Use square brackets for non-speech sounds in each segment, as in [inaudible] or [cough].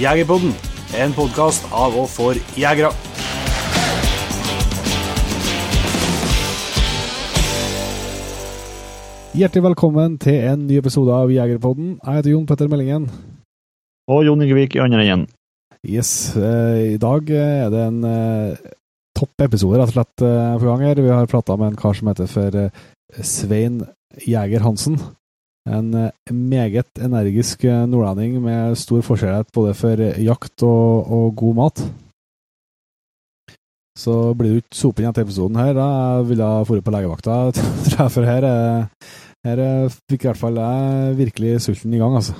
Jegerpodden, en podkast av og for jegere. Hjertelig velkommen til en ny episode av Jegerpodden. Jeg heter Jon Petter Meldingen. Og Jon Ingevik i andre enden. Yes, eh, I dag eh, er det en eh, topp episode rett og slett eh, på gang her. Vi har prata med en kar som heter for eh, Svein Jæger Hansen. En eh, meget energisk eh, nordlending med stor forskjellighet både for eh, jakt og, og god mat. Så blir du ikke sopen etter episoden her. Da ville jeg dratt på legevakta, [laughs] tror jeg, for her, er- her er- fikk i hvert fall jeg virkelig sulten i gang, altså.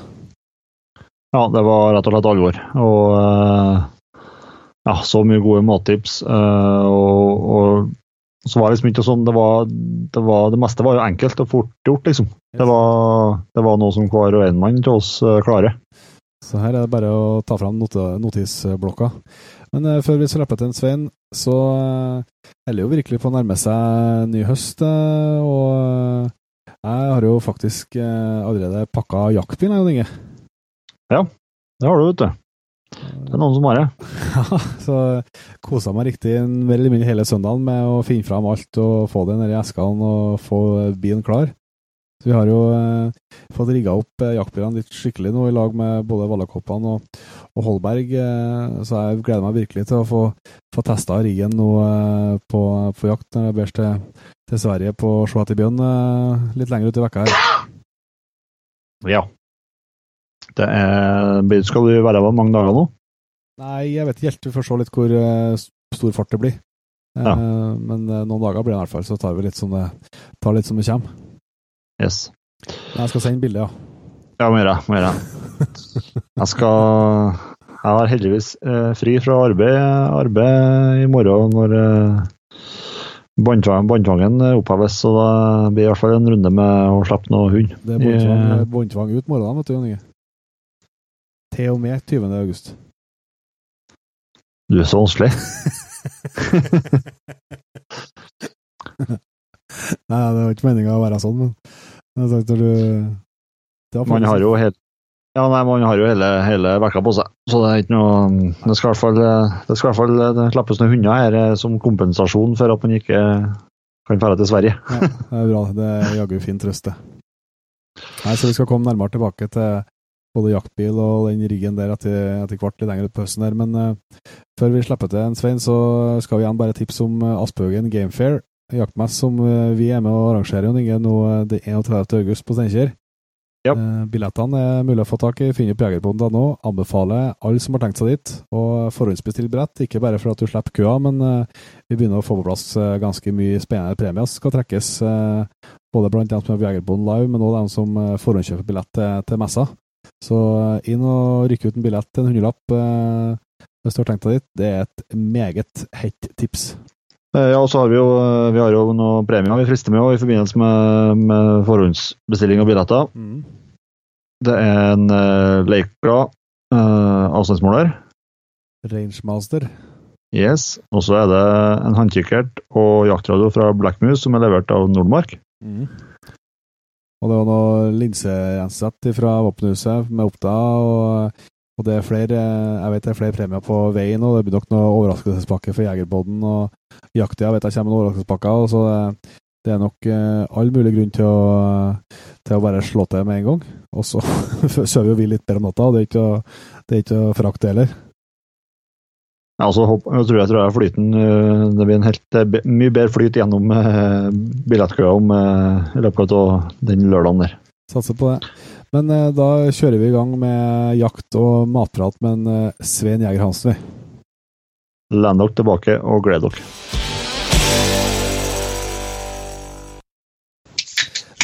Ja, det var rett og slett alvor. Og eh, ja, så mye gode mattips. eh, og, og så var det liksom ikke sånn det var, det var Det meste var jo enkelt og fort gjort, liksom. Det var, det var noe som hver og en mann til oss eh, klarer. Så her er det bare å ta fram not notisblokka. Men eh, før vi slipper til en Svein, så holder jo virkelig på å nærme seg ny høst. eh, og eh, jeg har jo faktisk eh, allerede pakka jaktbil, jeg, Inge. Ja, Det har du, vet du. Det er noen som har det. [laughs] Ja, så kosa meg riktig en- mer eller mindre hele søndagen med å finne fram alt og få det nedi eskene og få bilen klar. Så vi har jo eh, fått rigga opp eh, jaktbilene litt skikkelig nå, i lag med både Vallakoppene og, og Holberg. Eh, så jeg gleder meg virkelig til å få, få testa riggen nå eh, på, på jakt når jeg ber til, til Sverige på Sjå etter bjørn eh, litt lenger ut i vekka her. Ja. Det er, skal du være over mange dager nå? Nei, jeg vet ikke helt. Vi får se litt hvor eh, stor fart det blir. Eh, Ja. Men eh, noen dager blir det i hvert fall, så tar vi litt som det, tar litt som det kommer. Yes. Men jeg skal sende bilde, ja. Ja, må gjøre det. Må gjøre det. Jeg skal Jeg har heldigvis fri fra arbeid, arbeid i morgen når båndtvang- båndtvangen oppheves, så da blir det i hvert fall en runde med å slippe noe hund. Det er båndtvang ut morgenen, vet du, Jon Inge. Til og med 20. august. Du er så vanskelig. [laughs] [laughs] Nei, det var ikke meninga å være sånn, men sagt du Man har helt ja, nei, man har jo hele, hele vekka på seg, så det er ikke noe Det skal i hvert fall, det skal i hvert fall det slippes noen hunder her eh, som kompensasjon for at man ikke kan dra til Sverige. Ja, det er bra. Det er jaggu fin trøst, det. Nei, så vi skal komme nærmere tilbake til både jaktbil og den riggen der etter, etter hvert litt lenger ut på høsten her. Men uh, før vi slipper til en Svein, så skal vi igjen bare tipse om Aspøgen Aspehaugen Gamefair, jaktmess som uh, vi er med og arrangerer Inge, nå eh, det 31. august på Steinkjer. Ja. Uh, billettene er mulig å få tak i. Finn opp jegerbonden.no. Anbefaler alle som har tenkt seg dit, å forhåndsbestille billett. Ikke bare for at du slipper køa, men uh, vi begynner å få på plass uh, ganske mye spennende premier som skal trekkes. eh, både blant dem som er på Jegerbonden live, men også dem som eh, forhåndskjøper billett til, til messa. Så eh, inn og rykke ut en billett til en hundrelapp eh, hvis du har tenkt deg dit. Det er et meget hett tips. Eh, Ja, og så har vi jo, vi har jo noen premier vi frister med i forbindelse med, med forhåndsbestilling av billetter. Det er en uh, Leica uh, avstandsmåler. Rangemaster. Yes. Og så er det en håndkikkert og jaktradio fra Blackmoose som er levert av Nordmark. Og det var noe linsegjensett fra våpenhuset med Oppda, og, og det er flere er flere premier på veien, og det blir nok noe overraskelsespakke for Jegerbodden og Jaktia vet jeg kommer noen overraskelsespakker, så det, det er nok eh, all mulig grunn til å, til å bare slå til med en gang. Og så [laughs] sover jo vi litt bedre om natta, og det er ikke, å- forakte heller. Ja, også håper, jeg tror jeg tror jeg flyten eh, Det blir en helt, mye bedre flyt gjennom uh, billettkøa om eh, i løpet av den lørdagen der. Satser på det. Men eh, da kjører vi i gang med jakt og matprat med en eh, Svein Jæger Hansen, vi. Len dere tilbake og gled dere.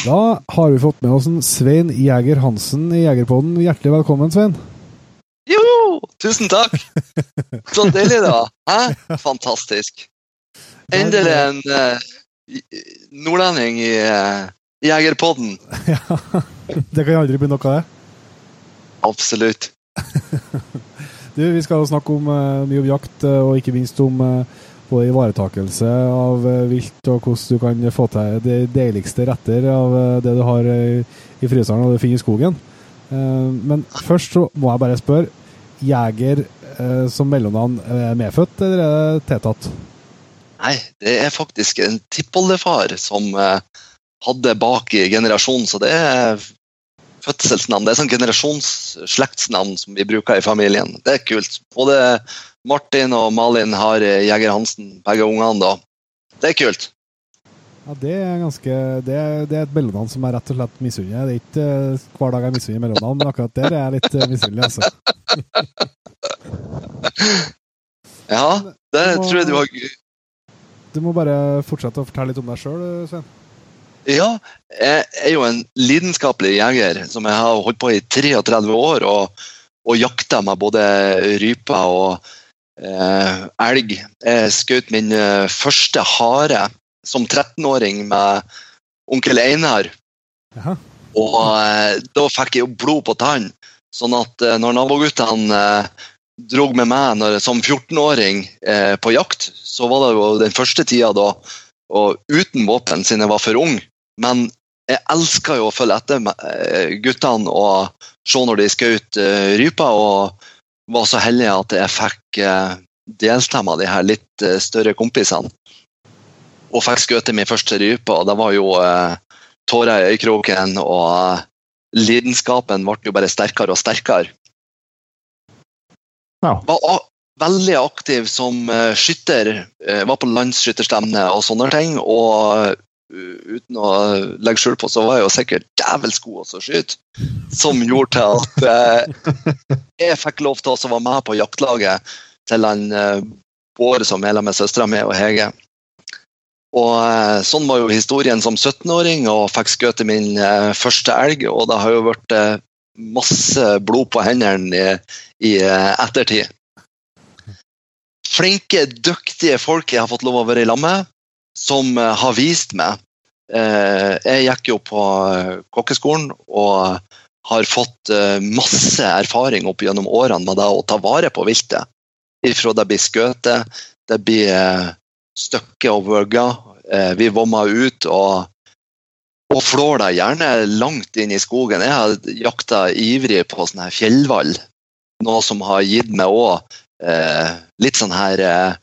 Da har vi fått med oss en Svein Jæger Hansen i Jegerpodden. Hjertelig velkommen, Svein. Jo, tusen takk! Så deilig, da. Hæ? Fantastisk. Endelig en uh, nordlending i uh, Jegerpodden. [laughs] Ja, det kan aldri bli noe av det. Absolutt. [laughs] Du, vi skal snakke om uh, mye om jakt, og ikke minst om, uh, både ivaretakelse av vilt og hvordan du kan få til de deiligste retter av det du har i fryseren og du finner i skogen. Men først så må jeg bare spørre. Jeger eh, som mellomnavn eh, medfødt, eller er det tiltatt? Nei, det er faktisk en tippoldefar som eh, hadde bak i generasjonen, så det er fødselsnavn. Det er sånn generasjonsslektsnavn som vi bruker i familien. Det er kult. Både Martin og Malin har eh, Jeger Hansen, begge ungene. da. Det er kult. Ja, Det er ganske Det det er et mellomnavn som jeg rett og slett misunner. Det er ikke uh, hver dag jeg misunner mellomnavn, men akkurat der er jeg litt uh, misunnelig, altså. [laughs] Ja, det må- tror jeg du har Du må bare fortsette å fortelle litt om deg sjøl, Svein. Ja, jeg er jo en lidenskapelig jeger som jeg har holdt på i 33 år og, og jakta med både rype og eh, elg. Jeg skjøt min eh, første hare som 13-åring med onkel Einar. Aha. Og eh, da fikk jeg jo blod på tann. Sånn at eh, når naboguttene eh, drog med meg når, som 14-åring eh, på jakt, så var det jo den første tida da og uten våpen siden jeg var for ung. Men jeg elska jo å følge etter med, eh, guttene og se når de skjøt eh, ryper, og var så heldig at jeg fikk eh, delta med de her litt eh, større kompisene. Og fikk skutt min første rype, og det var jo eh, tårer i øyekroken, og eh, lidenskapen ble jo bare sterkere og sterkere. Ja. Var veldig aktiv som eh, skytter. eh, var på landsskytterstevne og sånne ting. Og uten å legge skjul på, så var jeg jo sikkert djevelsk god til å skyte. Som gjorde til at jeg fikk lov til å være med på jaktlaget til han Bård som er med søstera mi og Hege. Og eh, Sånn var jo historien som 17-åring, og fikk skutt min eh, første elg. Og det har jo vært eh, masse blod på hendene i, i ettertid. Flinke, dyktige folk jeg har fått lov å være i lag med, som har vist meg. Jeg gikk jo på kokkeskolen og har fått masse erfaring opp gjennom årene med det å ta vare på viltet. Ifra det blir skutt, det blir stykket og vøgger. Eh, vi vommer ut og, og flår deg gjerne langt inn i skogen. Jeg har jakta ivrig på sånn her fjellvall, noe som har gitt meg òg eh, litt sånn her eh,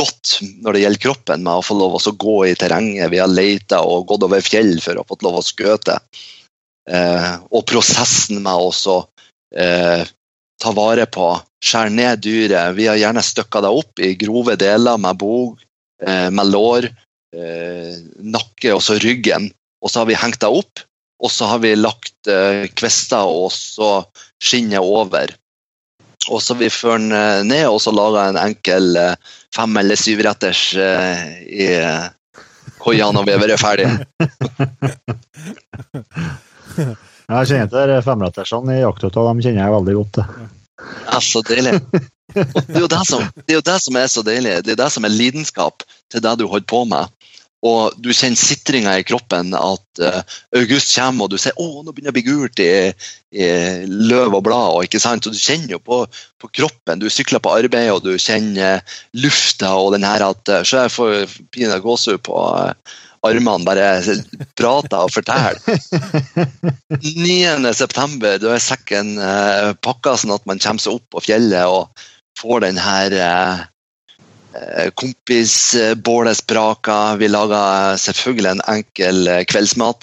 godt når det gjelder kroppen, med å få lov å gå i terrenget. Vi har leita og gått over fjell for å få lov å skøte. Eh, og prosessen med å eh, ta vare på, skjære ned dyret. Vi har gjerne stykka det opp i grove deler med bog, med lår, eh, nakke og så ryggen. Og så har vi hengt det opp, og så har vi lagt eh, kvister og så skinnet over. Og så har vi ført den eh, ned og så laga en enkel eh, fem- eller syvretters eh, i eh, koia når vi har vært ferdige. [laughs] Jeg kjenner til femrettersene i jakthytta, de kjenner jeg veldig godt Ja, [laughs] så deilig. Og Det er, jo det, som, det er jo det som er så deilig. Det er det som er lidenskap til det du holder på med. Og du kjenner sitringa i kroppen at uh, august kommer, og du sier å, nå begynner det å bli gult i, i løv og blad. Og, ikke sant? og du kjenner jo på, på kroppen. Du sykler på arbeid, og du kjenner lufta og den her at eh, Så jeg får pinadø gåsehud på eh, armene, bare prater og forteller. [laughs] 9. september, da er sekken eh, pakka sånn at man kommer seg opp på fjellet og får den her eh, eh, kompisbålespraka. Vi lager selvfølgelig en enkel eh, kveldsmat.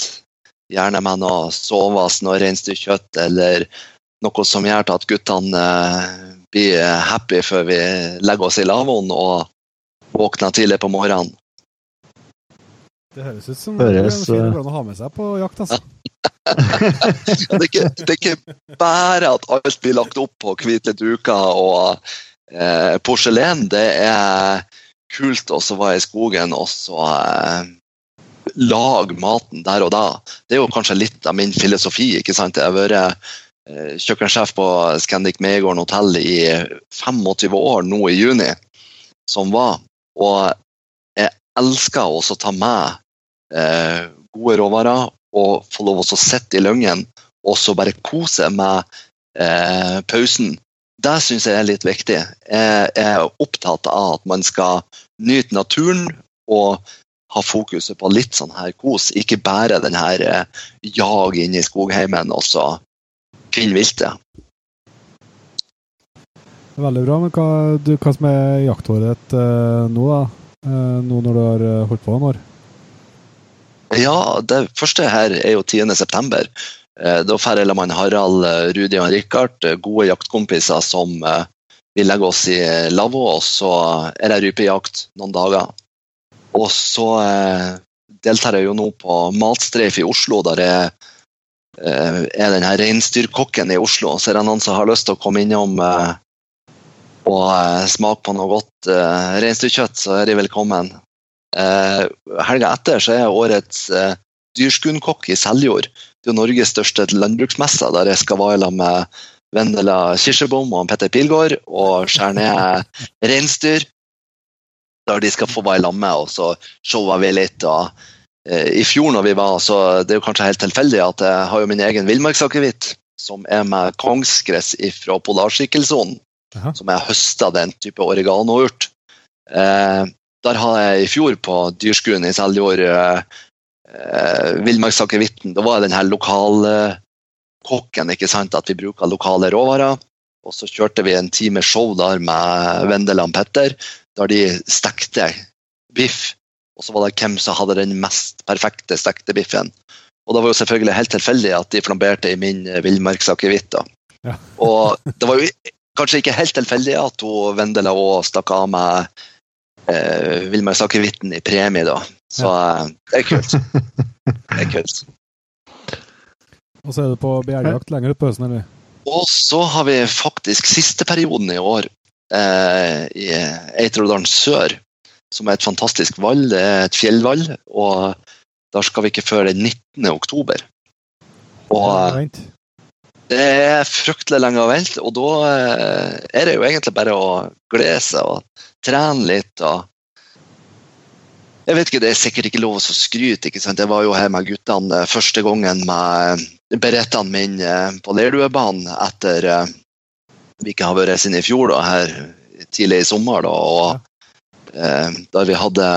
Gjerne med noe sovas, noe reinsdyrkjøtt eller noe som gjør at guttene eh, blir happy før vi legger oss i lavvoen og våkner tidlig på morgenen. Det høres ut som Høres, det er an å ha med seg på jakt, altså. Det er, ikke, det er ikke bare at alt blir lagt opp på hvite duker og eh, porselen. Det er kult å være i skogen og så eh, lage maten der og da. Det er jo kanskje litt av min filosofi. ikke sant? Jeg har vært eh, kjøkkensjef på Scandic Megården hotell i 25 år nå i juni, som var. Og jeg elsker også å ta med eh, gode råvarer og få lov å sitte i løngen og så bare kose med eh, pausen. Det syns jeg er litt viktig. Jeg er opptatt av at man skal nyte naturen og ha fokuset på litt sånn her kos, ikke bare den her eh, jag inn i skogheimen og så finne viltet. Veldig bra. Men hva, du, hva som er jaktåret ditt eh, nå, da? Eh, nå når du har eh, holdt på noen år? Ja, det første her er jo 10. september. Eh, Da drar jeg Harald, eh, Rudi og Rikard, eh, gode jaktkompiser som vil legge oss i lavvo, og så er det rypejakt noen dager. Og så deltar jeg jo nå på Matstreif i Oslo, der jeg er den her reinsdyrkokken i Oslo. Så er det noen som har lyst til å komme innom og smake på noe godt reinsdyrkjøtt, så er de velkommen. Eh, helga etter så er jeg årets eh, dyrskunkokk i Seljord. Det er Norges største landbruksmesse, der jeg skal være sammen med Vendela Kirsebom og Petter Pilgaard og skjære ned reinsdyr. Der de skal få være sammen med og så shower vi litt. og eh, I fjor når vi var, så det er jo kanskje helt tilfeldig at jeg har jo min egen villmarksakevitt, som er med kongsgress fra polarskikkelsonen Jaha. som jeg høsta den type oreganourt. Eh, der har jeg i fjor på dyrskuen i Seljord eh, eh, villmarksakevitten. Da var jeg den her lokalkokken, ikke sant, at vi bruker lokale råvarer. Og så kjørte vi en time show der med Vendeland Petter, der de stekte biff. Og så var det hvem som hadde den mest perfekte stekte biffen. Og det var jo selvfølgelig helt tilfeldig at de flamberte i min eh, villmarksakevitt. Ja. Og det var jo kanskje ikke helt tilfeldig at Vendela òg stakk av med eh, villmarksakevitten i premie, da. Så eh, det er kult. Det er kult. Og så er du på begjærjakt lenger utpå høsten, eller? Og så har vi faktisk siste perioden i år eh, i Eitrodalen sør, som er et fantastisk vall. Det er et fjellvall, og der skal vi ikke før den 19. oktober. Og Ja, eh. Det er fryktelig lenge å vente, og da eh, er det jo egentlig bare å glede seg og trene litt. og jeg vet ikke, Det er sikkert ikke lov å skryte. ikke sant? Jeg var jo her med guttene eh, første gangen med berettene mine eh, på Leirduebanen etter vi ikke har vært siden i fjor, da, her tidlig i sommer. da, og eh, Da vi hadde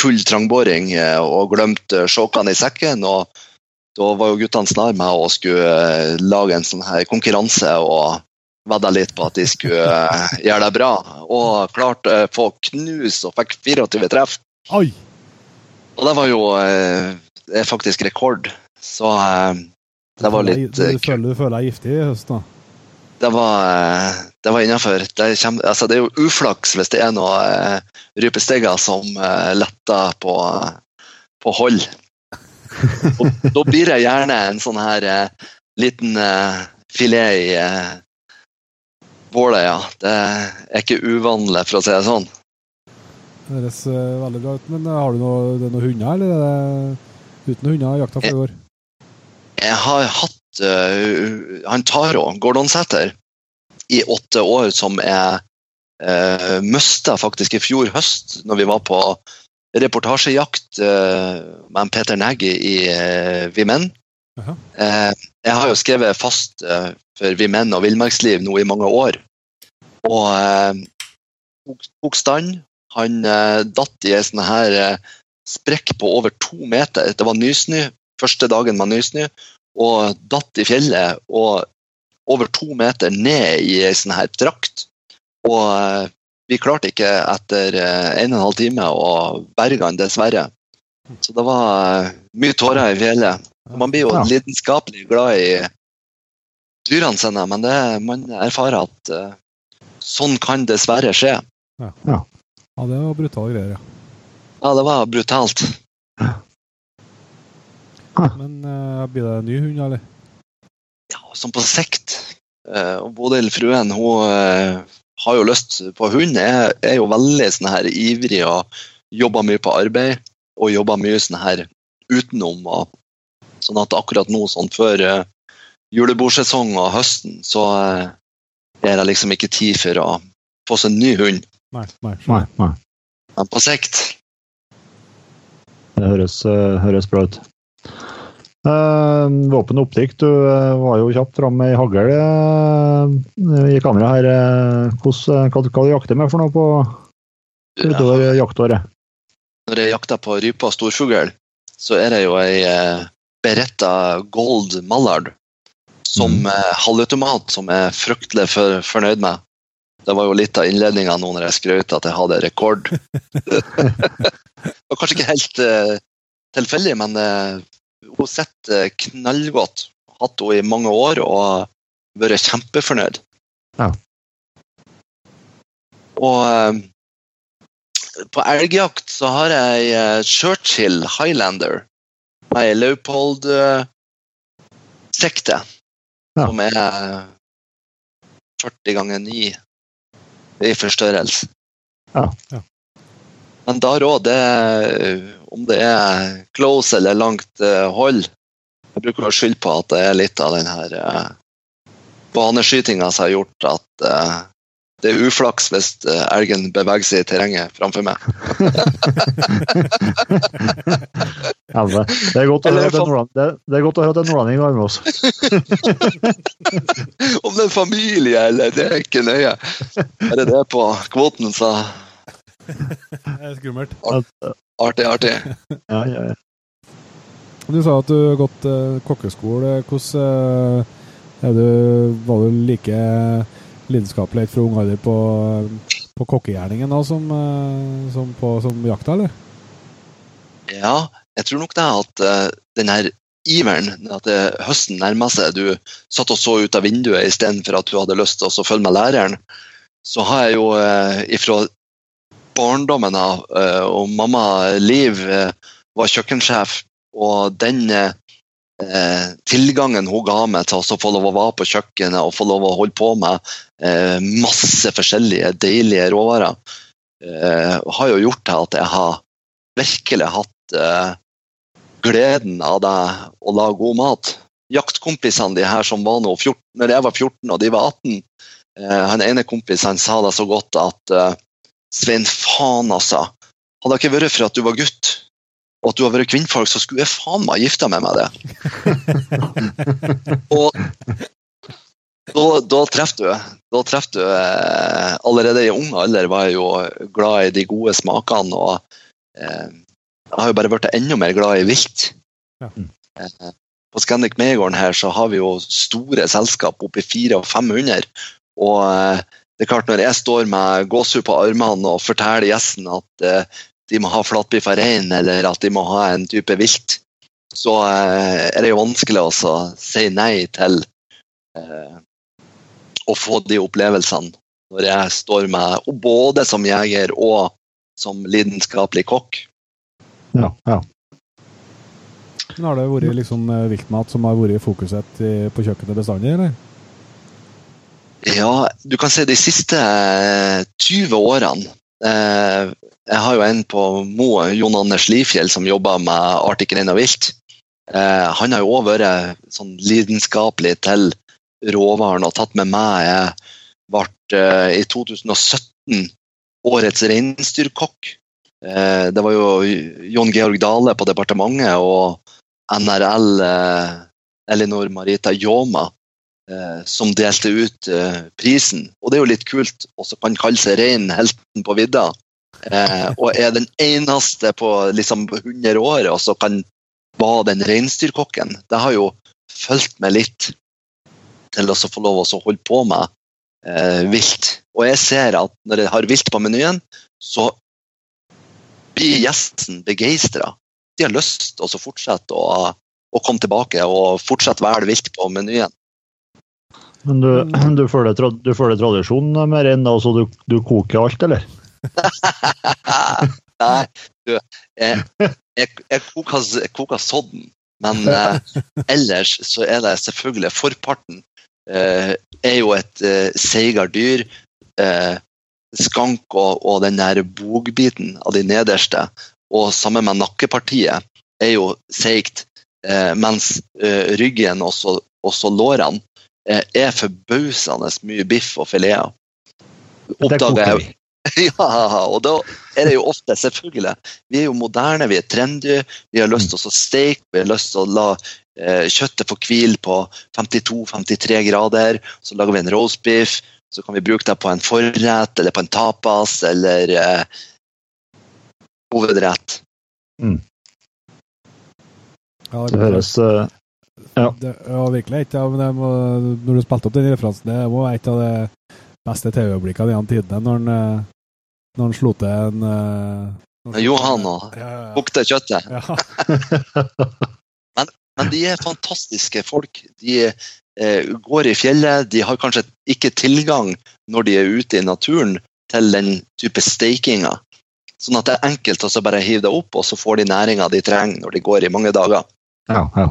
full trangboring og glemte sjåkene i sekken. og Da var jo guttene snar med å skulle eh, lage en sånn her konkurranse og vedda litt på at de skulle eh, gjøre det bra. Og klarte å få knus og fikk 24 treff. Oi! Og det var jo eh, det er faktisk rekord. Så eh, det var litt Du eh, føler, du føler deg giftig i høst, da? Det var, eh, det var innafor. Det, altså, det er jo uflaks hvis det er noen eh, som eh, letter på, på hold. Og, da blir det gjerne en sånn her eh, liten eh, filet i eh, bålet, ja. Det er ikke uvanlig, for å si det sånn. Det høres eh, veldig bra ut. Men eh, har du noe, det noen hunder, eller er det uten hunder jakta foregår? Jeg har hatt uh, han Taro Gordonsæter i åtte år, som jeg uh, mista faktisk i fjor høst, når vi var på reportasjejakt eh, med Peter Nagy i uh, Vimen. Jaha. Eh, jeg har jo skrevet fast eh, for Vimen og villmarksliv nå i mange år. Og eh, tok- stand. Han eh, datt i en sånn her eh, sprekk på over to meter. Det var nysnø første dagen med nysnø, og datt i fjellet og over to meter ned i ei sånn her trakt. Og eh, vi klarte ikke etter eh, en og en halv time å berge han, dessverre. Så det var eh, mye tårer i fjellet. Man blir jo Ja. lidenskapelig glad i dyrene sine, men det, man erfarer at uh, sånn kan dessverre skje. Ja, det var brutale greier, ja. Ja, det var brutalt. Men uh, blir det en ny hund, eller? ja, som på sikt. Uh, Bodil fruen hun har jo lyst på hund. Jeg er jo veldig sånn her ivrig og jobber mye på arbeid. Og jobber mye sånn her utenom. Og, sånn at akkurat nå, sånn før uh, julebordsesongen og høsten, så uh, er det liksom ikke tid for å få seg en ny hund. Nei. nei. Nei, nei. Men på sikt Det høres, eh, høres bra ut. Uh, våpen og optikk, du uh, var jo kjapt fram med ei hagl uh, i kamera her. Hvordan, hva, hva du jakter med for noe på utover jaktåret? Når jeg jakter på rype og storfugl, så er det jo ei beretta gold mallard som mm. halvautomat som jeg er fryktelig for, fornøyd med. Det var jo litt av innledninga nå når jeg skrøt at jeg hadde rekord. [laughs] [laughs] det var kanskje ikke helt tilfeldig, men hun sitter knallgodt. Hatt henne i mange år og vært kjempefornøyd. Ja. Og eh, på elgjakt så har jeg eh, Churchill Highlander med Leopold-sikte, ja. som er 40 ganger 9 i forstørrelse. Ja. ja. Men da òg, om det er close eller langt uh, hold Jeg bruker å skylde på at det er litt av den her uh, baneskytinga som har gjort at uh, det er uflaks hvis elgen beveger seg i terrenget framfor meg. [laughs] ja, det, er godt å høre at det, er at det er nordlending med oss. [laughs] Om det er familie eller det er ikke nøye. Er det det på kvoten, så det er skummelt. Artig, artig. [laughs] Ja, ja, ja. Du sa at du har gått uh, kokkeskole. Hvordan uh, du, Var du like lidenskapelig fra ung alder på, på kokkegjerningen da, som, uh, som, på, som jakta, eller? Ja, jeg tror nok det at uh, den her iveren, at det, høsten nærmer seg, du satt og så ut av vinduet istedenfor at du hadde lyst til å følge med læreren, så har jeg jo eh, ifra barndommen av. Eh, og mamma Liv eh, var kjøkkensjef, og den eh, tilgangen hun ga meg til å få lov å være på kjøkkenet og få lov å holde på med masse forskjellige deilige råvarer, har jo gjort til at jeg har virkelig hatt gleden av det å lage god mat. Jaktkompisene de her som var nå 14, når jeg var 14 og de var 18, han ene kompisen sa det så godt at Svein, faen, altså. Hadde det ikke vært for at du var gutt, og at du har vært kvinnfolk, så skulle jeg faen meg gifta meg med deg. [laughs] og da, da treffer du. Da treffer du eh, Allerede i ung alder var jeg jo glad i de gode smakene, og eh, jeg har jo bare blitt enda mer glad i vilt. Ja. Eh, på Scandic Megården her så har vi jo store selskap, oppi 400 og 500. Og eh, det er klart Når jeg står med gåsehud på armene og forteller gjesten at eh, de må ha flatbiffa rein eller at de må ha en type vilt, så eh, er det jo vanskelig å si nei til eh, å få de opplevelsene når jeg står med både som jeger og som lidenskapelig kokk. Ja, ja. Men har det vært liksom viltmat som har vært fokuset på kjøkkenet bestandig, eller? Ja, du kan se de siste 20 eh, årene. Eh, jeg har jo en på Mo, Jon Anders Lifjell, som jobber med Arctic Rein og vilt. Eh, han har jo òg vært sånn lidenskapelig til råvaren og tatt med meg. Jeg ble i 2017 årets reinsdyrkokk. Det var jo Jon Georg Dale på departementet og NRL Elinor Marita Eh, som delte ut eh, prisen. Og det er jo litt kult. Og så kan kalle seg rein helten på vidda. Eh, og er den eneste på liksom 100 år og så kan være den reinsdyrkokken. Det har jo fulgt meg litt til å få lov å holde på med eh, vilt. Og jeg ser at når jeg har vilt på menyen, så blir gjesten begeistra. De har lyst til å fortsette å, å komme tilbake og fortsette å velge vilt på menyen. Men du, [clears throat] du, føler, du følger tradisjonen mer enn altså du, du koker alt, eller? [laughs] Nei, du, jeg, jeg, jeg, koker, jeg koker sodden. Men [laughs] eh, ellers så er det selvfølgelig Forparten eh, er jo et eh, seigere dyr. Eh, skank og, og, den der bogbiten av de nederste, og sammen med nakkepartiet, er jo seigt. Eh, mens eh, ryggen og så lårene er forbausende mye biff og fileter. Oppdager jeg [laughs] ja, og da er det jo ofte, selvfølgelig Vi er jo moderne, vi er trendy, vi har lyst til å steke, vi har lyst til å la eh, kjøttet få hvile på 52-53 grader. Så lager vi en roastbiff. Så kan vi bruke det på en forrett eller på en tapas eller eh, hovedrett. Ja, Det høres eh, Ja. Det var virkelig et av det Når du spilte opp den referansen, det var et av de beste TV-øyeblikkene gjennom tidene, når han, eh, når han slo til en eh, når Johan og ja, ja, kokte kjøttet. ja. [laughs] Men de er fantastiske folk. De eh, går i fjellet. De har kanskje ikke tilgang når de er ute i naturen til den type stakinga. Sånn at det er enkelt å bare hive det opp, og så får de næringa de trenger når de går i mange dager. ja, ja.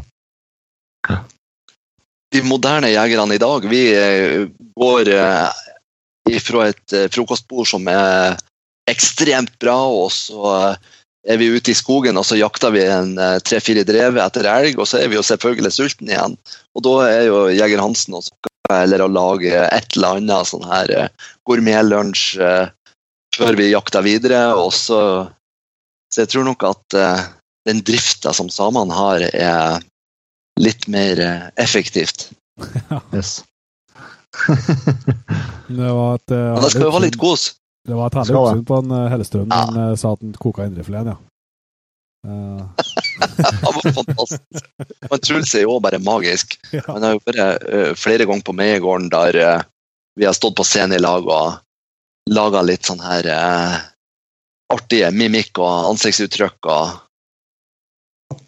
De moderne jegerne i dag, vi eh, går eh, ifra et eh, frokostbord som er ekstremt bra, og så er vi ute i skogen og så jakter vi en tre-fire drev etter elg, og så er vi jo selvfølgelig sulten igjen. Og da er jo Jeger Hansen og eller å lage et eller annet sånn her gourmetlunsj før vi jakter videre. Og så, så jeg tror nok at den drifta som samene har, er litt mer eh, effektivt. Yes. [laughs] Det var et, uh, Men det skal jo ha litt kos. Det var et herlig oppsyn på en uh, Hellestrøm. Ja. Han uh, sa at han koka indrefileten, ja. Uh. [laughs] Han var fantastisk. Men Truls er jo bare magisk. [laughs] ja. Han har jo vært eh, flere ganger på Meiegården der eh, vi har stått på scenen i lag og laga litt sånn her eh, artige mimikk og ansiktsuttrykk. Og...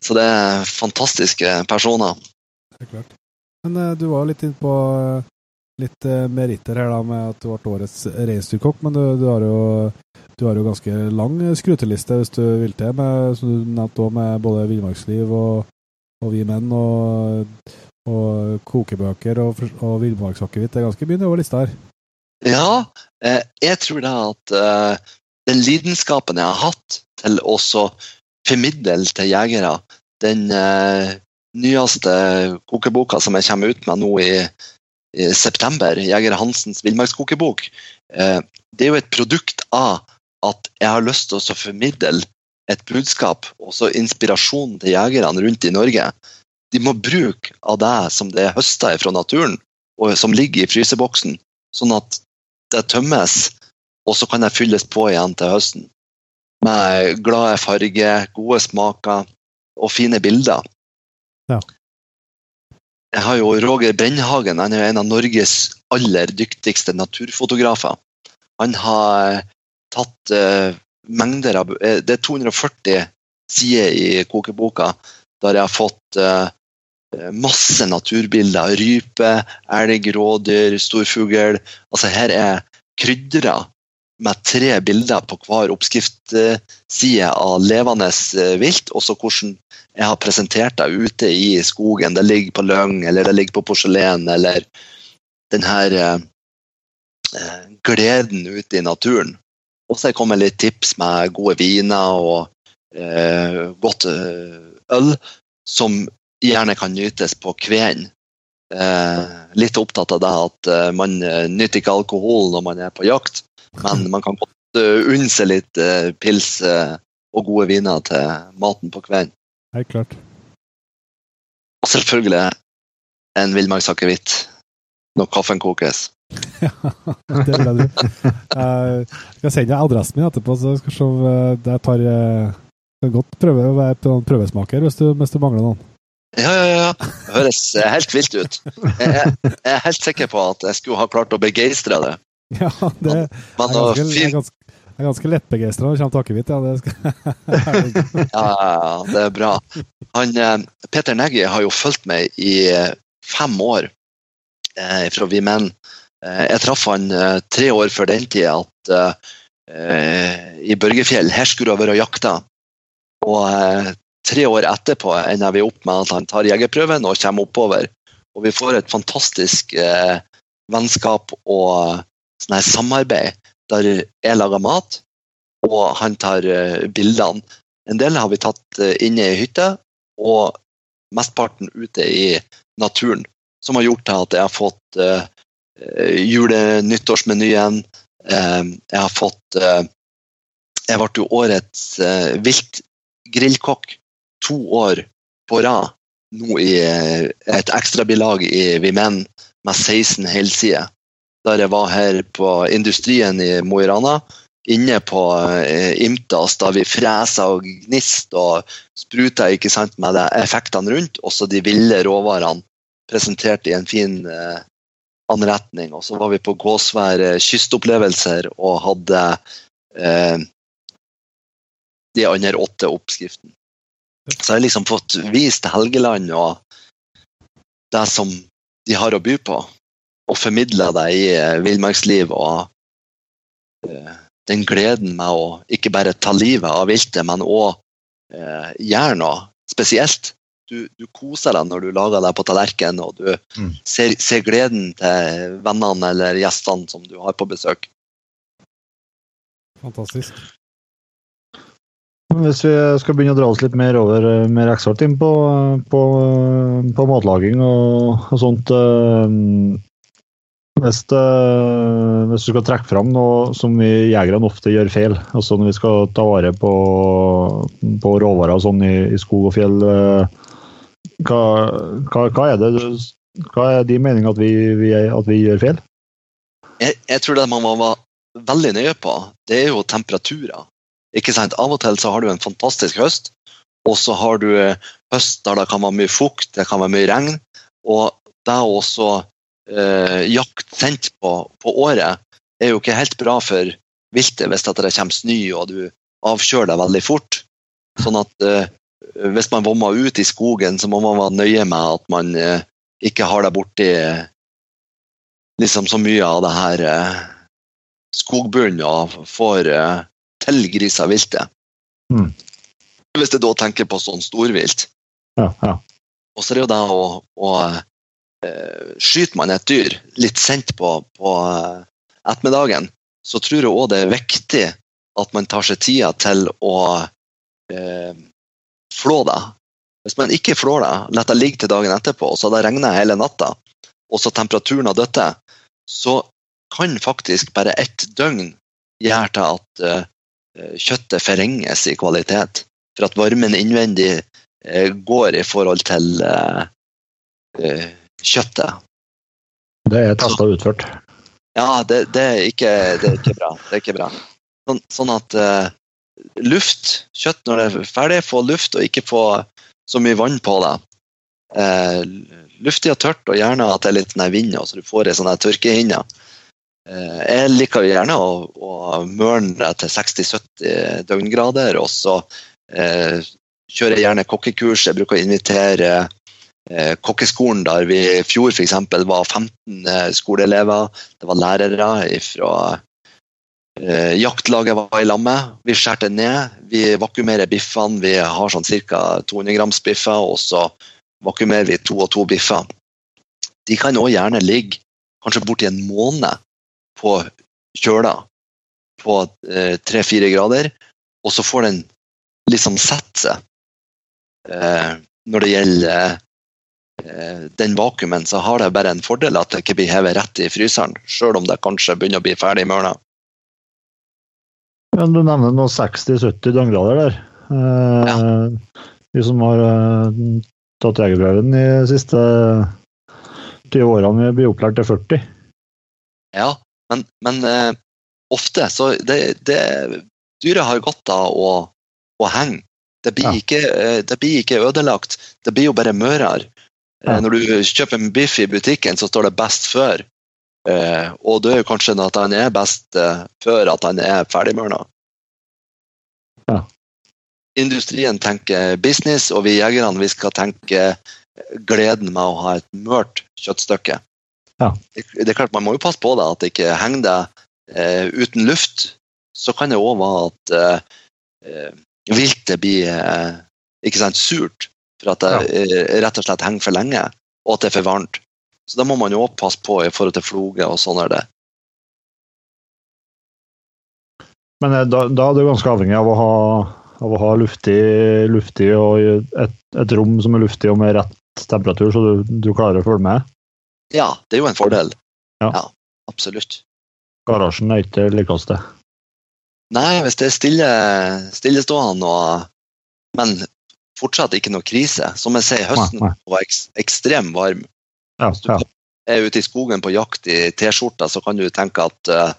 Så det er fantastiske personer. Det er klart. Men eh, du var jo litt inne på eh, litt uh, meritter her da, med at du ble årets reinsdyrkokk, men du, du, har jo, du har jo ganske lang skruteliste hvis du vil til, med, som du nevnte òg, med både Villmarksliv og, og Vi menn og, og kokebøker og, og villmarksakevitt. Det er ganske mye over lista her. Ja, eh, jeg tror da at eh, den lidenskapen jeg har hatt til å så formidle til jegere den eh, nyeste kokeboka som jeg kommer ut med nå i, i september, Jeger Hansens villmarkskokebok, eh, det er jo et produkt av at jeg har lyst til å formidle et budskap og så inspirasjon til jegerne rundt i Norge. De må bruke av det som det er høsta fra naturen, og som ligger i fryseboksen, sånn at det tømmes, og så kan det fylles på igjen til høsten. Med glade farger, gode smaker og fine bilder. Ja. Jeg har jo Roger Brennhagen, han er jo en av Norges aller dyktigste naturfotografer. Han har tatt uh, mengder av eh, Det er 240 sider i kokeboka der jeg har fått uh, masse naturbilder. Rype, elg, rådyr, storfugl. Altså her er krydra med tre bilder på hver oppskriftside av levende vilt. vilt, også hvordan jeg har presentert det ute i skogen. Det ligger på løgn, eller det ligger på porselen, eller den her eh, eh, gleden ute i naturen. Og så kommer litt tips med gode viner og eh, godt eh, øl, som gjerne kan nytes på kvelden. Eh, litt opptatt av det at eh, man eh, nyter ikke alkohol når man er på jakt, men man kan godt eh, unne seg litt eh, pils eh, og gode viner til maten på kvelden. Helt klart. Og selvfølgelig en villmarksakevitt når kaffen kokes. Ja, det vil jeg tro. Jeg skal sende deg adressen min etterpå, så skal vi se om eh, jeg tar en kan godt prøve å være prøvesmaker hvis du, hvis du mangler noen. Ja, ja, ja. Det høres eh, helt vilt ut. Jeg er, jeg er helt sikker på at jeg skulle ha klart å begeistre det. Ja, det er ganske, er ganske, er ganske lettbegeistra når det kommer til akevitt. Ja, det skal [laughs] Ja, det er bra. Han, eh, Peter Neggi har jo fulgt meg i eh, fem år eh, fra Vi Menn. Eh, jeg traff han tre år før den tid at eh, i Børgefjell, her skulle jeg vært og jakta. Og eh, tre år etterpå ender vi opp med at han tar jegerprøven og kommer oppover. Og vi får et fantastisk eh, vennskap og sånn samarbeid der jeg lager mat, og han tar eh, bildene. En del har vi tatt eh, inne i hytta, og mesteparten ute i naturen. Som har gjort at jeg har fått uh, jule-nyttårsmenyen. Uh, jeg har fått uh, Jeg ble jo årets uh, viltgrillkokk to år på rad nå i eh, et ekstrabilag i Vimen med 16 helsider. Der jeg var her på industrien i Mo i Rana, inne på eh, Imtas, da vi fresa og gnist og spruta ikke sant, med effektene rundt, også de ville råvarene presentert i en fin eh, anretning. Og så var vi på Gåsvær kystopplevelser og hadde eh, de andre åtte oppskriftene. Så jeg har liksom fått vist Helgeland og det som de har å by på, og formidla deg i eh, villmarksliv og eh, den gleden med å ikke bare ta livet av viltet, men òg eh, gjøre noe spesielt. Du, du, koser deg når du lager deg på tallerkenen, og du mm. ser, ser, gleden til vennene eller gjestene som du har på besøk. Fantastisk. Hvis vi skal begynne å dra oss litt mer over eh, mer eksakt inn på, på, på matlaging og, og sånt eh, hvis, hvis, du skal trekke fram noe som vi jegerne ofte gjør feil, altså når vi skal ta vare på, på råvarer sånn i, i, skog og fjell, eh, hva, hva, hva er det hva er din mening at vi, vi, at vi gjør feil? Jeg, jeg, tror det man må være veldig nøye på, det er jo temperaturer. Ikke sant? Av og til så har du en fantastisk høst, og så har du eh, høst der det kan være mye fukt, det kan være mye regn. Og det er også eh, jakt sendt på, på, året er jo ikke helt bra for viltet hvis det kommer snø og du avkjøler deg veldig fort. Sånn at eh, hvis man vommer ut i skogen, så må man være nøye med at man eh, ikke har deg borti liksom så mye av det her eh, skogbunnen og får eh, tilgrisa viltet. Mm. Hvis du da tenker på sånn storvilt. Ja, ja. Og så er det jo det å, å Skyter man et dyr litt sent på, på eh, ettermiddagen, så tror jeg òg det er viktig at man tar seg tida til å eh, flå det. Hvis man ikke flår det, lar det ligge til dagen etterpå, og så har det regna hele natta, og så temperaturen har dødd, så kan faktisk bare ett døgn gjøre til at uh, Eh, kjøttet forringes i kvalitet. For at varmen innvendig eh, går i forhold til eh, kjøttet. Det er testa og utført. Ja, det, det, er ikke, det, er ikke, bra. Det er ikke bra. Sånn, sånn at uh, luft, kjøtt når det er ferdig, få luft og ikke få så mye vann på det. Uh, luftig og tørt, og gjerne at det er litt vind, så du får ei sånn tørkehinne. Uh, jeg liker gjerne å, å mørne det til 60-70 døgngrader, og så eh, kjører jeg gjerne kokkekurs. Jeg bruker å invitere eh, kokkeskolen der vi i fjor f.eks. var 15 eh, skoleelever. Det var lærere fra eh, jaktlaget var i lammet. Vi skjærte ned. Vi vakuumerer biffene. Vi har sånn ca. 200 grams biffer, og så vakuumerer vi to og to biffer. De kan òg gjerne ligge kanskje borti en måned på kjøla på eh, tre-fire grader, og så får den liksom sette seg. Eh, når det gjelder eh, den vakuumen, så har det bare en fordel at det ikke blir hevet rett i fryseren, sjøl om det kanskje begynner å bli ferdig i morgen. Men du nevner nå 60-70 døgngrader der. Eh, ja. Som har eh, tatt jegerprøven de siste 20 årene, blir opplært til 40. Ja, men, men eh, ofte så det, det, Dyret har godt av å, å henge. Det blir, ja. ikke, eh, det blir, ikke, ødelagt, det blir jo bare mørere. Eh, ja. Når du kjøper en biff i butikken, så står det 'best før'. Eh, og det er jo kanskje at han er best eh, før at han er ferdigmørna. Ja. Industrien tenker business, og vi jegerne vi skal tenke gleden med å ha et mørt kjøttstykke. Ja. Det, det, er klart Man må jo passe på det, at det ikke henger deg eh, uten luft. Så kan det òg være at eh, eh, viltet blir eh, ikke sant, surt for at det ja. Eh, rett og slett henger for lenge, og at det er for varmt. Så da må man jo òg passe på i forhold til floger og sånn er det. Men eh, da, da er du ganske avhengig av å ha, av å ha luftig, luftig og et, et, rom som er luftig og med rett temperatur, så du, du klarer å følge med? Ja, det er jo en fordel. Ja, ja absolutt. Garasjen er ikke det likeste? Nei, hvis det er stille, stillestående og Men fortsatt ikke noe krise. Som jeg sier, høsten Nei, nei. var eks ekstremt varm. Ja, ja. Er ute i skogen på jakt i T-skjorta, så kan du tenke at uh,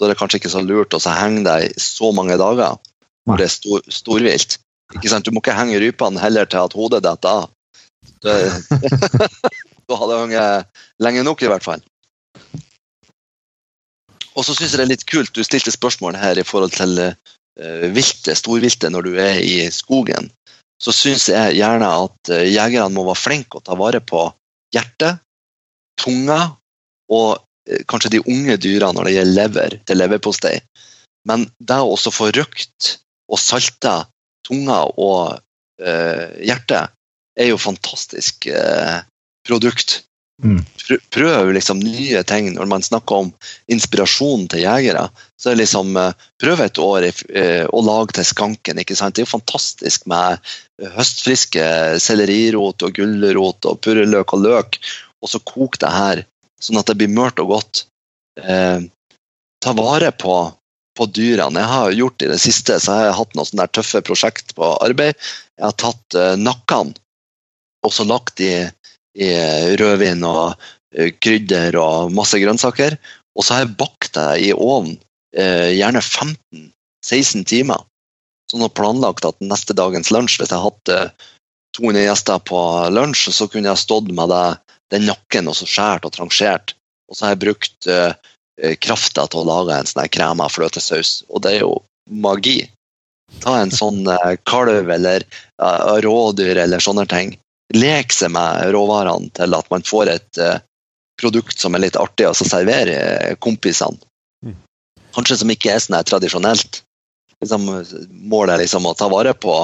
da er det kanskje ikke så lurt å henge deg så mange dager Nei. når det er stor, storvilt. Du må ikke henge rypene heller til at hodet detter av. [laughs] Da hadde jeg hengt lenge nok, i hvert fall. Og så syns jeg det er litt kult, du stilte spørsmål her i forhold til uh, viltet, storviltet, når du er i skogen. Så syns jeg gjerne at eh, jegerne må være flinke og ta vare på hjertet, tunga og eh, kanskje de unge dyra når det gjelder lever til leverpostei. Men det å også få røkt og salta tunga og eh, hjertet er jo fantastisk eh, produkt. Mm. Prøv liksom nye ting når man snakker om inspirasjon til jegere. Så er liksom eh, Prøv et år eh, å lage til skanken. ikke sant? Det er jo fantastisk med høstfriske sellerirot og gulrot og purreløk og løk, og så kok det her sånn at det blir mørt og godt. Eh, ta vare på, på dyrene. Jeg har gjort i det siste så har jeg hatt noen sånne tøffe prosjekt på arbeid. Jeg har tatt eh, nakkene og så lagt i, i rødvin og eh, krydder og masse grønnsaker. Og så har jeg bakt det i ovnen, eh, gjerne 15-16 timer. Sånn og planlagt at neste dagens lunsj, hvis jeg hadde eh, 200 gjester på lunsj, så kunne jeg stått med det, den nakken og så skjært og trangert. Og så har jeg brukt eh, eh, krafta til å lage en sånn krem av fløtesaus, og det er jo magi. Ta en sånn eh, kalv eller eh, rådyr eller sånne ting. Lek seg med råvarene til at man får et eh, produkt som er litt artig å så servere eh, kompisene. Mm. Kanskje som ikke er sånn tradisjonelt. Liksom, målet er liksom å ta vare på,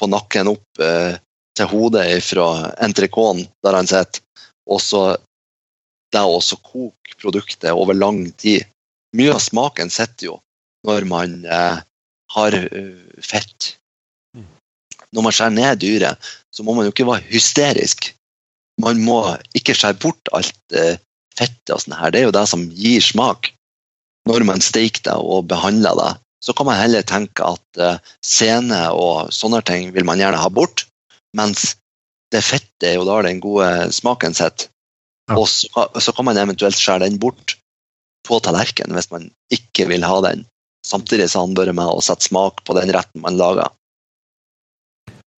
på nakken opp eh, til hodet fra entrecôten der han sitter, og så det å koke produktet over lang tid. Mye av smaken sitter jo når man eh, har fett. Når man skjærer ned dyret, så må man jo ikke være hysterisk. Man må ikke skjære bort alt eh, fettet og sånn her. Det er jo det som gir smak. Når man steiker det og behandler det, så kan man heller tenke at eh, sene og sånne ting vil man gjerne ha bort, mens det fettet er jo da den gode smaken sitt. Ja. Og så, så kan man eventuelt skjære den bort på tallerkenen hvis man ikke vil ha den. Samtidig så handler det med å sette smak på den retten man lager.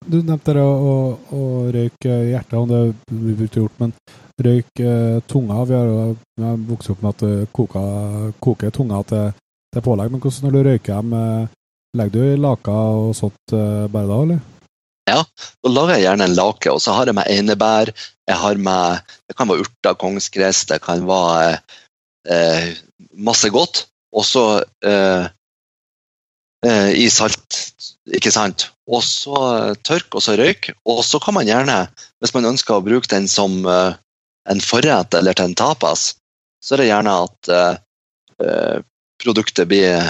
Du nevnte det å, å, å røyke hjertet, om det er brukt gjort, men røyk eh, tunga. Vi har jo vokst opp med at koka, koker tunga til, til pålegg, men hvordan når du røyker dem, eh, legger du laka og sånt eh, bare da, eller? Ja, Da lager jeg gjerne en lake, og så har jeg med einebær. Jeg har med, Det kan være urter, kongsgress, det kan være eh, masse godt. Og så eh, i salt, ikke sant. Og så eh, tørk, og så røyk. Og så kan man gjerne, hvis man ønsker å bruke den som eh, en forrett eller til en tapas, så er det gjerne at eh, eh, produktet blir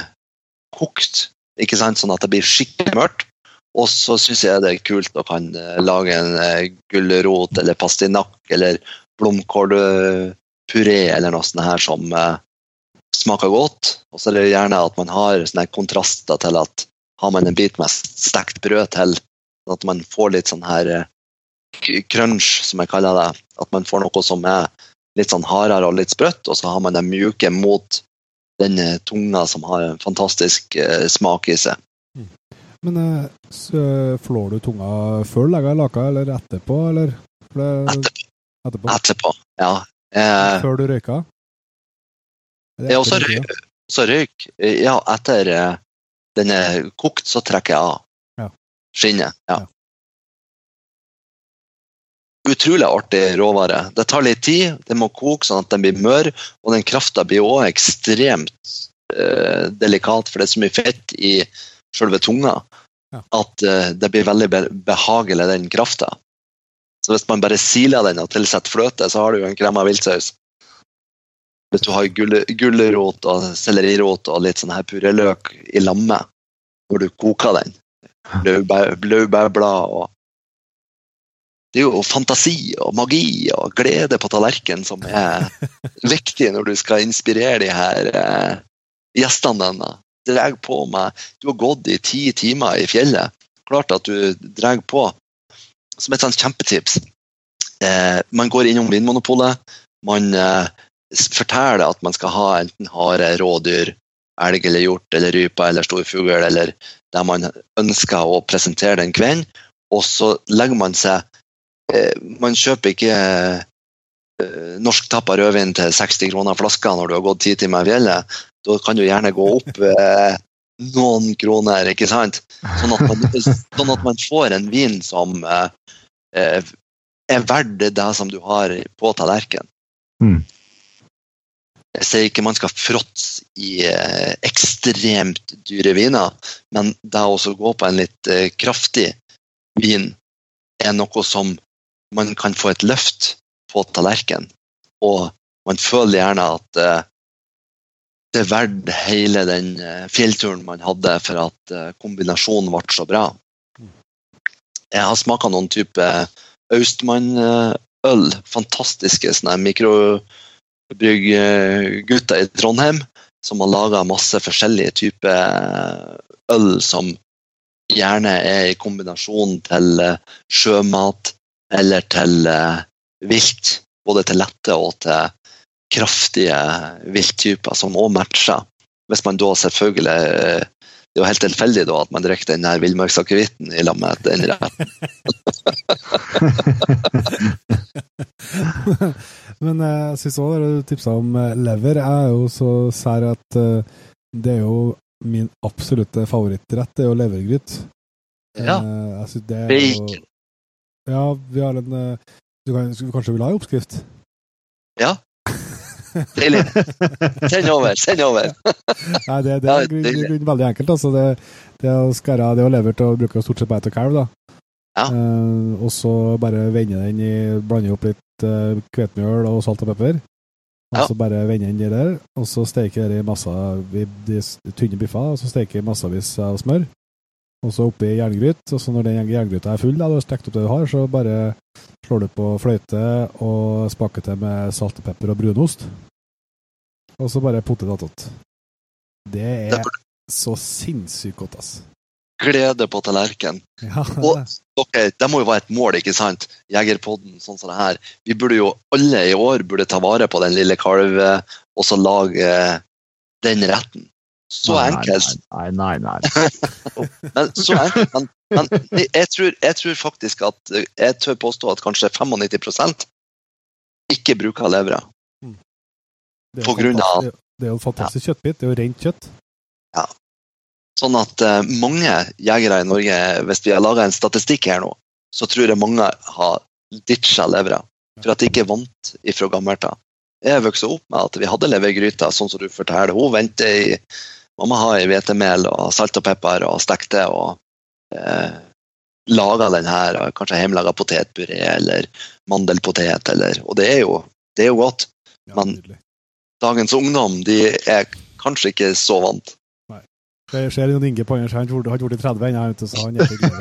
kokt, ikke sant? sånn at det blir skikkelig mørkt. Og så syns jeg det er kult å kan eh, lage en eh, gulrot eller pastinakk eller blomkålpuré eller noe sånt her som eh, smaker godt. Og så er det gjerne at man har sånne kontraster til at har man en bit med stekt brød til, sånn at man får litt sånn her eh, crunch, som jeg kaller det. At man får noe som er litt sånn hardere og litt sprøtt, og så har man det mjuke mot den tunga som har en fantastisk eh, smak i seg. Men eh, så flår du tunga før du legger i laka, eller etterpå, eller? Etterpå. etterpå. Etterpå. Ja. Eh, Før du røyker? Eller er også røyk. Så røyk Ja, etter eh, den er kokt, så trekker jeg av Ja. skinnet. Ja. Ja. Utrolig artig råvare. Det tar litt tid, det må koke sånn at den blir mør, og den krafta blir òg ekstremt eh, delikat, for det er så mye fett i selve tunga Ja. at eh, det blir veldig be behagelig, den krafta. Så hvis man bare siler den og tilsetter fløte, så har du jo en av viltsaus. Hvis du har gulrot og sellerirot og litt sånn her purreløk i lamme når du koker den. Blåbærblad og Det er jo fantasi og magi og glede på tallerkenen som er [laughs] viktig når du skal inspirere de her eh, gjestene dine. Dreg på med Du har gått i ti timer i fjellet. Klart at du drar på som et sånt kjempetips eh, Man går innom Vinmonopolet. Man eh, forteller at man skal ha enten hare, rådyr, elg eller hjort eller rype eller storfugl, eller det man ønsker å presentere den kvelden. Og så legger man seg eh, Man kjøper ikke norsktappa norsk tappa rødvin til 60 kroner flaska når du har gått ti timer i fjellet. Da kan du gjerne gå opp eh, noen kroner, ikke sant? Sånn at man, sånn at man får en vin som eh, eh, er verdt det som du har på tallerkenen. Mm. Jeg sier ikke man skal fråtse i eh, ekstremt dyre viner, men det å gå på en litt eh, kraftig vin er noe som man kan få et løft på tallerkenen. Og man føler gjerne at eh, det er verdt hele den fjellturen man hadde for at kombinasjonen ble så bra. Jeg har smaka noen type Austmann-øl. Fantastiske sånne mikrobrygggutter i Trondheim som har laga masse forskjellige typer øl som gjerne er i kombinasjon til eh, sjømat eller til eh, vilt. Både til lette og til kraftige vilttyper som òg matcher. Hvis man da selvfølgelig eh, Det var helt tilfeldig da at man drikker den der villmarksakevitten i lag med den retten. [laughs] Men jeg syns òg du tipsa om eh, lever. Jeg er jo så sær at eh, det er jo min absolutte favorittrett, det er jo levergryt. Ja. Eh, jeg synes det er jo Bacon. Ja, vi har en Du kan, kanskje vil ha en oppskrift? Deilig. Send over, send over. [laughs] Nei, det, det er grunn, det- grunn, veldig enkelt. Altså. Det, det å skære det å lever til å bruke stort sett bare til kalv. Da. Ja. Eh, og så bare vende den i Blande opp litt eh, hvetemjøl og salt og pepper. Og Ja. så bare vende den der, og så steker det i masse de tynne biffer, og så steker massevis av smør. Og så oppi jerngryt, og så når den jerngryta er full, da, du har stekt opp det du har, så bare slår du på fløyte og spaker til med salt og pepper og brunost. Og så bare potet attåt. Det er så sinnssykt godt, ass. glede på tallerken. [laughs] Ja, Og Ok, det må jo være et mål, ikke sant? Jegerpodden, sånn som det her. Vi burde jo alle i år burde ta vare på den lille kalven, og så lage eh, den retten. Så Nei, enkelt. Nei, nei, nei. nei. [laughs] Men, så enkelt, men, men jeg, tror, jeg tror faktisk at eh, Jeg tør påstå at kanskje 95% ikke bruker levra. Det på grunn av- Det er jo en fantastisk kjøttbit. Det er jo rent kjøtt. Sånn at uh, mange jegere i Norge, hvis vi har laga en statistikk her nå, så tror jeg mange har ditcha levra. For at de ikke er vant ifra gammelt av. Jeg vokste opp med at vi hadde levergryter, sånn som du forteller. Hun venter i Mamma har i hvetemel og salt og pepper og stekte og eh, laga den her, kanskje hjemmelaga potetpuré eller mandelpotet, eller Og det er jo, det er jo godt. Ja, Men- nydelig. Dagens ungdom de er kanskje ikke så vant. Jeg ser Jon Inge på andre siden, han har blitt 30 ennå, vet du, så han er ikke. [laughs]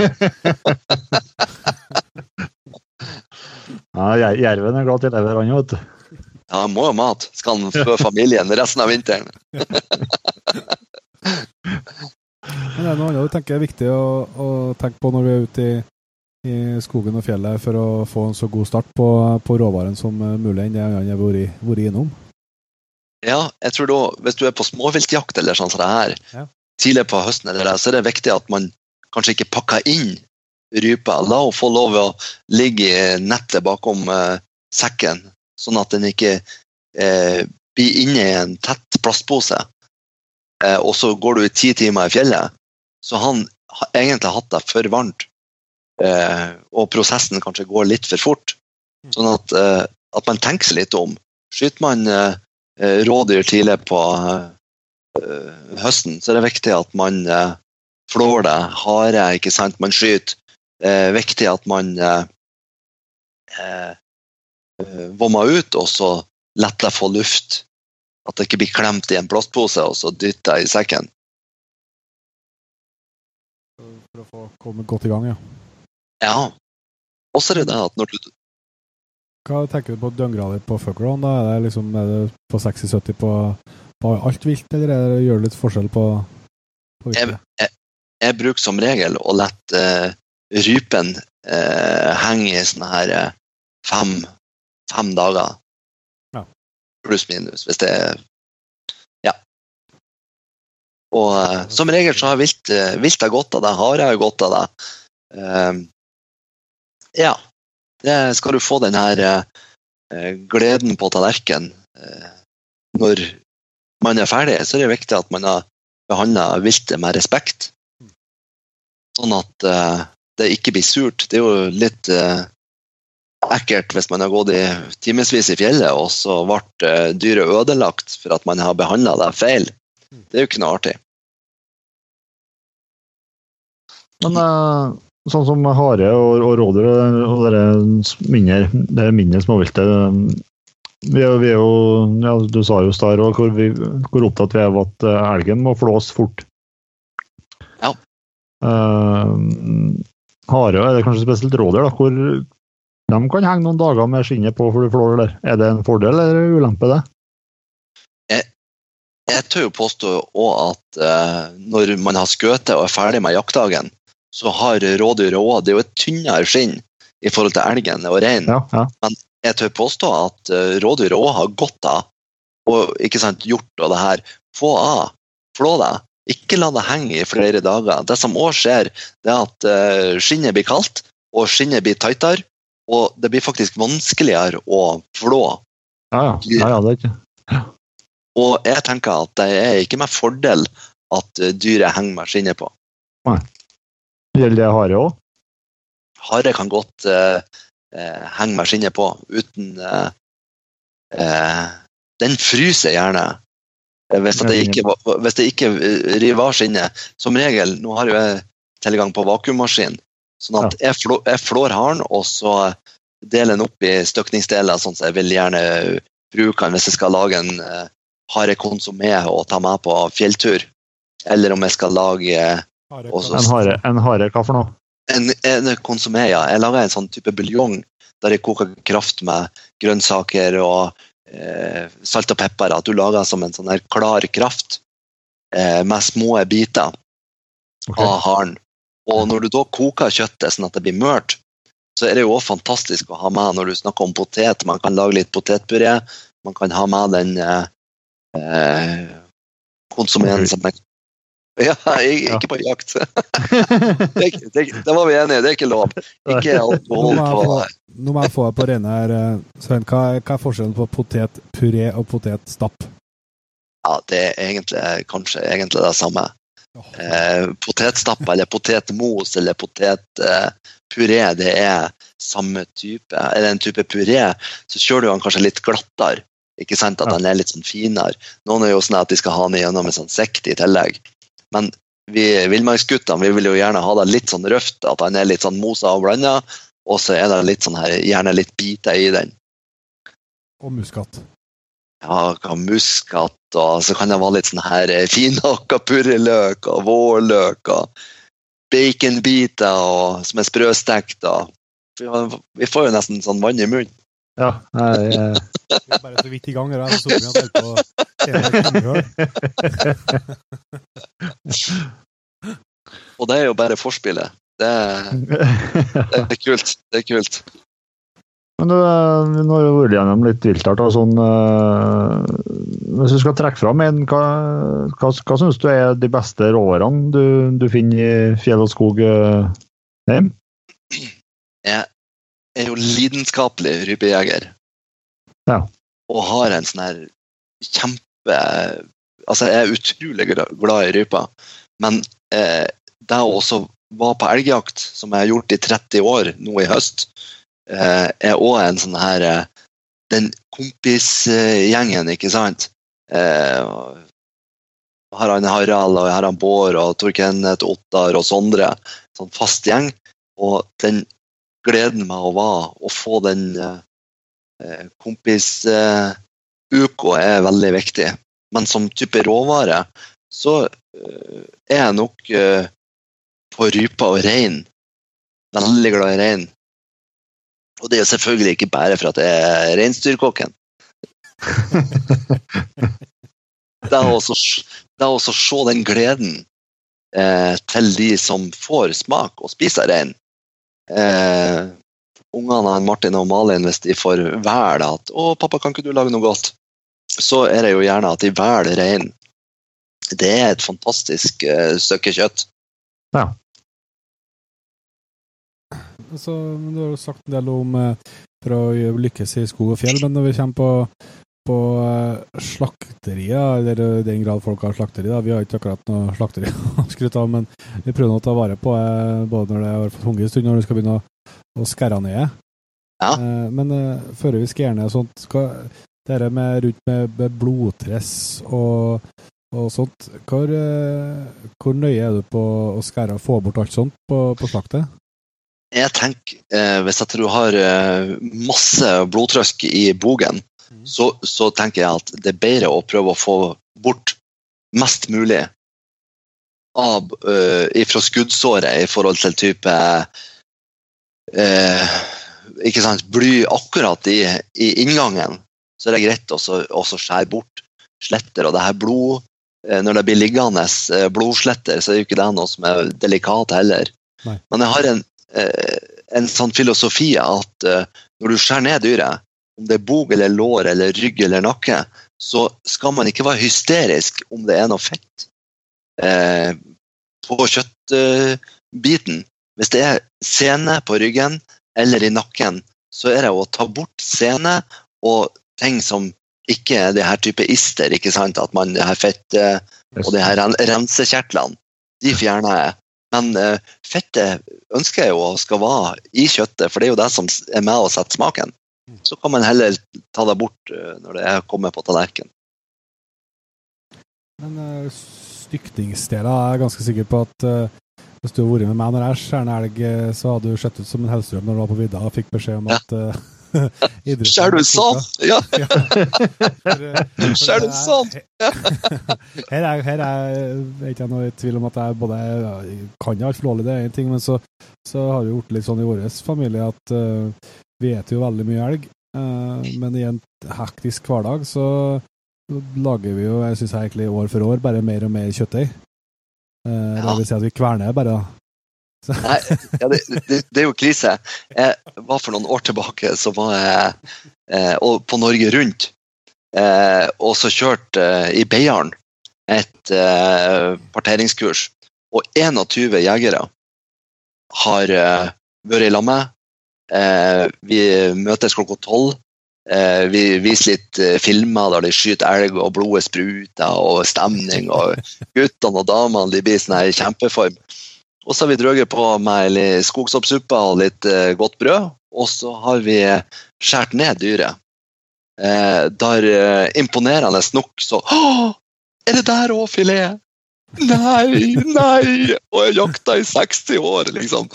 Ja, Jerven er glad til lever, han, vet du. Ja, han må jo mat. Skal han fø familien resten av vinteren? [laughs] Men det er noe annet du tenker er viktig å, å tenke på når vi er ute i, i skogen og fjellet for å få en så god start på, på råvaren som eh, mulig enn det han har vært innom. Ja, jeg tror da, Hvis du er på småviltjakt eller sånn som det her, Ja. tidlig på høsten, eller det, så er det viktig at man kanskje ikke pakker inn rypa. La henne få lov å ligge i nettet bakom eh, sekken, sånn at den ikke eh, blir inne i en tett plastpose. Eh, og så går du i ti timer i fjellet, så han har egentlig hatt det for varmt. Eh, og prosessen kanskje går litt for fort. Sånn at, eh, at man tenker seg litt om. Skyter man eh, rådyr tidlig på eh, høsten, så er det viktig at man eh, flår det. Hare, ikke sant. Man skyter. Eh, viktig at man eh, eh, eh, vommer ut, og så lar det få luft. At det ikke blir klemt i en plastpose og så dytta i sekken. For å få komme godt i gang, ja. Ja. Og så er det det at når du Hva tenker du på døgngrader på fuckground? da? Er det liksom er det på 60-70 på, på alt vilt, eller er det, gjør det litt forskjell på, på Jeg, jeg, jeg bruker som regel å la uh, rypen uh, henge i sånne her uh, fem, fem dager. Ja. Pluss minus, hvis det er Ja. Og uh, som regel så har vilt, uh, vilt har godt av det, hare har godt av det. Uh, ja. Det skal du få den her eh, gleden på tallerkenen eh, når man er ferdig, så er det viktig at man har behandla viltet med respekt. Sånn at eh, det ikke blir surt. Det er jo litt eh, ekkelt hvis man har gått i timevis i fjellet, og så ble eh, dyret ødelagt for at man har behandla det feil. Det er jo ikke noe artig. Men eh, sånn som hare og, og rådyr og, og det mindre, det mindre småviltet vi er, vi er jo, ja, Du sa jo Star, hvor, vi, hvor opptatt vi er av at eh, elgen må flås fort. Ja. Uh, hare, er det kanskje spesielt rådyr, hvor de kan henge noen dager med skinnet på for du flår der. Er det en fordel eller ulempe, det? Jeg tør jo påstå òg at uh, når man har skutt og er ferdig med jaktdagen, så har rådyret òg Det er jo et tynnere skinn i forhold til elgen og reinen. Ja, ja. Jeg tør påstå at uh, rådyret òg har godt av og ikke sant, gjort og det her. Få av. Flå deg. Ikke la det henge i flere dager. Det som òg skjer, det er at eh, skinnet blir kaldt, og skinnet blir tightere. Og det blir faktisk vanskeligere å flå. Ja, ja. ja, det er ikke Og jeg tenker at det er ikke med fordel at eh, dyret henger med skinnet på. Gjelder det hare òg? Hare kan godt eh, eh, henge med skinnet på uten eh, eh, Den fryser gjerne. Eh, Hvis det ikke, hvis det ikke river av skinnet. Som regel, nå har jeg tilgang på vakuummaskin, sånn at jeg, flå, jeg flår haren, og så deler den opp i støkningsdeler, sånn som jeg vil gjerne bruke den hvis jeg skal lage en harekonsumé og ta med på fjelltur. Eller om jeg skal lage En hare, en hare, hva for noe? en, en konsumé, ja. Jeg lager en sånn type buljong der jeg koker kraft med grønnsaker og eh, salt og pepper. At du lager som en sånn her klar kraft eh, med små biter okay. av haren. Og når du da koker kjøttet sånn at det blir mørt, så er det jo også fantastisk å ha med når du snakker om potet. Man kan lage litt potetpuré. Man kan ha med den eh, konsumeren som er Ja, jeg, ikke på jakt. [laughs] Det, det, det var vi enige i, det er ikke lov. Ikke alkohol på nå må jeg få deg på rene her, eh, Svein. Hva, hva er forskjellen på potetpuré og potetstapp? Ja, det er egentlig, kanskje egentlig det samme. Eh, potetstapp eller potetmos eller potetpuré, det er samme type. Eller en type puré, så kjører du den kanskje litt glattere. Ikke sant? At den er litt sånn finere. Noen er jo sånn at de skal ha den gjennom en sånn sekt i tillegg. Men vi villmarksguttene vi vil jo gjerne ha det litt sånn røft, at den er litt sånn mosa og blanda. Og så er det litt sånn her, gjerne litt biter i den. Og muskat. Ja, muskat, og så kan det være litt sånn her eh, finhakka purreløk og vårløk og baconbiter og, som er sprøstekt. Og, vi, får jo nesten sånn vann i munnen. Ja, jeg, [laughs] jeg, er bare så vidt i gang. her, så på [laughs] Og det er jo bare forspillet. Det, det er kult. Det er kult. Men du, eh, nå har vi vært gjennom litt viltart. Sånn, eh, hvis du skal trekke fram en, hva, hva, hva syns du er de beste råvarene du, du finner i fjell og skog eh. Jeg er jo lidenskapelig rypejeger. Ja. Og har en sånn her kjempe Altså, jeg er utrolig glad i rypa, men eh, det å også være på elgjakt, som jeg har gjort i 30 år nå i høst, eh, er òg en sånn her eh, Den kompisgjengen, ikke sant? Eh, har han Harald og her har han Bård og Tor Kenneth, Ottar og Sondre. Sånn fast gjeng. Og den gleden med å være å få den eh, kompisuka er veldig viktig. Men som type råvare så eh, er jeg nok eh, på rype og rein. Veldig glad i rein. Og det er jo selvfølgelig ikke bare for at jeg er reinsdyrkokken. [laughs] det er også å se den gleden eh, til de som får smak og spiser rein. eh, ungene av Martin og Malin, hvis de får velge at 'Å, pappa, kan ikke du lage noe godt?' Så er det jo gjerne at de velger rein. Det er et fantastisk uh, stykke kjøtt. Så, du har jo sagt en del om eh, for å lykkes i skog og fjell, men når vi kommer på, på eh, slakterier, eller i den grad folk har slakteri, da, vi har ikke akkurat noe slakteri [laughs] å skryte av, men vi prøver nå å ta vare på eh, både når det har fått hunget en stund, og når du skal begynne å, å skære ned. Ja. Eh, men eh, før vi skærer ned sånt, hva, det her med rundt med, med blodtress og, og sånt, hvor, eh, hvor nøye er du på å skære og få bort alt sånt på, på slaktet? Jeg tenker, eh, Hvis at du har masse blodtrykk i bogen, mm. så, så tenker jeg at det er bedre å prøve å få bort mest mulig av, eh, fra skuddsåret i forhold til type eh, ikke sant, bly akkurat i, i inngangen. Så er det greit å skjære bort sletter. Og det her blod eh, Når det blir liggende eh, blodsletter, så er jo ikke det noe som er delikat heller. Nei. Men jeg har en, eh, en sånn filosofi at eh, når du skjærer ned dyret, om det er bog eller lår eller rygg eller nakke, så skal man ikke være hysterisk om det er noe fett eh, på kjøttbiten. Hvis det er sene på ryggen eller i nakken, så er det å ta bort sene og ting som ikke er det her type ister, ikke sant? at man det her fettet og det her ren- rensekjertlene, de fjerner jeg. Men uh, fettet ønsker jeg jo skal være i kjøttet, for det er jo det som er med å sette smaken. Så kan man heller ta det bort uh, når det kommer på tallerkenen. Men uh, stykningsdeler er jeg ganske sikker på at eh, hvis du har vært med meg når jeg skjærer en elg, eh, så hadde du sett ut som en Hellstrøm når du var på vidda og fikk beskjed om Ja. at uh, [laughs] idretten Skjærer du sånn? [laughs] Ja, [laughs] Skjærer du sånn? her er, her er ikke jeg noe i tvil om at jeg både kan kan alt lovlig, det er én ting, men så, så har vi jo gjort litt sånn i vår familie at uh, vi spiser jo veldig mye elg. Uh, men i en hektisk hverdag så lager vi jo, jeg syns egentlig år for år, bare mer og mer kjøttdeig. Uh, Ja. Det vil si at vi kverner bare, da. Nei, ja, det, det, det er jo krise. Jeg var For noen år tilbake så var jeg eh, på Norge Rundt. Eh, og så kjørte eh, i Beiarn et eh, parteringskurs. Og 21 jegere har eh, vært i lag med. Eh, vi møtes klokka tolv. Eh, vi viser litt eh, filmer der de skyter elg og blodet spruter og stemning. Og guttene og damene de blir sånn i kjempeform. Og så har vi drøget på med litt skogsoppsuppe og litt eh, godt brød. Og så har vi skåret ned dyret. Der imponerende nok så Å, er det der òg filet? Nei, nei! Og jeg jakta i 60 år, liksom.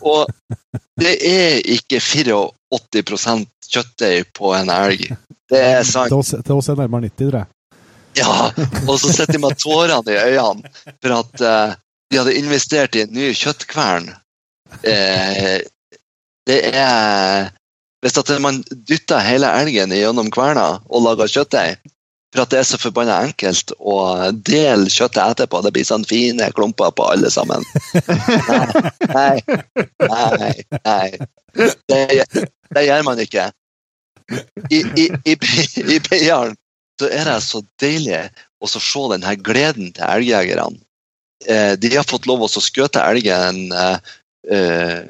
Og det er ikke 84 kjøttdeig på en elg. Det er sant. Til oss, til oss er nærmere 90, tror jeg. Ja, og så sitter de med tårene i øynene for at uh, de hadde investert i en ny kjøttkvern. Uh, det er Hvis at man dytter hele elgen gjennom kverna og lager kjøttdeig, for at det er så forbanna enkelt å dele kjøttet etterpå, det blir sånn fine klumper på alle sammen. [laughs] Nei, nei, nei. Det, det gjør man ikke. I, i, i, i Beiarn så er det så deilig å så se den her gleden til elgjegerne. Eh, de har fått lov å skjøte elgen eh, eh,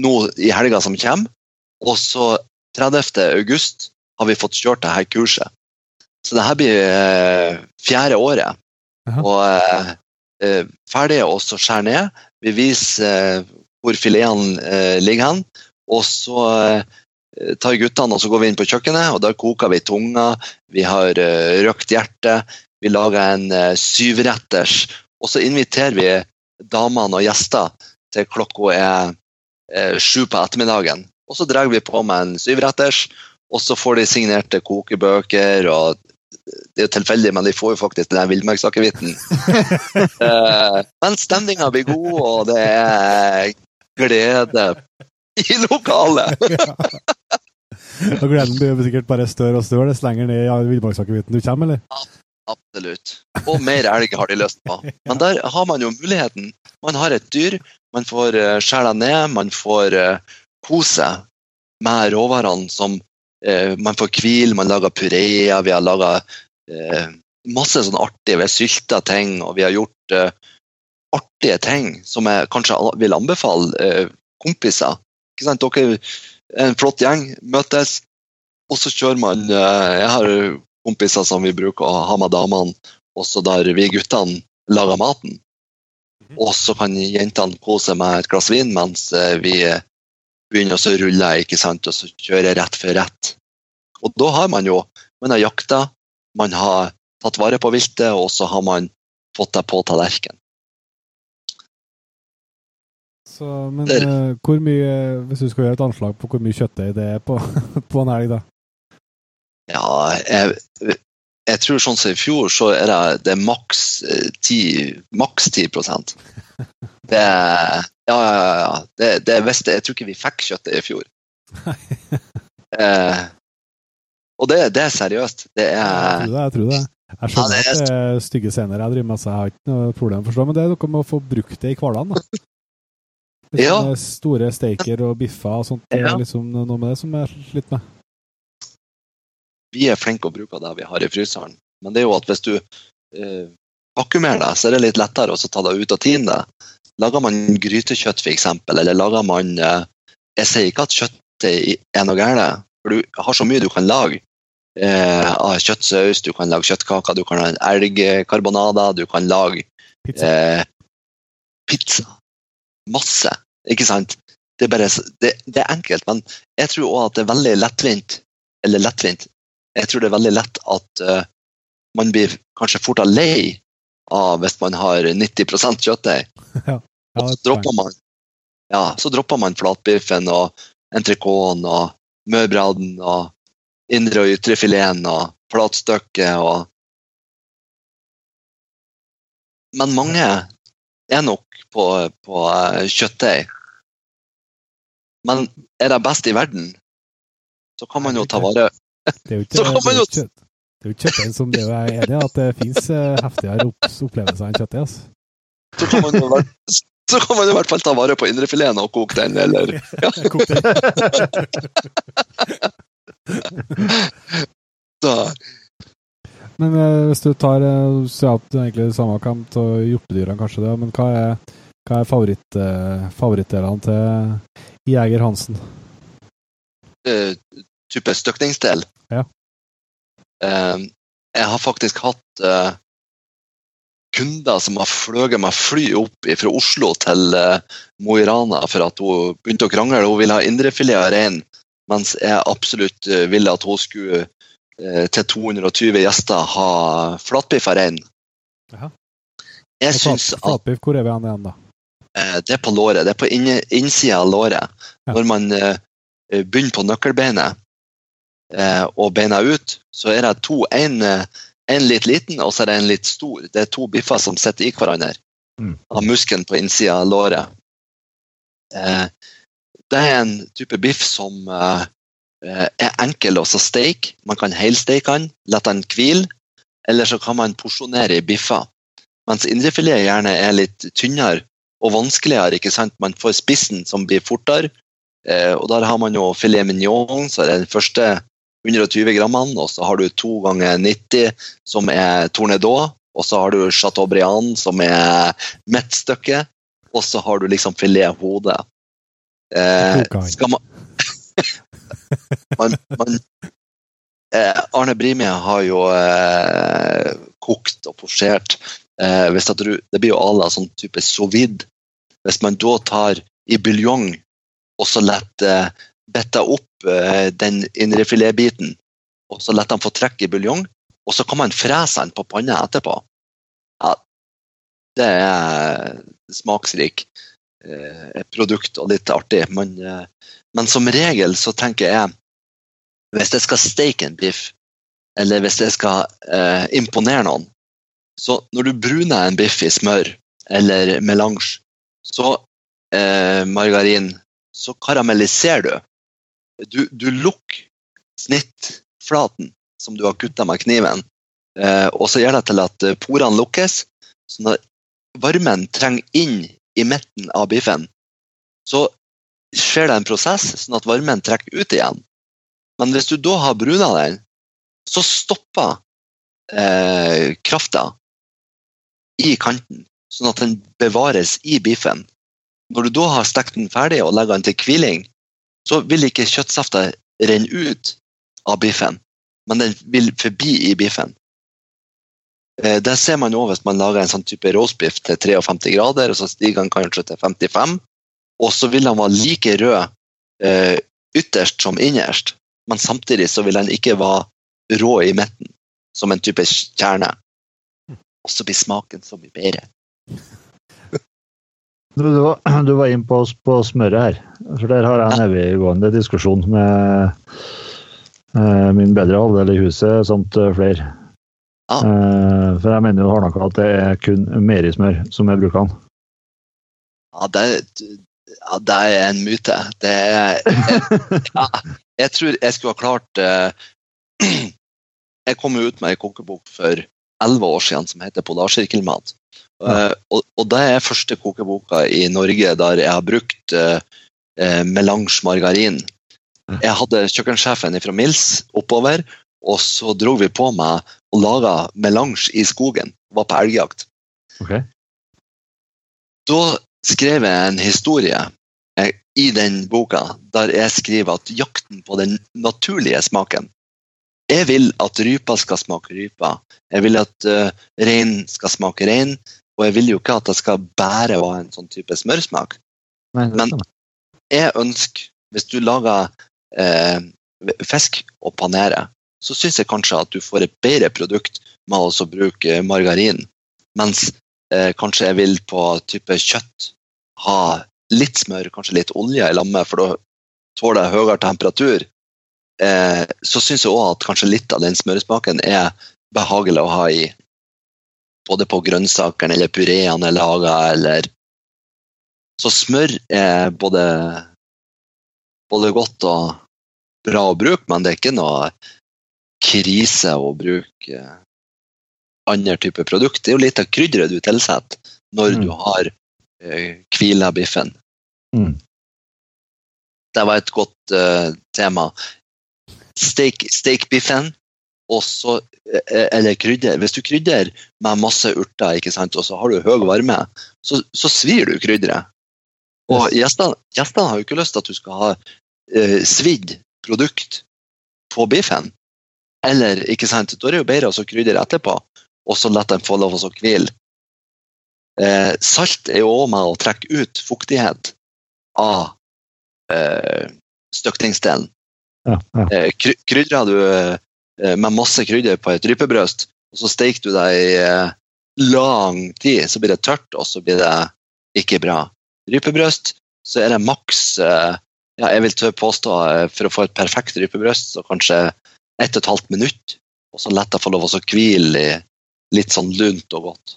nå i helga som kommer, og så 30. august har vi fått kjørt det her kurset. Så det her blir fjerde året. Aha. Og eh, ferdig å så skjære ned. Vi viser eh, hvor filetene eh, ligger hen, og så eh, tar guttene og så går vi inn på kjøkkenet, og der koker vi tunga, vi har uh, røkt hjerte, vi lager en uh, syvretters, og så inviterer vi damene og gjester til klokka er sju på ettermiddagen. Og så drar vi på med en syvretters, og så får de signerte kokebøker, og det er jo tilfeldig, men de får jo faktisk den villmarksakevitten. [laughs] men stemninga blir god, og det er glede i lokalet. [laughs] Og gleden blir sikkert bare større og større dess lenger ned i villmarksakevitten du kommer, eller? Absolutt. Og mer elg har de lyst på. [laughs] Men der har man jo muligheten. Man har et dyr, man får uh, ned, man får uh, kose med råvarene som uh, Man får hvile, man lager pureer, vi har laga eh, masse sånn artige Vi har sylta ting, og vi har gjort artige ting som jeg kanskje vil anbefale kompiser. Ikke sant? Dere er en flott gjeng, møtes, og så kjører man Jeg har kompiser som vi bruker å ha med damene, også der vi guttene lager maten. Mhm. Og så kan jentene kose med et glass vin mens eh, vi begynner å rulle ikke sant? og så kjøre rett for rett. Og da har man jo man har jakta, man har tatt vare på viltet, og så har man fått det på tallerkenen. Så, men eh, hvor mye, hvis du skal gjøre et anslag på hvor mye kjøttdeig det er på, [laughs] på en elg, da? Ja, jeg, jeg tror sånn som i fjor, så er det, det er maks eh, 10, maks 10 Det Ja, ja, ja. Det, det er Jeg tror ikke vi fikk kjøttet i fjor. [laughs] Eh, og det, det er seriøst. Det Jeg er tror det. Jeg, tror det. jeg skjønner Ja, det er- at det er stygge scener jeg driver med, så jeg har ikke noe problem å forstå, men det er noe med å få brukt det i hverdagen. Liksom Ja. Store steiker og biffer og sånt. Ja. liksom noe med det som jeg er litt med. vi er flinke å bruke det vi har i fryseren. Men det er jo at hvis du eh, vakuumerer det, så er det litt lettere å ta det ut og tine det. Lager man grytekjøtt, f.eks., eller lager man eh, Jeg sier ikke at kjøttet er noe galt, for du har så mye du kan lage. Eh, av kjøttsaus, du kan lage kjøttkaker, du kan lage elgkarbonader, du kan lage Pizza. eh, pizza. Masse, ikke sant? Det er, bare, det, det er enkelt, men jeg tror òg at det er veldig lettvint. Eller lettvint. Jeg tror det er veldig lett at uh, man blir kanskje fort lei av hvis man har 90 kjøttdeig. [laughs] Ja, Og så dropper man ja, så dropper man flatbiffen og entrecôten og mørbraden og indre og ytre fileten og flatstykket og Men mange er nok på, på eh, kjøttdeig. Men er det best i verden, så kan man jo ta vare Det er jo [laughs] ikke, det er kjøtt- det er jo kjøttdeig som det er er enig i, at det fins heftigere opplevelser enn kjøttdeig. Altså. så kan man jo i hvert- [laughs] så kan man i hvert fall ta vare på indrefileten og koke den, eller [laughs] ja. Men eh, hvis du tar så sier det er egentlig samme kamp til hjortedyrene, kanskje det, men hva er, hva er favoritt, eh, favorittdelene til Jeger Hansen? Uh, type støkningsdel. Ja. Uh, jeg har faktisk hatt uh, kunder som har fløyet meg fly opp fra Oslo til Mo i Rana for at hun begynte å krangle. Hun ville ha indrefilet av rein, mens jeg absolutt ville at hun skulle til 220 gjester ha flatbiff av rein. Jeg syns at Flatbiff, hvor er vi igjen da? Eh, Det er på låret. Det er på innsida av låret. Når man eh, begynner på nøkkelbeinet eh, og beina ut, så er det to. En, eh, en litt liten, og så er det en litt stor. Det er to biffer som sitter i hverandre Mm. av muskelen på innsida av låret. Eh, Det er en type biff som eh, eh, er enkel å steike. Man kan helsteike den, la den hvile, eller så kan man porsjonere i biffer. Mens indrefilet gjerne er litt tynnere og vanskeligere. ikke sant? Man får spissen som blir fortere. Eh, og Der har man jo filet mignon, så er det den første 120 grammene. Og så har du to ganger 90, som er tornedot. Og så har du chateaubriand, som er midtstykket. Og så har du liksom filet hode. Eh, skal man [laughs] man, man eh, Arne Brimi har jo eh, kokt og posjert. Eh, du, det blir jo à la sånn type sous vide. Hvis man da tar i buljong og så lar eh, betta opp eh, den indrefiletbiten, og så lar den få trekk i buljong, og så kan man frese den på panna etterpå. Ja, det er smaksrik eh, produkt og litt artig. Men, eh, men som regel så tenker jeg hvis jeg skal steke en biff, eller hvis jeg skal eh, imponere noen, så når du bruner en biff i smør eller melange, så eh, margarin, så karamelliserer du. Du, du lukker snittflaten som du har kutta med kniven, Eh, og så gjør det til at eh, porene lukkes, så når varmen trenger inn i midten av biffen, så skjer det en prosess sånn at varmen trekker ut igjen. Men hvis du da har bruna den, så stopper eh, krafta i kanten, sånn at den bevares i biffen. Når du da har stekt den ferdig og legger den til hviling, så vil ikke kjøttsafta renne ut av biffen, men den vil forbi i biffen. Eh, Det ser man òg hvis man lager en sånn type roastbiff til 53 grader, og så stiger den kanskje til 55. Og så vil den være like rød eh, ytterst som innerst, men samtidig så vil den ikke være rå i midten, som en type kjerne. Og så blir smaken så mye bedre. [laughs] Du, du, var, du var inn på, på smøret her. For der har jeg en eviggående diskusjon med uh, min bedre halvdel i huset samt uh, flere. Ja. Uh, for jeg mener jo hardnakka at det er kun merismør som er brukende. Ja, det, ja, det er en myte. Det er jeg, [laughs] ja, jeg tror jeg skulle ha klart [clears throat] Jeg kom jo ut med en kokebok for elleve år siden som heter Polarsirkelmat. Eh, og, og det er første kokeboka i Norge der jeg har brukt uh, eh, melange margarin. Jeg hadde kjøkkensjefen fra Mills oppover, og så dro vi på med og laga melange i skogen. Var på elgjakt. Okay. Da skrev jeg en historie eh, i den boka der jeg skriver at jakten på den naturlige smaken Jeg vil at rypa skal smake rypa. Jeg vil at uh, rein skal smake rein. Og jeg vil jo ikke at det skal bare være en sånn type smørsmak. Nei, Men- Jeg ønsker, hvis du lager eh, fisk og panerer, så syns jeg kanskje at du får et bedre produkt med å bruke margarin. Mens eh, kanskje jeg vil på type kjøtt ha litt smør, kanskje litt olje i lammet, for da tåler jeg høyere temperatur. Eh, så syns jeg òg at kanskje litt av den smøresmaken er behagelig å ha i. Både på grønnsakene eller pureene jeg lager, eller Så smør er både, både godt og bra å bruke, men det er ikke noe krise å bruke andre typer produkt. Det er jo litt av krydderet du tilsetter når Mm. du har eh, hvila biffen. Mm. Det var et godt uh, tema. Steak, steakbiffen, og eh, Eller krydder. Hvis du krydder med masse urter, ikke sant, og så har du høy varme, så, så svir du krydderet. Og gjestene, gjestene har jo ikke lyst til at du skal ha eh, svidd produkt på biffen. Eller, ikke sant, da er det jo bedre å krydre etterpå, og så la dem få lov å så hvile. Eh, salt er jo òg med å trekke ut fuktighet av eh, støkningsdelen. Ja, ja. Eh, kry krydrer du eh, med masse krydder på et rypebrøst, og så steker du det i eh, lang tid, så blir det tørt, og så blir det ikke bra. Rypebrøst, så er det maks ja, jeg vil påstå for å få et perfekt rypebrøst, så kanskje ett og et halvt minutt, og så lett å få lov å så hvile i litt sånn lunt og godt.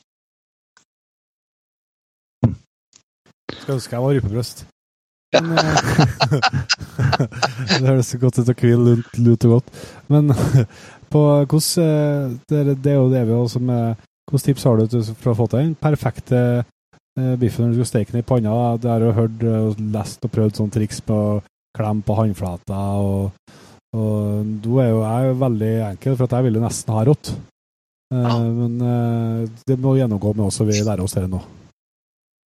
Skulle ønske jeg var rypebrøst. Men, eh, det høres godt ut å hvile lunt og godt. Men [laughs] på hvordan eh, det, er- det er jo det vi også med Hvilke tips har du for å få til den perfekte eh, biffen når du skal steke den i panna? du Det har jeg hørt og lest og prøvd sånne triks på å klemme på håndflata. Og, og da er jo jeg veldig enkel, for at jeg vil jo nesten ha rått. Ja. Men det må gjennomgå med oss, vi lærer oss det nå.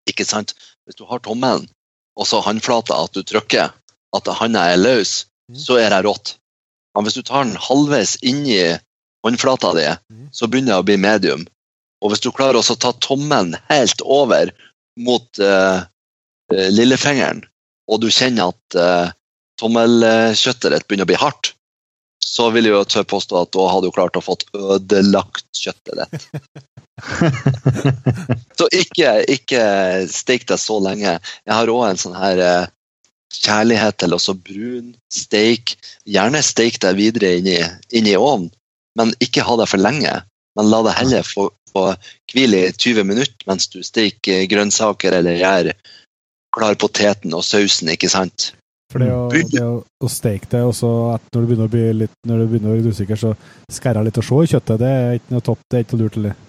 Ikke sant? Hvis du har tommelen, og så håndflata at du trykker, at handa er løs, Mhm. så er det rått. Men hvis du tar den halvveis inni håndflata di, Mhm. så begynner det å bli medium. Og hvis du klarer å ta tommelen helt over mot eh, lillefingeren, og du kjenner at uh, tommelkjøttet ditt begynner å bli hardt, så vil jeg jo tørre påstå at da har du klart å fått ødelagt kjøttet ditt. [laughs] Så ikke, ikke steik deg så lenge. Jeg har òg en sånn her eh, kjærlighet til også brun steik. Gjerne steik deg videre inn i, inn i ovnen, men ikke ha det for lenge. Men la det heller få, få hvile i 20 minutter mens du steker grønnsaker eller gjør klar poteten og sausen, ikke sant? For For det å, det å, å steke det, og så når du begynner å bli litt, når du begynner å bli usikker, så skærer litt og se i kjøttet. Det er ikke noe topp, det er ikke noe lurt. Eller?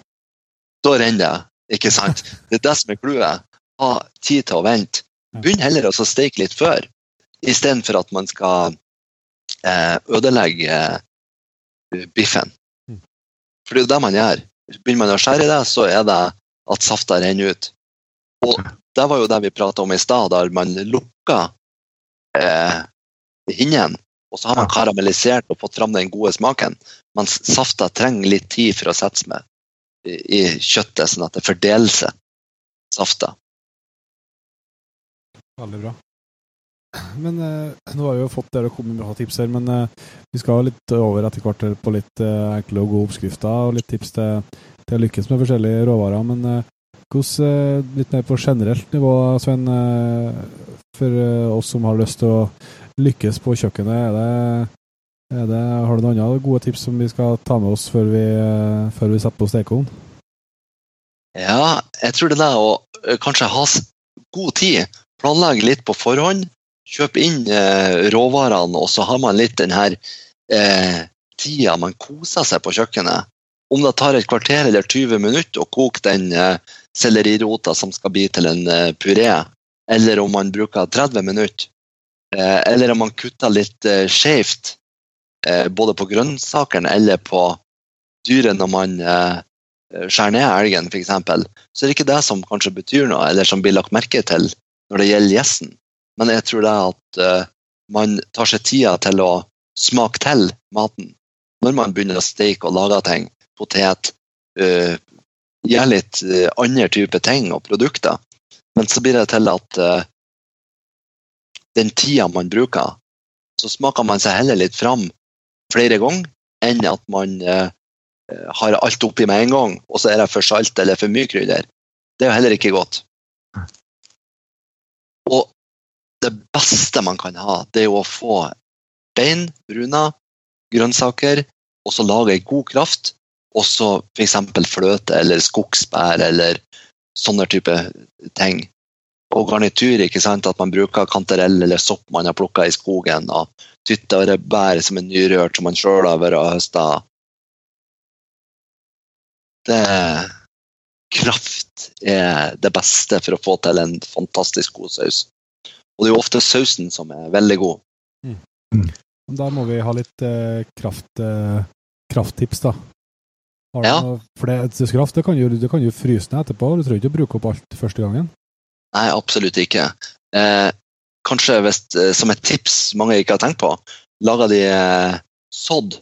Da renner det, ikke sant? Det er det som er clouet. Ha tid til å vente. Begynn heller å steke litt før, istedenfor at man skal eh, ødelegge eh, biffen. Mm. For det er jo det man gjør. Begynner man å skjære det, så er det at safta renner ut. Og det var jo det vi prata om i stad, der man lukka eh, hinnen, og så har man karamellisert og fått fram den gode smaken. Mens safta trenger litt tid for å sette med i, kjøttet, sånn at det fordeler seg, safta. Veldig bra. Men eh, nå har vi jo fått dere kommet med bra tips her, men eh, vi skal litt over etter hvert på litt eh, enkle og gode oppskrifter og litt tips til, til å lykkes med forskjellige råvarer. Men eh, hvordan, eh, litt mer på generelt nivå, Sven, eh, for oss som har lyst til å lykkes på kjøkkenet, er det, det, har du noen andre gode tips som vi skal ta med oss før vi, eh, før vi setter på stekeovnen? Ja, jeg tror det er å eh, kanskje ha god tid. Planlegge litt på forhånd. Kjøpe inn eh, råvarene, og så har man litt den her eh, tida man koser seg på kjøkkenet. Om det tar et kvarter eller 20 minutter å koke den eh, sellerirota som skal bli til en eh, puré, eller om man bruker 30 minutter, eh, eller om man kutter litt eh, skjevt, både på grønnsakene eller på dyret når man eh, skjærer ned elgen, f.eks., så er det ikke det som kanskje betyr noe, eller som blir lagt merke til når det gjelder gjesten. Men jeg tror det at eh, man tar seg tida til å smake til maten når man begynner å steke og lage ting. Potet. Uh, gjør litt uh, andre typer ting og produkter. Men så blir det til at uh, den tida man bruker, så smaker man seg heller litt fram flere ganger enn at man eh, har alt oppi med en gang, og så er det for salt eller for mye krydder. Det er jo heller ikke godt. Og det beste man kan ha, det er jo å få bein, bruna, grønnsaker, og så lage ei god kraft, og så f.eks. fløte eller skogsbær eller sånne type ting. Og garnitur. ikke sant, at man bruker kantarell eller sopp man har plukka i skogen, og tyttebær som er nyrørt, som man sjøl har vært og høsta. Det Kraft er det beste for å få til en fantastisk god saus. Og det er jo ofte sausen som er veldig god. Da må vi ha litt eh, kraft, eh, krafttips, da. Har du Ja. noe, for det, det kraft det kan, jo, det kan jo fryse ned etterpå. Du trenger ikke å bruke opp alt første gangen. Nei, absolutt ikke. Eh, kanskje hvis, eh, som et tips mange ikke har tenkt på, lager de eh, sådd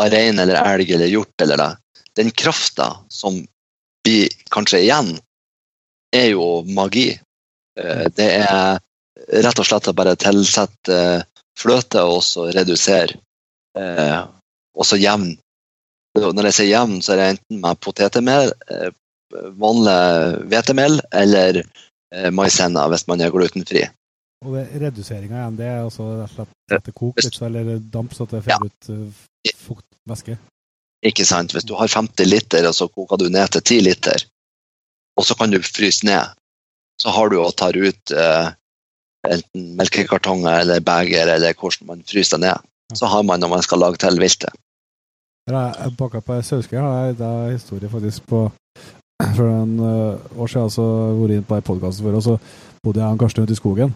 av rein eller elg eller hjort eller det. Den krafta som blir kanskje igjen, er jo magi. Eh, det er rett og slett å bare tilsette eh, fløte og så redusere. Eh, og så jevn. Når jeg sier jevn, så er det enten med potetmel, eh, vanlig hvetemel eller eh, maisenna hvis man er glutenfri. Og reduseringa igjen, det er altså rett og slett at det koker litt, eller damp, så det det Ja. ut eh, fukt, væske. Ikke sant? Hvis du har 50 liter, og så koker du ned til 10 liter, og så kan du fryse ned, så har du og tar ut eh, enten melkekartonger eller beger, eller hvordan man fryser det ned. Så har man når man skal lage til viltet. Jeg baka på ei sauske. har jeg- en historie faktisk på [clears throat] For en uh, år siden så vært inne på ei podkast før, og så bodde jeg og Karsten ute i skogen.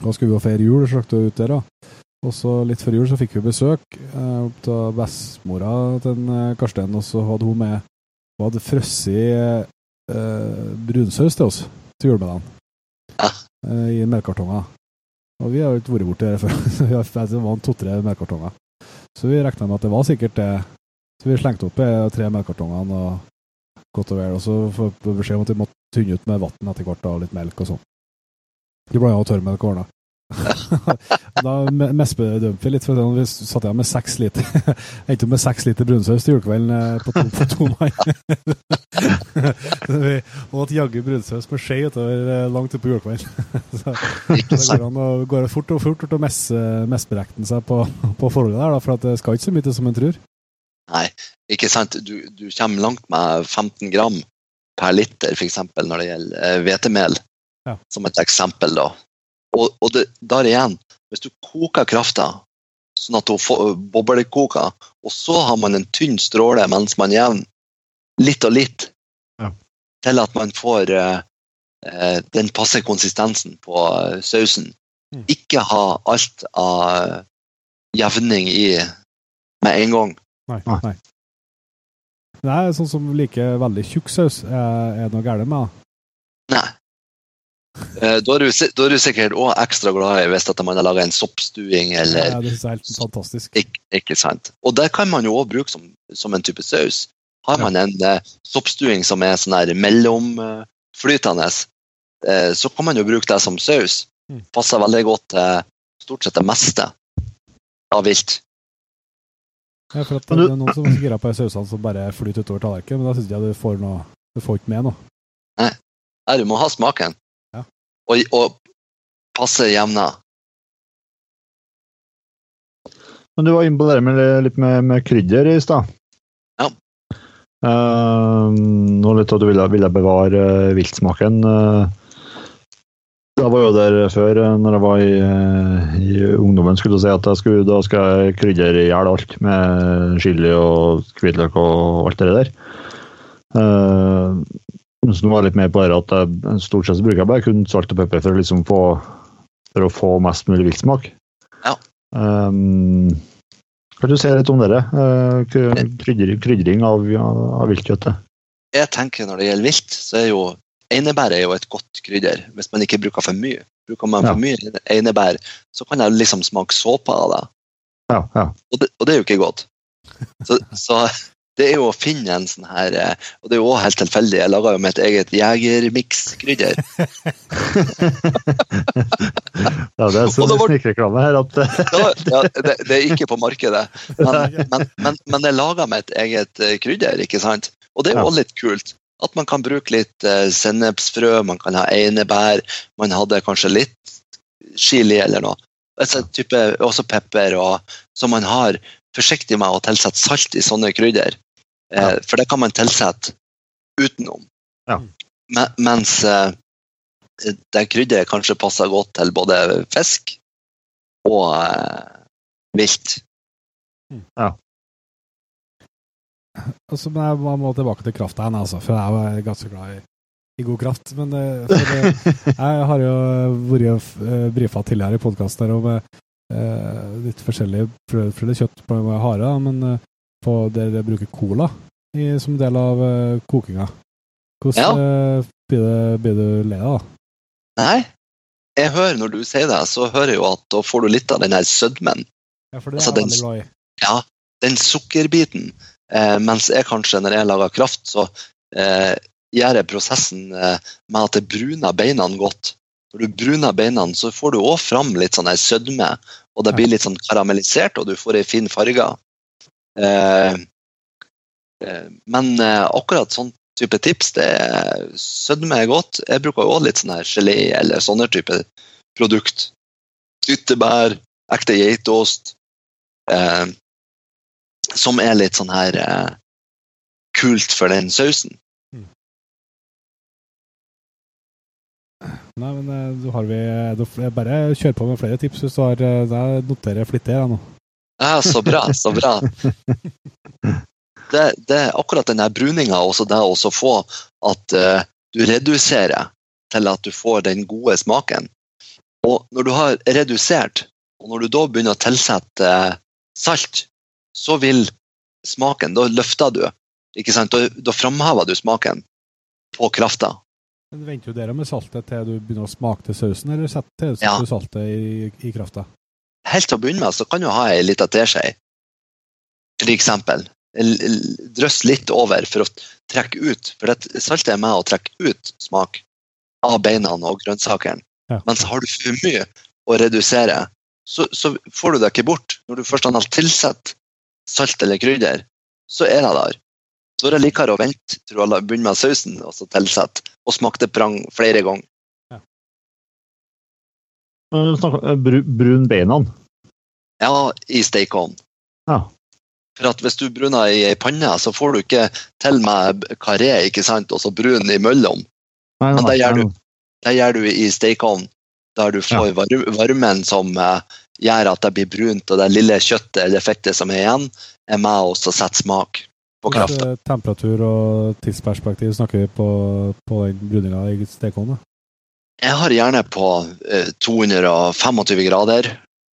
Da skulle vi jo feire jul, vi ut der. da. Og så litt før jul så fikk vi besøk uh, av bestemora til eh, Karsten, og så hadde hun med Hun hadde frosset uh, brunsaus til oss til julemiddagen. Ja. uh, I melkekartonger. Og vi har jo ikke vært borti det før. [laughs] Vi har- det var to-tre melkekartonger. Så vi regna med at det var sikkert det. Så vi slengte opp eh, tre melkekartongene og godt og vel. Og så får vi beskjed om at vi måtte tynne ut med vann etter hvert og litt melk og sånn. Vi blanda tørrmelk og ordna. da [laughs] mespedømte vi litt, for vi satt igjen med seks liter [laughs] Endte opp med seks liter brunsaus til julekvelden eh, på to, på to [laughs] mann. Vi åt jaggu brunsaus med skje utover eh, langt utpå julekvelden. Så det går an å går fort og fort å messe- mestberekne seg på, på forholdet der, da, for det skal ikke så mye til som en tror. Nei, ikke sant? Du, du kommer langt med 15 gram per liter, f.eks. når det gjelder eh, hvetemel, Ja. som et eksempel. da. Og, og det, der igjen, hvis du koker krafta sånn at hun får boblekoker, og så har man en tynn stråle mens man jevner litt og litt, Ja. til at man får eh, eh, den passe konsistensen på sausen. Mm. Ikke ha alt av jevning i med en gang. Nei. Nei. nei. Det er sånn som liker veldig tjukk saus. Er, er det noe galt med det? Nei. Eh, Da er du, da er du sikkert òg ekstra glad i hvis at man har laga en soppstuing eller Ja, det synes jeg er helt fantastisk. Ik ikke sant? Og det kan man jo også bruke som, som en type saus. Har man en eh, soppstuing som er sånn her mellomflytende, eh, så kan man jo bruke det som saus. Mm. Passer veldig godt til stort sett det meste av vilt. Ja, for at det er noen som er gira på sausene som bare flyter utover tallerkenen, men da syns jeg du får noe Du får ikke med noe. Nei, du må ha smaken. Ja. Og, og passe jevna. Men du var inne på det med litt med, med krydder i stad. Ja. Uh, nå litt at du ville, ville bevare eh, viltsmaken. Uh, jeg var jo der før, eh, når jeg var i, eh, i ungdommen, skulle si at jeg skulle, da skal jeg krydre i hjel alt med chili og hvitløk og alt det der. Uh, så nå var jeg litt mer på det at jeg, stort sett bruker jeg bare kun salt og pepper for å, liksom få, for å få mest mulig viltsmak. Ja. Um, kan du si litt om dere? Uh, krydring, krydring av, av viltkjøttet. Jeg tenker Når det gjelder vilt, så er jo einebær er jo et godt krydder hvis man ikke bruker for mye. Bruker man Ja. for mye einebær, så kan jeg liksom smake såpe av det. Ja, ja. Og det, og det er jo ikke godt. Så, [laughs] så det er jo å finne en sånn her eh, Og det er jo også helt tilfeldig. Jeg laga jo mitt eget jegermikskrydder. [laughs] ja det er så Og det snikreklame her at [laughs] Ja, ja, det, det er ikke på markedet, men, men, men, men jeg laga mitt eget eh, krydder, ikke sant? Og det er jo også litt kult. At man kan bruke litt eh, sennepsfrø, man kan ha einebær, man hadde kanskje litt chili eller noe. Altså, type, også pepper, og, så man har forsiktig med å tilsette salt i sånne krydder. Eh, Ja. For det kan man tilsette utenom. Ja. Mens eh, det krydderet kanskje passer godt til både fisk og vilt. vilt. [laughs] Altså, men jeg må- tilbake til krafta igjen, altså, for jeg er ganske glad i, i god kraft. Men eh, for det, [laughs] jeg har jo vært uh, brifa tidligere i podkaster om eh, litt forskjellige prøvde kjøtt på hare, men eh, på der de bruker cola i, som del av eh, kokinga. Hvordan eh, blir, det, blir du lei av da? Nei, jeg hører når du sier det, så hører jeg jo at da får du litt av den her sødmen. Ja, for det Altså, er jeg den- veldig glad i. Ja, den sukkerbiten. Eh, mens jeg kanskje, når jeg lager kraft, så eh, gjør jeg prosessen eh, med at jeg bruner beina godt. Når du bruner beina, så får du òg fram litt sånn sødme, og det blir litt sånn karamellisert, og du får ei fin farge. Eh, eh, men eh, akkurat sånn type tips, det er sødme er godt. Jeg bruker òg litt sånn her gelé eller sånne type produkt. Tyttebær, ekte geitost. Eh, som er litt sånn her eh, kult for den sausen. Nei, men du da har vi da, Bare kjør på med flere tips hvis du har eh, Jeg noterer flittig her nå. Ja, så bra, så bra. Det, det er akkurat den bruninga, også det å få at uh, du reduserer til at du får den gode smaken. Og når du har redusert, og når du da begynner å tilsette eh, salt, så vil smaken Da løfter du. Ikke sant? Da, da framhever du smaken på krafta. Men Venter du dere med saltet til du begynner å smake til sausen, eller setter Ja. du saltet i, i krafta? helt til å begynne med så kan du ha ei lita teskje, for eksempel. Drøss litt over for å trekke ut, for det saltet er med å trekke ut smak av beina og grønnsakene. Ja. Mens har du for mye å redusere, så, så får du det ikke bort. Når du først har tilsatt salt eller krydder, så er det der. Så er det likere å vente til du har begynt med sausen, og så tilsette, og smake det prang flere ganger. Snakk- eh, bru, Brun beina. Ja, i stekeovn. Ja. For at hvis du bruner i ei panne, så får du ikke til med karé ikke sant? og så brun imellom. Nei, Men det gjør du. Det gjør du i stekeovn. der du får ja. varmen som eh, gjør at det blir brunt, og det lille kjøttet eller fettet som er igjen, er med oss og setter smak på krafta. Temperatur og tidsperspektiv snakker vi på, på den bruninga i stekeovnen? Jeg har gjerne på eh, 225 grader,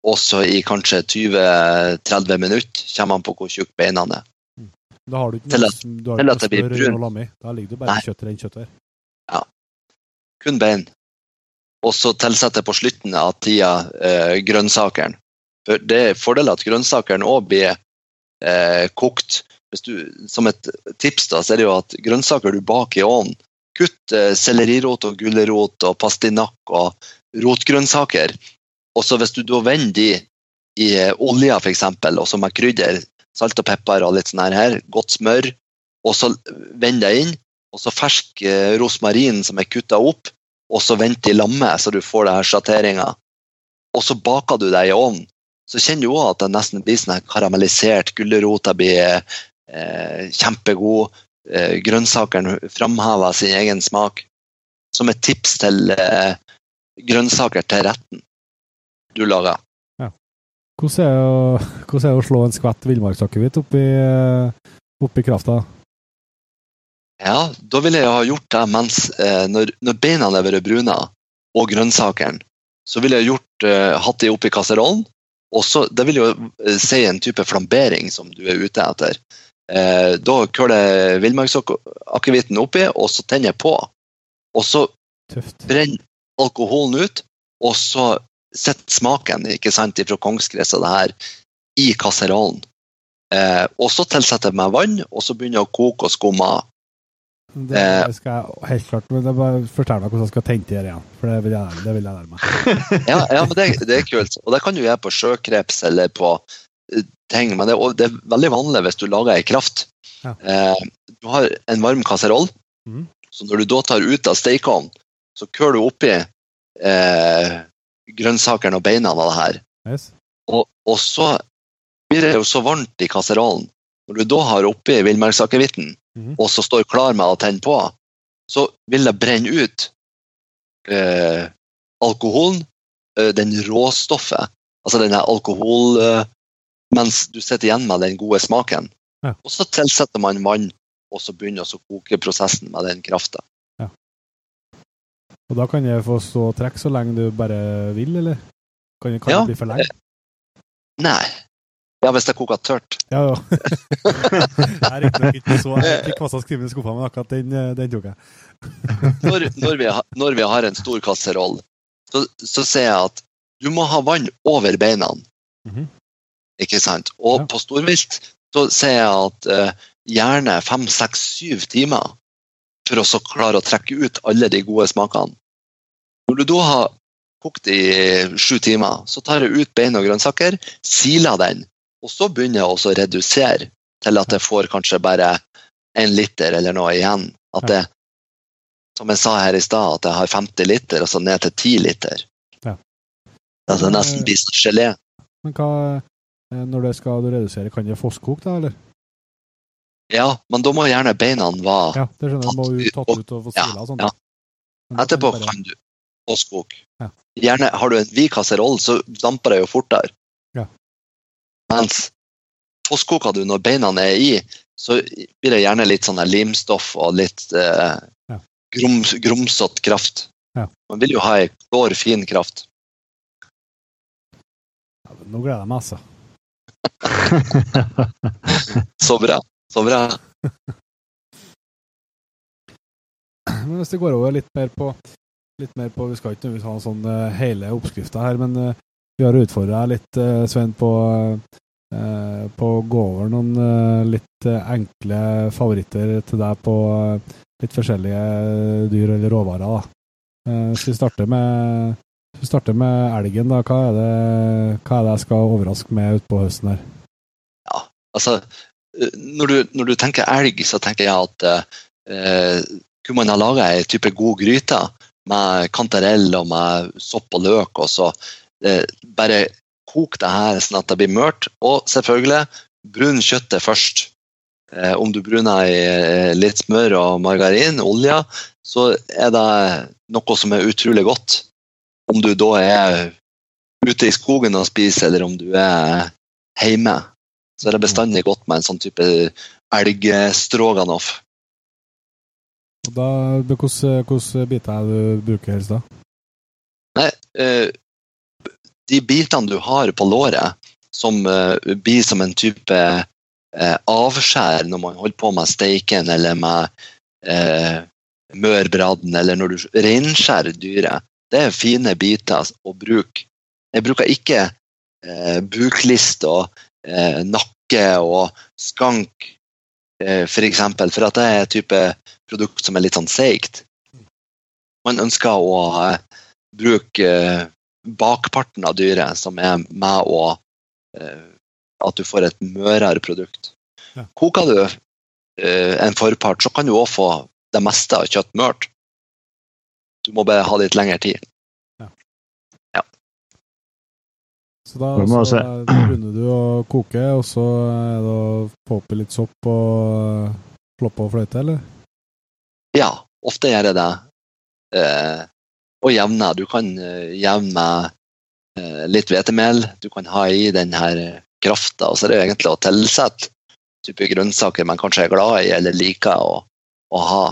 også i kanskje 20-30 minutter, kommer an på hvor tjukke beina er. Da har du ikke noe, som- du har til at det blir brunt. Da ligger det bare Nei. kjøtt rent kjøtt der. Kun bein. Og så tilsetter på slutten av tida eh, grønnsakeren. For det er fordelen at grønnsakeren òg blir eh, kokt. Du, som et tips da, så er det jo at grønnsaker du baker i ovnen Kutt eh, sellerirot og gulrot og pastinakk og rotgrønnsaker. Og så hvis du da vender de i eh, olja f.eks., og så med krydder, salt og pepper og litt sånn her, godt smør, og så vend det inn, og så fersk eh, rosmarin som er kutta opp, og så vent i lamme, så du får det her sjatteringa. Og så baker du deg i ovnen. Så kjenner du òg at det nesten blir sånn karamellisert. Gulrota blir eh, kjempegod. Eh, grønnsakene framhever sin egen smak. Som et tips til eh, grønnsaker til retten du lager. Er å- [laughs] hvordan er det å slå en skvett villmarksakevitt oppi, eh, oppi krafta? Ja, da ville jeg ha gjort det mens eh, når, når beina er vært bruna, og grønnsakene, så ville jeg gjort, eh, hatt det oppi kasserollen. Og så, Det vil jo eh, si en type flambering som du er ute etter. Eh, da køler jeg villmarksakevitten oppi, og så tenner jeg på. Og så Tøft. brenner alkoholen ut, og så setter smaken ikke sant, fra kongsgress og det her i kasserollen. Eh, og så tilsetter jeg meg vann, og så begynner jeg å koke og skumme. Det Eh. skal jeg helt klart, men det bare Fortell meg hvordan jeg skal tenke det igjen, for det vil jeg, det vil jeg lære meg. [laughs] Ja, ja men det, det er kult. Og det kan du gjøre på sjøkreps eller på eh, ting. Men det, det er veldig vanlig hvis du lager ei kraft. Ja. Eh, du har en varm kasseroll, Mm. så når du da tar ut av stekeovnen, så køler du oppi eh, grønnsakene og beina av det her. Yes. Og, og så blir det jo så varmt i kasserollen. Når du da har oppi villmarksakevitten. Og så står klar med å tenne på, så vil det brenne ut eh, alkoholen, eh, den råstoffet, altså denne alkohol eh, Mens du sitter igjen med den gode smaken. Ja. Og så tilsetter man vann, og så begynner å koke prosessen med den krafta. Og da kan jeg få stå og trekke så lenge du bare vil, eller? Kan, kan Ja. det bli for lenge? Nei. Ja, hvis det koker tørt. Ja, ja. [laughs] jeg er riktignok ikke så Jeg ikke masse skrivende i skuffa, men akkurat den, eh, den tok jeg. [laughs] når, når, vi, når vi har en stor kasseroll, så, så sier jeg at du må ha vann over beina. Mhm. Ikke sant? Og Ja. på storvilt så sier jeg at uh, gjerne fem, seks, syv timer for å så klare å trekke ut alle de gode smakene. Når du da har kokt i sju timer, så tar jeg ut bein og grønnsaker, siler den, og så begynner jeg også å redusere til at jeg får kanskje bare en liter eller noe igjen. At det, som jeg sa her i stad, at jeg har 50 liter, og så ned til 10 liter. Ja. Altså nesten blir som gelé. Men hva eh, Når det skal du redusere, kan det fosskoke, da, eller? Ja, men da må gjerne beina være Ja, det skjønner tatt, Må ut, tatt ut og få Ja, sila og sånt. ja. Etterpå kan du fosskoke. Ja. Gjerne har du en vid kasseroll, så damper det jo fortere. Mens fosskoker du når beina er i, så blir det gjerne litt sånn limstoff og litt eh, Ja. grums, grumsete kraft. Ja. Man vil jo ha ei klår, fin kraft. Ja, Nå gleder jeg meg, altså. [laughs] Så bra. Så bra. Men hvis det går over litt mer på litt mer på, Vi skal ikke nødvendigvis ha en sånn uh, hele oppskrifta her, men eh, vi har utfordra deg litt, Svein, Sven, på, eh, på å gå over noen eh, litt eh, enkle favoritter til deg på eh, litt forskjellige dyr eller råvarer. da. Skal vi starter med, starter med elgen, da, hva er, det, hva er det jeg skal overraske med utpå høsten her? Ja, Altså, eh, når du, når du tenker elg, så tenker jeg at eh, kunne man ha laga ei type god gryte med kantarell og med sopp og løk, og så eh, bare kok det her sånn at det blir mørt. Og selvfølgelig, brun kjøttet først. Eh, om du bruner i eh, litt smør og margarin, olje, så er det noe som er utrolig godt. Om du da er ute i skogen og spiser, eller om du er hjemme, så er det bestandig godt med en sånn type elgstroganoff. Og Hvilke hvilke biter er det du bruker helst da? Nei, eh, de bitene du har på låret, som eh, blir som en type eh, avskjær når man holder på med steiken eller med eh, mørbradden, eller når du reinskjærer dyret, det er fine biter å bruke. Jeg bruker ikke eh, buklist og eh, nakke og skank, eh, for eksempel, for at det er et type produkt som er litt sånn seigt. Man ønsker å eh, bruke eh, bakparten av dyret, som er med og eh, At du får et mørere produkt. Ja. Koker du eh, en forpart, så kan du òg få det meste av kjøtt mørt. Du må bare ha litt lengre tid. Så da så begynner du å koke, og så er det å få oppi litt sopp og slå på fløyte, eller? Ja, ofte gjør jeg det. Eh, og jevne. Du kan eh, jevne med eh, litt hvetemel. Du kan ha i den her krafta. Og så er det egentlig å tilsette type grønnsaker man kanskje er glad i eller liker å, å ha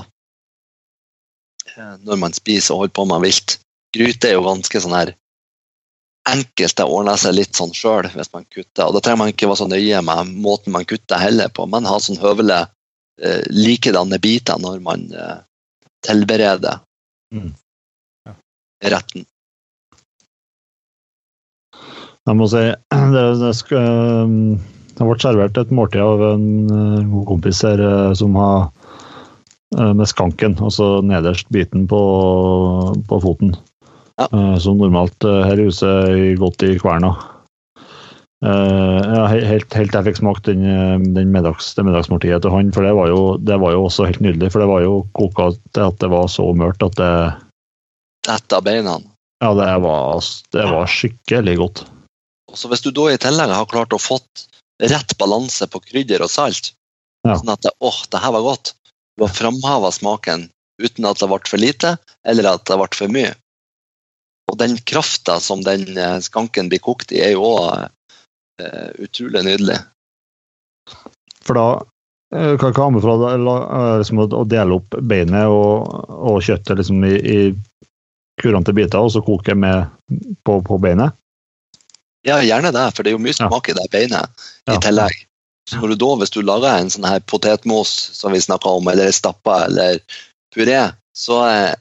eh, når man spiser og holder på med vilt. Gryte er jo ganske sånn her enkelt. Det ordner seg litt sånn sjøl hvis man kutter. Og da trenger man ikke være så nøye med måten man kutter heller på, men ha sånn høvelig eh, likedanne biter når man eh, tilbereder Mm. Retten. Jeg må si [clears throat] det, det, skal, um, det ble servert et måltid av en uh, god kompis her uh, som har uh, med skanken, altså nederst biten på, på foten. Ja. Som normalt her i huset godt i kverna. Ja, helt, helt jeg fikk smakt den, den middags, det middagsmåltidet til han, for det var, jo, det var jo også helt nydelig. For det var jo koka til at det var så mørkt at det, Dette av beina. ja, det, var, det var skikkelig godt. Og så Hvis du da i tillegg har klart å fått rett balanse på krydder og salt, Ja. sånn at det, åh, det her var godt, du har framheva smaken uten at det ble for lite eller at det ble for mye. Og den krafta som den eh, skanken blir kokt i, er jo òg uh, utrolig nydelig. For da eh, kan jeg anbefale eh, liksom, å dele opp beinet og, og kjøttet liksom, i, i kurante biter, og så koke med på, på beinet. Ja, gjerne det, for det er jo mye smak i det beinet Ja. i tillegg. Så når du da, hvis du lager en sånn her potetmos som vi snakka om, eller stappa eller puré, så eh,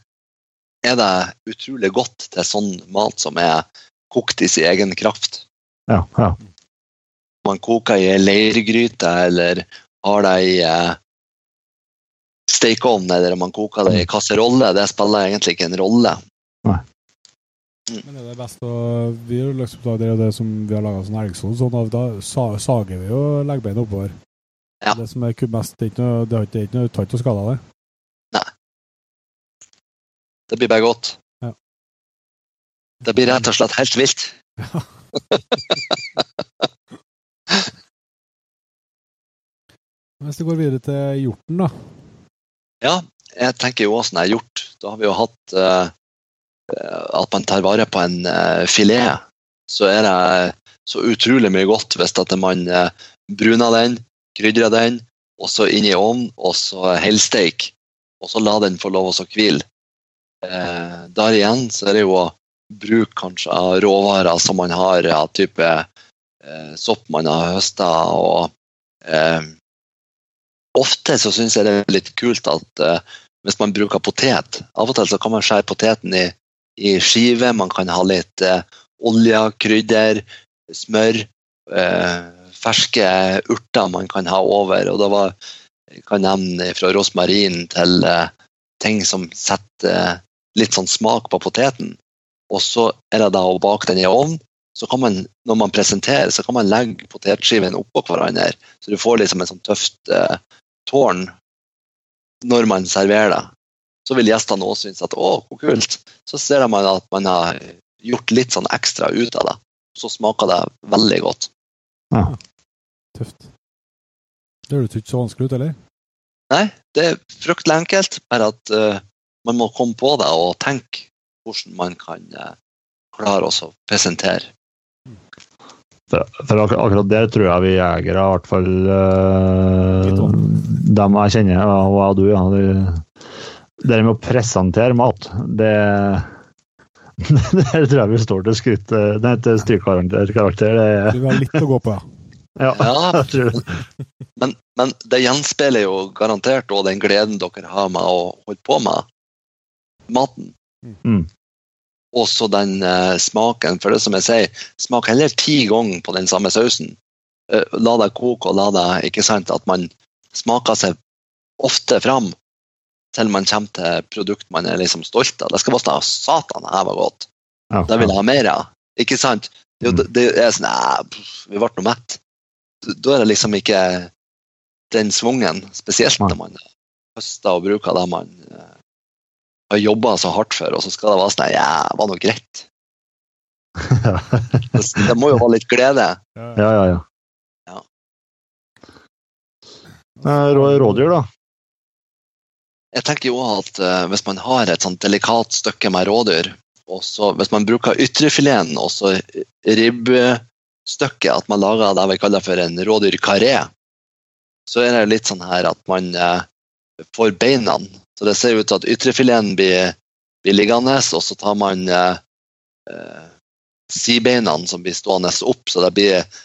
er det utrolig godt til sånn mat som er kokt i sin egen kraft. Ja, ja. Man koker i ei leirgryte, eller har det i eh, stekeovn, eller man koker det i kasserolle, det spiller egentlig ikke en rolle. Men det er det best å Vi har liksom, da, det er det som vi har laga sånn elgsone, sånn, at da sa, sager vi jo leggbeina oppover. Ja. Det som er mest, det er ikke noe, det er ikke noe, tatt og skada skade av det. Blir bare godt. Ja. Det blir rett og slett helt vilt. Ja. [laughs] Hvis vi går videre til hjorten, da. Ja, jeg tenker jo også jeg har gjort. Da har vi jo hatt eh, at man tar vare på en eh, filet. Så er det så utrolig mye godt hvis at man eh, bruner den, krydrer den, og så inn i ovnen, og så helsteik. Og så la den få lov å hvile. Eh, der igjen så er det jo å bruke kanskje av råvarer som man har av type eh, sopp man har høsta, og eh, ofte så syns jeg det er litt kult at eh, hvis man bruker potet Av og til så kan man skjære poteten i, i skive, man kan ha litt eh, olje, krydder, smør, eh, ferske urter man kan ha over. og da var, Jeg kan nevne fra rosmarin til eh, ting som setter eh, litt sånn smak på poteten. Og så er det da å bake den i ovnen. Så kan man, når man presenterer, så kan man legge potetskivene oppå hverandre. Så du får liksom en sånn tøft eh, tårn når man serverer det. Så vil gjestene også synes at å, hvor kult. Så ser man at man har gjort litt sånn ekstra ut av det. Så smaker det veldig godt. Ja. Tøft. Det høres ikke så vanskelig ut, eller? Nei, det er fryktelig enkelt, bare at uh, man må komme på det og tenke hvordan man kan uh, klare å presentere. For, for ak akkurat der tror jeg vi jegere, i hvert fall uh, dem jeg kjenner, og jeg og du, ja, det, med å presentere mat, det [laughs] det tror jeg vi står til skritt Det heter strykkarakter. Du har litt å gå på, ja. Ja. [laughs] Men, men det gjenspeiler jo garantert òg den gleden dere har med å holde på med maten. Mm. Også den uh, smaken. For det som jeg sier, smak heller ti ganger på den samme sausen. Uh, la det koke, og la det ikke sant, at man smaker seg ofte fram til man kommer til produkt man er liksom stolt av. Det skal bare stå satan, det var godt. Okay. Det vil jeg ha mer av. Ikke sant? Det, jo- det er sånn Nei, vi ble nå mett. Da er det liksom ikke den svungen, spesielt når man høster og bruker det man eh, har jobba så hardt for, og så skal det være sånn Ja, det var nå greit. [laughs] Det, det må jo være litt glede. ja, ja, ja. Ja. Eh, Rådyr, da? Jeg tenker jo at uh, hvis man har et sånt delikat stykke med rådyr, og så hvis man bruker ytrefileten og så ribbestykket, at man lager det vi kaller for en rådyrkaré, så er det litt sånn her at man uh, får beina. Så det ser ut til at ytrefileten blir, blir liggende, og så tar man eh, eh, sidebeina som blir stående opp, så det blir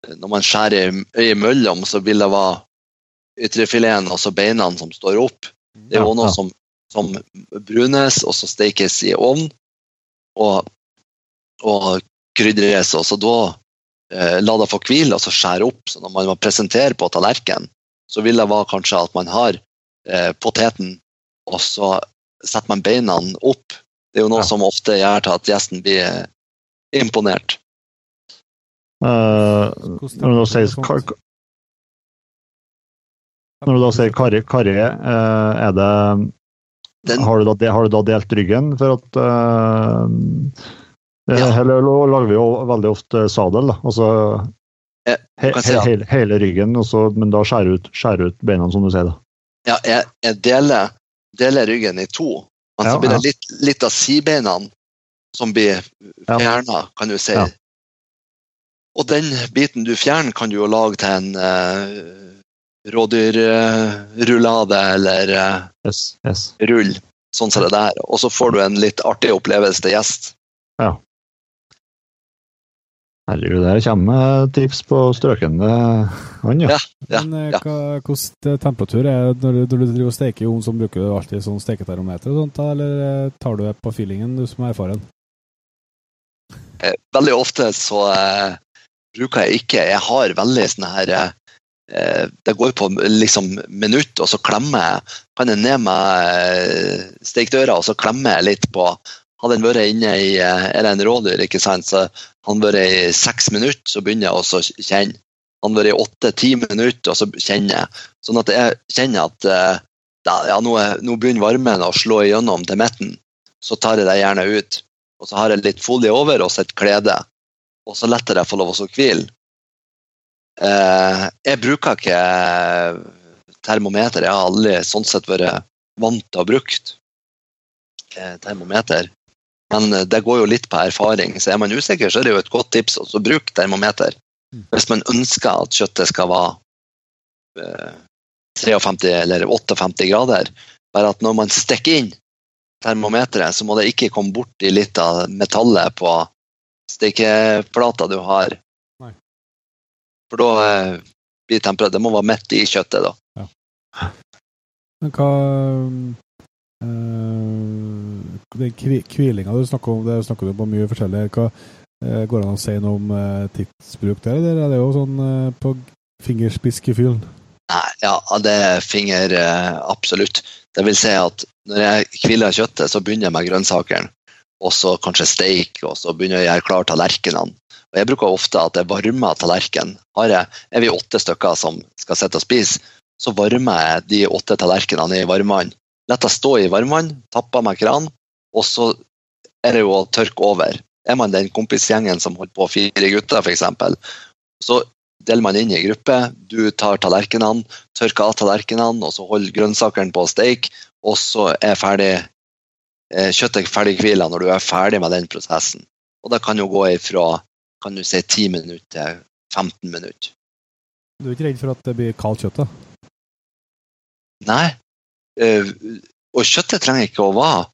Når man skjærer imellom, så vil det være ytrefileten og så beina som står opp. Det er jo Ja, noe ja. som, som brunes, og så stekes i ovn, og, og krydres, og så da eh, la det få hvile, og så skjære opp. Så når man må presentere på tallerkenen, så vil det være kanskje at man har eh, poteten, og så setter man beina opp. Det er jo noe Ja. som ofte gjør til at gjesten blir eh, imponert. Uh, da sier kar Når du da sier karri, karri eh, er det Den, har, du da, har du da delt ryggen for at eh, Ja. Eller lager vi jo veldig ofte sadel, da. Altså he, si at- hele, hele ryggen, også, men da skjærer ut, skjære ut beina, som du sier. da. ja, jeg, jeg deler, deler ryggen i to, men Ja, så blir det litt, litt av sidebeina som blir fjerna, kan du si. Og den biten du fjerner, kan du jo lage til en uh, rådyrrullade eller eh, Yes, yes. rull, sånn som det der. Og så får du en litt artig opplevelse til gjest. Ja. Herregud, der kommer tips på strøkende hånd, ja. Ja. Ja, Men eh, ja. hvordan temperatur er det når du, når du driver og steker i ovn, så bruker du alltid sånn steketermometer og sånt, eller eh, tar du det på feelingen, du som er erfaren? Eh, Veldig ofte så eh, bruker jeg ikke Jeg har veldig sånne her eh, Det går på liksom minutt, og så klemmer jeg Kan jeg ned med eh, stekedøra, og så klemmer jeg litt på Hadde den vært inne i eh, Er det en rådyr, ikke sant, så har den vært i seks minutter, så begynner jeg å kjenne. Har vært i åtte-ti minutter, og så kjenner jeg. Sånn at jeg kjenner at eh, ja, nå, nå begynner varmen å slå igjennom til midten. Så tar jeg det gjerne ut. Og så har jeg litt folie over og så et klede. Og så letter jeg få lov å hvile. Eh, jeg bruker ikke termometer. Jeg har aldri sånn sett vært vant til å ha brukt eh, termometer. Men eh, det går jo litt på erfaring, så er man usikker, så er det jo et godt tips å bruke termometer. Mm. Hvis man ønsker at kjøttet skal være eh, 53 eller 58 grader. Bare at når man stikker inn termometeret, så må det ikke komme borti litt av metallet på stekeplata du har. For da eh, blir temperaturen Det må være midt i kjøttet, da. Men hva øh, Den hvilinga du snakker om, det snakker du på mye forskjellig. Hva, øh, går det an å si noe om tidsbruk der, eller er det jo sånn øh, på fingerspiskefylen? Nei, ja, det er finger absolutt. Det vil si at når jeg hviler kjøttet, så begynner jeg med grønnsakene. Og så kanskje steik, og så begynner jeg å gjøre klar tallerkenene. Jeg bruker ofte at jeg varmer tallerkenen. Er vi åtte stykker som skal sitte og spise, så varmer jeg de åtte tallerkenene i varmevann. Lett å stå i varmevann, tapper med kran, og så er det jo å tørke over. Er man den kompisgjengen som holder på fire gutter, f.eks., så deler man inn i gruppe. Du tar tallerkenene, tørker av tallerkenene, og så holder grønnsakene på å steike, og så er ferdig, eh, kjøttet ferdig hvila når du er ferdig med den prosessen. Og det kan jo gå ifra kan du si 10 minutter 15 minutter. Du er ikke redd for at det blir kaldt kjøtt, da? Nei. eh, og kjøttet trenger ikke å være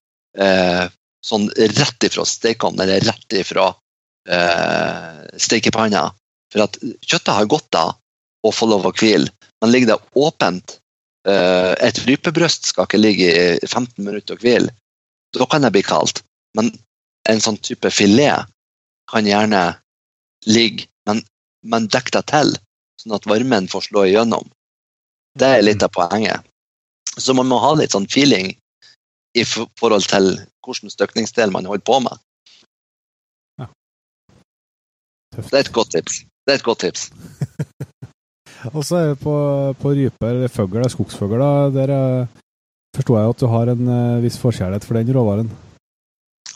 eh, sånn rett ifra stekeovnen eller rett ifra eh, stekepanna. For at kjøttet har godt av å få lov å hvile, men ligger det åpent eh, Et rypebrøst skal ikke ligge i 15 minutter og hvile. Da kan det bli kaldt. Men en sånn type filet kan gjerne ligge, men, men dekk deg til, sånn at varmen får slå igjennom. Det er litt av poenget. Så man må ha litt sånn feeling i forhold til hvilken støkningsdel man holder på med. Det er et godt tips. Det er et godt tips. [laughs] Og så er vi på, på rype eller fugl, skogsfugl, der eh, forstår jeg at du har en eh, viss forkjærlighet for den råvaren.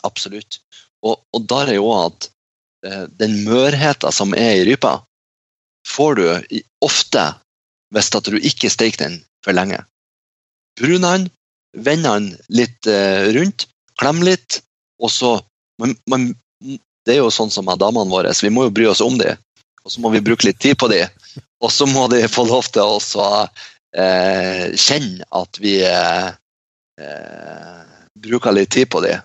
Absolutt. Og, og der er jo at den mørheten som er i rypa, får du ofte hvis at du ikke steker den for lenge. Brun den, vend den litt eh, rundt, klem litt, og så man, man, Det er jo sånn som med damene våre, så vi må jo bry oss om dem. Og så må vi bruke litt tid på dem. Og så må de få lov til å eh, kjenne at vi eh, eh, bruker litt tid på dem.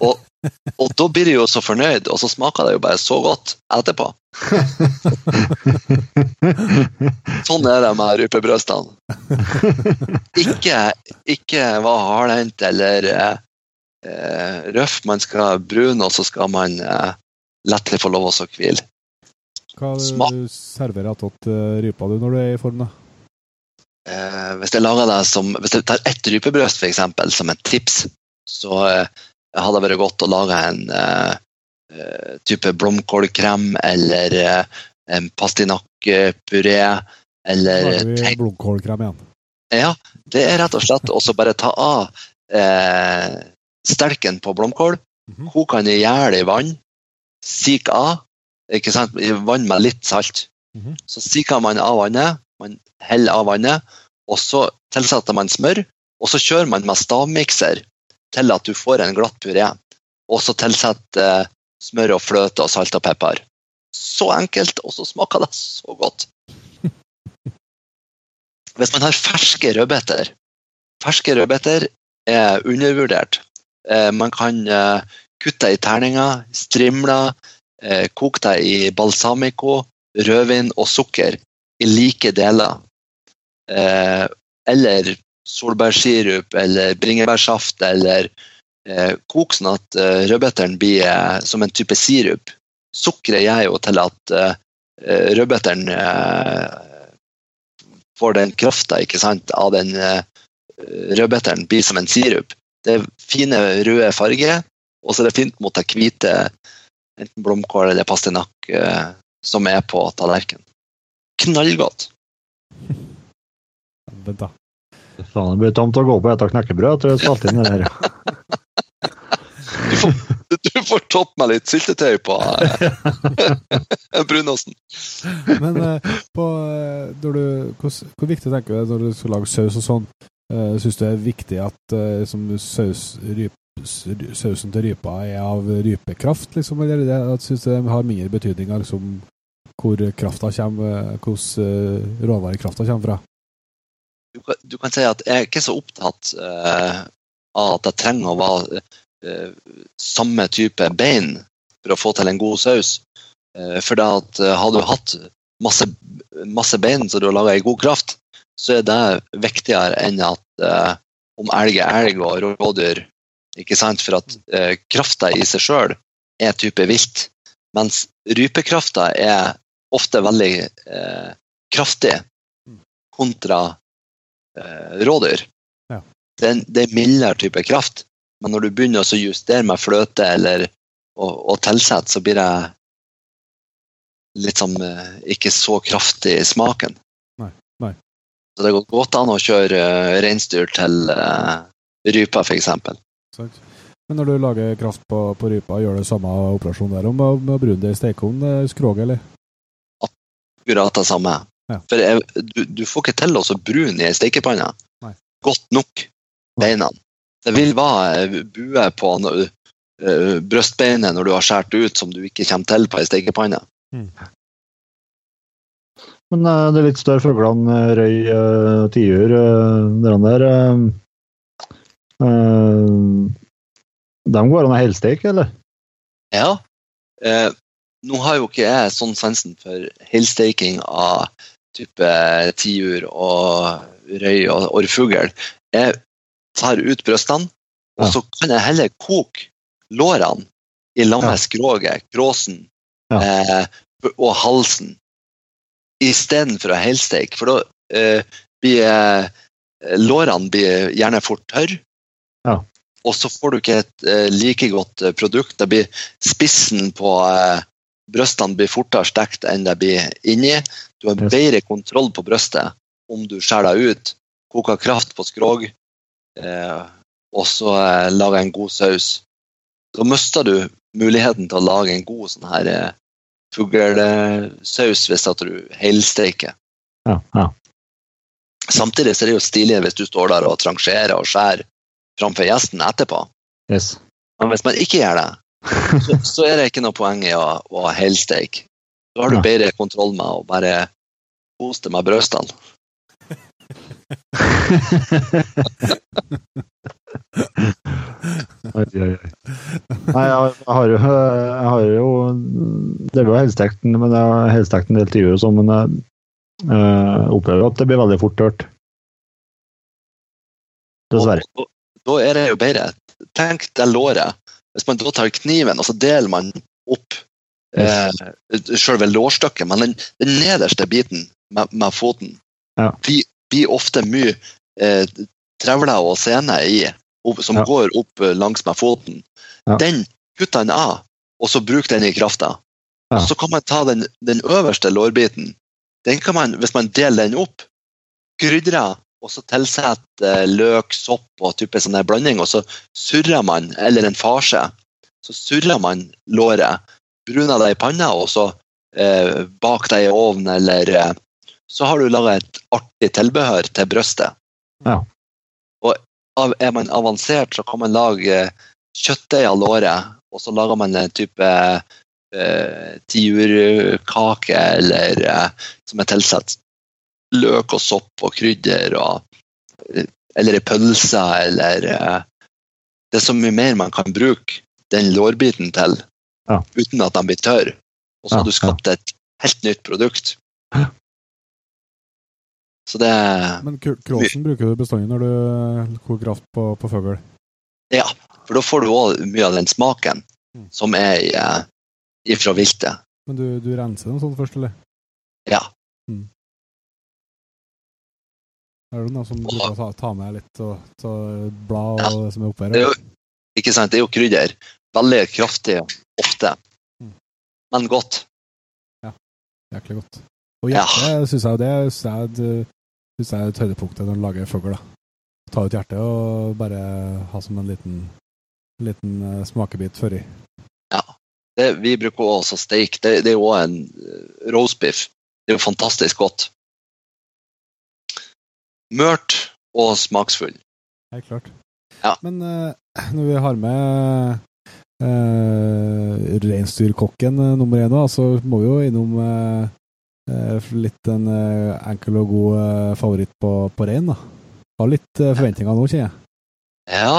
Og, [laughs] og da blir de jo så fornøyd, og så smaker det jo bare så godt etterpå. [laughs] Sånn er det med rypebrøstene. Ikke, ikke være hardhendt eller eh, eh, røff. Man skal brune, og så skal man eh, lettere få lov å hvile. Hva Smak. du serverer attåt uh, rypa du når du er i form, da? Eh, hvis jeg lager det som, hvis jeg tar ett rypebrøst eksempel, som et tips, så eh, hadde det vært godt å lage en eh, type blomkålkrem eller uh, en pastinakkpuré eller blomkålkrem igjen. Ja, det er rett og slett også bare ta av eh, stelken på blomkål, Mhm. kok den i hjel i vann, sik av, ikke sant, i vann med litt salt. Mhm. Så siker man av vannet, man heller av vannet, og så tilsetter man smør, og så kjører man med stavmikser til at du får en glatt puré. Og så tilsett eh, smør og fløte og salt og pepper. Så enkelt, og så smaker det så godt. [laughs] Hvis man har ferske rødbeter Ferske rødbeter er undervurdert. Eh, Man kan eh, kutte i terninger, strimler, eh, koke det i balsamico, rødvin og sukker i like deler. Eh, Eller solbærsirup eller bringebærsaft eller eh, kok sånn at eh, rødbeteren blir eh, som en type sirup. Sukkeret gjør jo til at eh, eh, rødbeteren eh, får den krafta av den eh, rødbeteren blir som en sirup. Det er fine røde farger, og så er det fint mot det hvite enten blomkål eller pastinakk eh, som er på tallerkenen. Knallgodt. [laughs] Vent, da. Faen, det blir tomt å gå på etter knekkebrød etter å ha spilt inn det her. [laughs] Du får, du får topp meg litt syltetøy på eh, [laughs] brunosten. Men eh, på, eh, når du, hvor, hvor viktig tenker du det når du skal lage saus og sånn? Uh, Syns du det er viktig at eh, saus, ryp, sausen til rypa er av rypekraft, liksom? Eller er det, at syns du det har mindre betydning av liksom, hvor krafta kommer, hvordan uh, råvarekrafta kommer fra? Du, kan- du kan si at jeg er ikke så opptatt uh, av at jeg trenger å være uh, samme type bein for å få til en god saus. Uh, for da at har du hatt masse, masse bein som du har laga i god kraft, så er det viktigere enn at om elg er elg og rådyr. Ikke sant? For at eh, krafta i seg sjøl er type vilt, mens rypekrafta er ofte veldig eh, kraftig kontra eh, rådyr. Ja. Det, er en, det er mildere type kraft, men når du begynner å justere med fløte eller og, og tilsette, så blir det litt sånn eh, ikke så kraftig i smaken. Nei, nei. Så det går godt an å kjøre eh, reinsdyr til uh, rypa, f.eks. Men når du lager kraft på, på rypa, gjør du samme operasjon der om å brune det i stekeovn, skroget, eller? Akkurat det samme. Ja. For jeg, du, du får ikke til å så brune i ei stekepanne Nei. godt nok beina. Det vil være bue på no- eh, brøstbeinet når du har skåret ut som du ikke kommer til på ei stekepanne. Men uh, det er litt større fuglene, eh, røy, uh, tiur, uh, de der uh, De går an å helsteke, eller? Ja. Eh, nå har jo ikke jeg sånn sansen for helsteking av type tiur og røy og orrfugl. Jeg tar ut brystene, og Ja. så kan jeg heller koke lårene i lag med skroget, kråsen eh, og halsen istedenfor å helsteike. For da eh, blir eh, lårene blir gjerne fort tørre. Ja. Og så får du ikke et eh, like godt eh, produkt. Det blir spissen på eh, brystene blir fortere stekt enn det blir inni. Du har bedre kontroll på brystet om du skjærer deg ut. Koker kraft på skrog, eh, og så eh, lager en god saus. Da mister du muligheten til å lage en god sånn her eh, fuglesaus hvis at du helsteiker. Ja, ja. Samtidig så er det jo stilig hvis du står der og trangerer og skjærer framfor gjesten etterpå. Yes. Men hvis man ikke gjør det, så, så er det ikke noe poeng i å, å helsteike. Da har du bedre kontroll med å bare kose deg med. [laughs] Nei, jeg, har jo Jeg har jo Det er jo helstekt, men jeg har helstekt en del tiur og sånn, men jeg eh, opplever at det blir veldig fort tørt. Dessverre. Da er det jo bedre. Tenk det låret. Hvis man da tar kniven og så deler man opp eh, selve lårstykket, men den, den nederste biten med, med foten Ja. blir, blir ofte mye eh, trevler og sener i, som Ja. går opp eh, langs med foten. Ja. Den kutter den av, og så bruker den i krafta. Så kan man ta den, den øverste lårbiten. Den kan man, hvis man deler den opp, krydre og så tilsette eh, løk, sopp og type sånn her blanding, og så surrer man, eller en farse, så surrer man låret, bruner det i panna, og så eh, bak det i ovnen, eller eh, så har du laga et artig tilbehør til brøstet. Ja. Og av, er man avansert, så kan man lage eh, kjøttdeig av låret, og så lager man en type eh, tiurkake eller eh, som er tilsatt løk og sopp og krydder og eller ei pølse eller eh, Det er så mye mer man kan bruke den lårbiten til Ja. uten at de blir tørre. Og så Ja, har du skapt et helt nytt produkt. Så det Men kr- kråsen bruker du bestandig når du eh, koker kraft på, på fugl. Ja, for da får du òg mye av den smaken Mm. som er eh, ifra viltet. Men du, du renser den sånn først, eller? Ja. Er det noen som bruker å ta, ta med litt og ta blad og Ja. det som er oppi her? Det er jo, ikke sant, det er jo krydder. Veldig kraftig ofte, Mm. men godt. Ja, Jæklig godt. Og Ja. hjertet synes jeg det synes jeg, er et- høydepunkt når du lager fugl. Ta ut hjertet og bare ha som en liten, liten før smakebit føri. Det, vi bruker også steik. Det, det er jo en eh, roastbiff. Det er jo fantastisk godt. Mørt og smaksfull. Helt klart. Ja. Men eh, når vi har med uh, reinsdyrkokken eh, nummer én, så må vi jo innom eh, eh, litt en eh, enkel og god eh, favoritt på, på rein. da. Har litt eh, forventninger nå, kjenner jeg. Ja.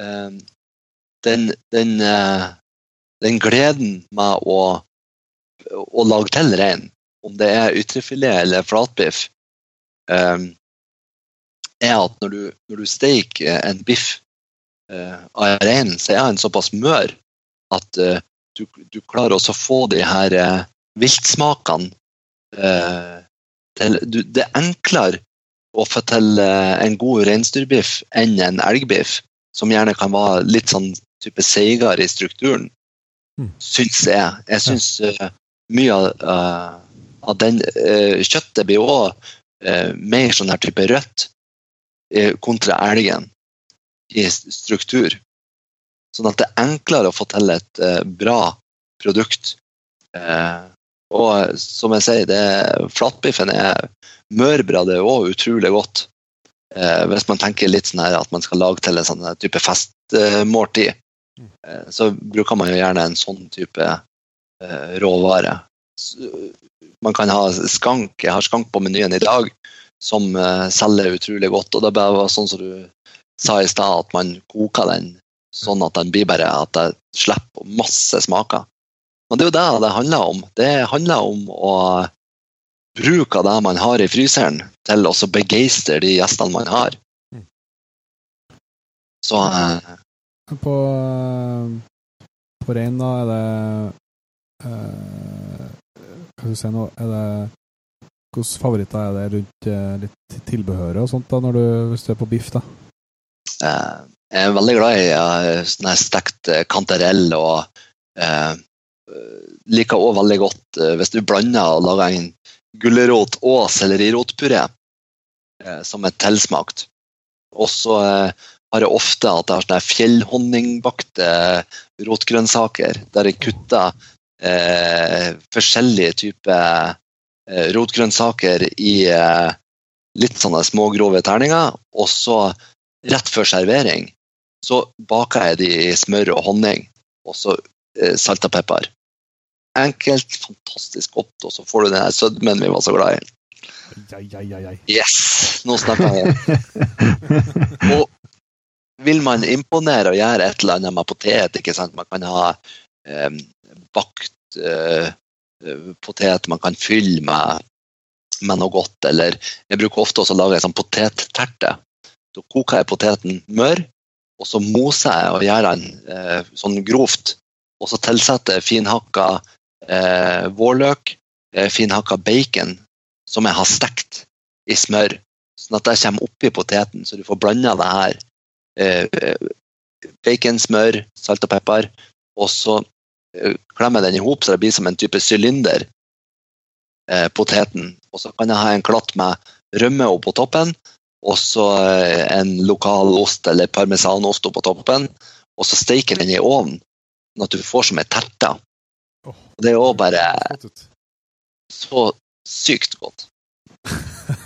eh, den, den, uh, den gleden med å, å lage til rein, om det er ytrefilet eller flatbiff, eh, er at når du, når du steker en biff eh, av reinen, så er han såpass mør at eh, du, du klarer også å få de her eh, viltsmakene eh, til, du, Det er enklere å få til eh, en god reinsdyrbiff enn en elgbiff, som gjerne kan være litt sånn type seigere i strukturen, Mm. syns jeg. Jeg syns uh, mye av, uh, av den uh, kjøttet blir òg mer sånn her type rødt eh, kontra elgen struktur. Sånn at det er enklere å få til et eh, bra produkt. Eh, og som jeg sier, det, flatbiffen er det er òg utrolig godt. Eh, hvis man tenker litt sånn her at man skal lage til en sånn type festmåltid. Så bruker man jo gjerne en sånn type råvare. Man kan ha skank, jeg har skank på menyen i dag, som selger utrolig godt. Og det er bare sånn som du sa i stad, at man koker den sånn at den blir bare at det slipper masse smaker. Men det er jo det det handler om. Det handler om å bruke det man har i fryseren, til å så begeistre de gjestene man har. Mm. Så eh, På, eh, på rein, da, er det eh, Hva skal du si nå? Er det Hvilke favoritter er det rundt eh, litt tilbehøret og sånt, da, når du, hvis du er på biff? da? Eh, jeg er veldig glad i sånn stekt eh, kantarell og eh, liker også veldig godt eh, hvis du blander og lager en gulrot- og sellerirotpuré eh, som er tilsmakt. Og så eh, har jeg ofte at jeg har fjellhonningbakte rotgrønnsaker der jeg kutter eh, forskjellige typer rotgrønnsaker i litt sånne smågrove terninger, og så rett før servering så baker jeg de i smør og honning, og så eh, salt og pepper. Enkelt, fantastisk godt, og så får du den sødmen vi var så glad i. Ai, ai, ai. Yes! Nå snakker jeg. [laughs] Og vil man imponere og gjøre et eller annet med potet, ikke sant? man kan ha eh, bakt eh, potet man kan fylle med, med noe godt, eller jeg bruker ofte også å lage en sånn potetterte. Da koker jeg poteten mør, og så moser jeg og gjør den eh, sånn grovt. Og så tilsetter jeg finhakka eh, vårløk, eh, finhakka bacon, som jeg har stekt i smør. Sånn at det kommer oppi poteten, så du får blanda det her. Eh, bacon, smør, salt og pepper. Og så eh, klemmer jeg den i hop så det blir som en type sylinder. Eh, poteten. Og så kan jeg ha en klatt med rømme oppå toppen, og så eh, en lokal ost eller parmesanost oppå toppen. Og så steiker den i ovnen, sånn at du får som et terte. Det er òg bare det så sykt godt. [laughs]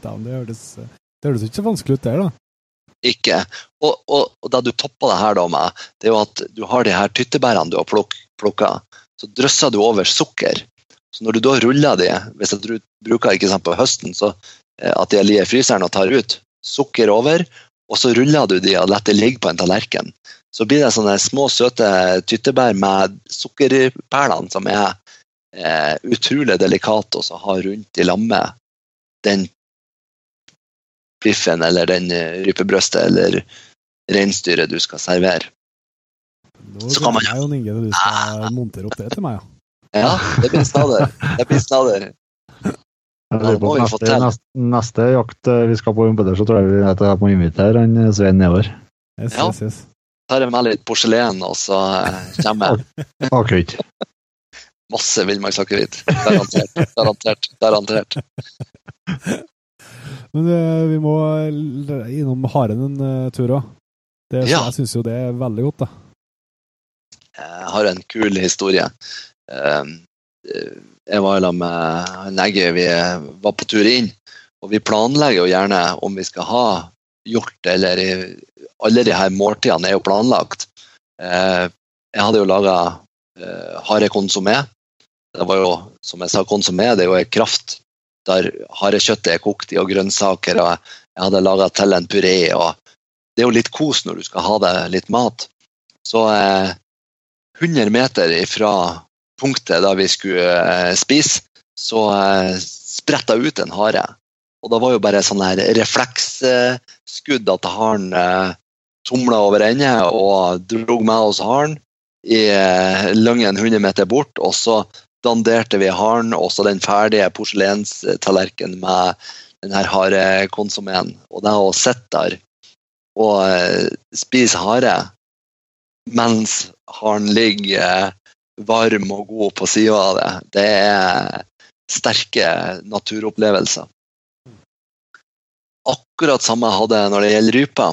Det høres det høres ikke så vanskelig ut der, da. ikke. Og, og, og da du topper det her da med, det er jo at du har de her tyttebærene du har pluk, plukka, så drysser du over sukker. Så når du da ruller de, hvis du bruker ikke sant, på høsten, så at de ligger i fryseren og tar ut, sukker over, og så ruller du de og lar det ligge på en tallerken. Så blir det sånne små, søte tyttebær med sukkerperlene som er eh, utrolig delikate å ha rundt i lammet den biffen eller den eh, rypebrøstet eller reinsdyret du skal servere. Nå Så kan man- jo Jon Inge du skal montere opp det til meg. Ja. Ja, det blir snadder. Det blir snadder. Neste, neste, neste jakt eh, vi skal på Jompeter, så tror jeg vi at jeg må invitere han eh, Svein nedover. Yes, Ja. yes, yes. Tar jeg med litt porselen, og så eh, kommer jeg. [laughs] Akevitt. masse villmarksakevitt. Garantert. Garantert. Garantert. [laughs] Men vi må innom haren en tur òg. Ja. Jeg syns jo det er veldig godt, da. Jeg har en kul historie. Eh, Jeg var sammen med Negge, vi var på tur inn, og vi planlegger jo gjerne om vi skal ha hjort, eller alle de her måltidene er jo planlagt. Eh, Jeg hadde jo laga harekonsomé. Det var jo, som jeg sa, konsomé det er jo en kraft der harekjøttet er kokt i, og grønnsaker, og jeg hadde laga til en puré. og Det er jo litt kos når du skal ha deg litt mat. Så eh, 100 meter fra punktet da vi skulle eh, spise, så eh, spretta ut en hare. Og det var jo bare sånn her refleksskudd at haren eh, tumla over ende og dro med oss haren i eh, Lyngen 100 meter bort. Og så danderte vi haren, og så den ferdige porselenstallerkenen med den her harekonsomeen. Og det å sitte der og spise hare mens haren ligger varm og god på sida av det, det er sterke naturopplevelser. Akkurat samme hadde jeg når det gjelder rypa.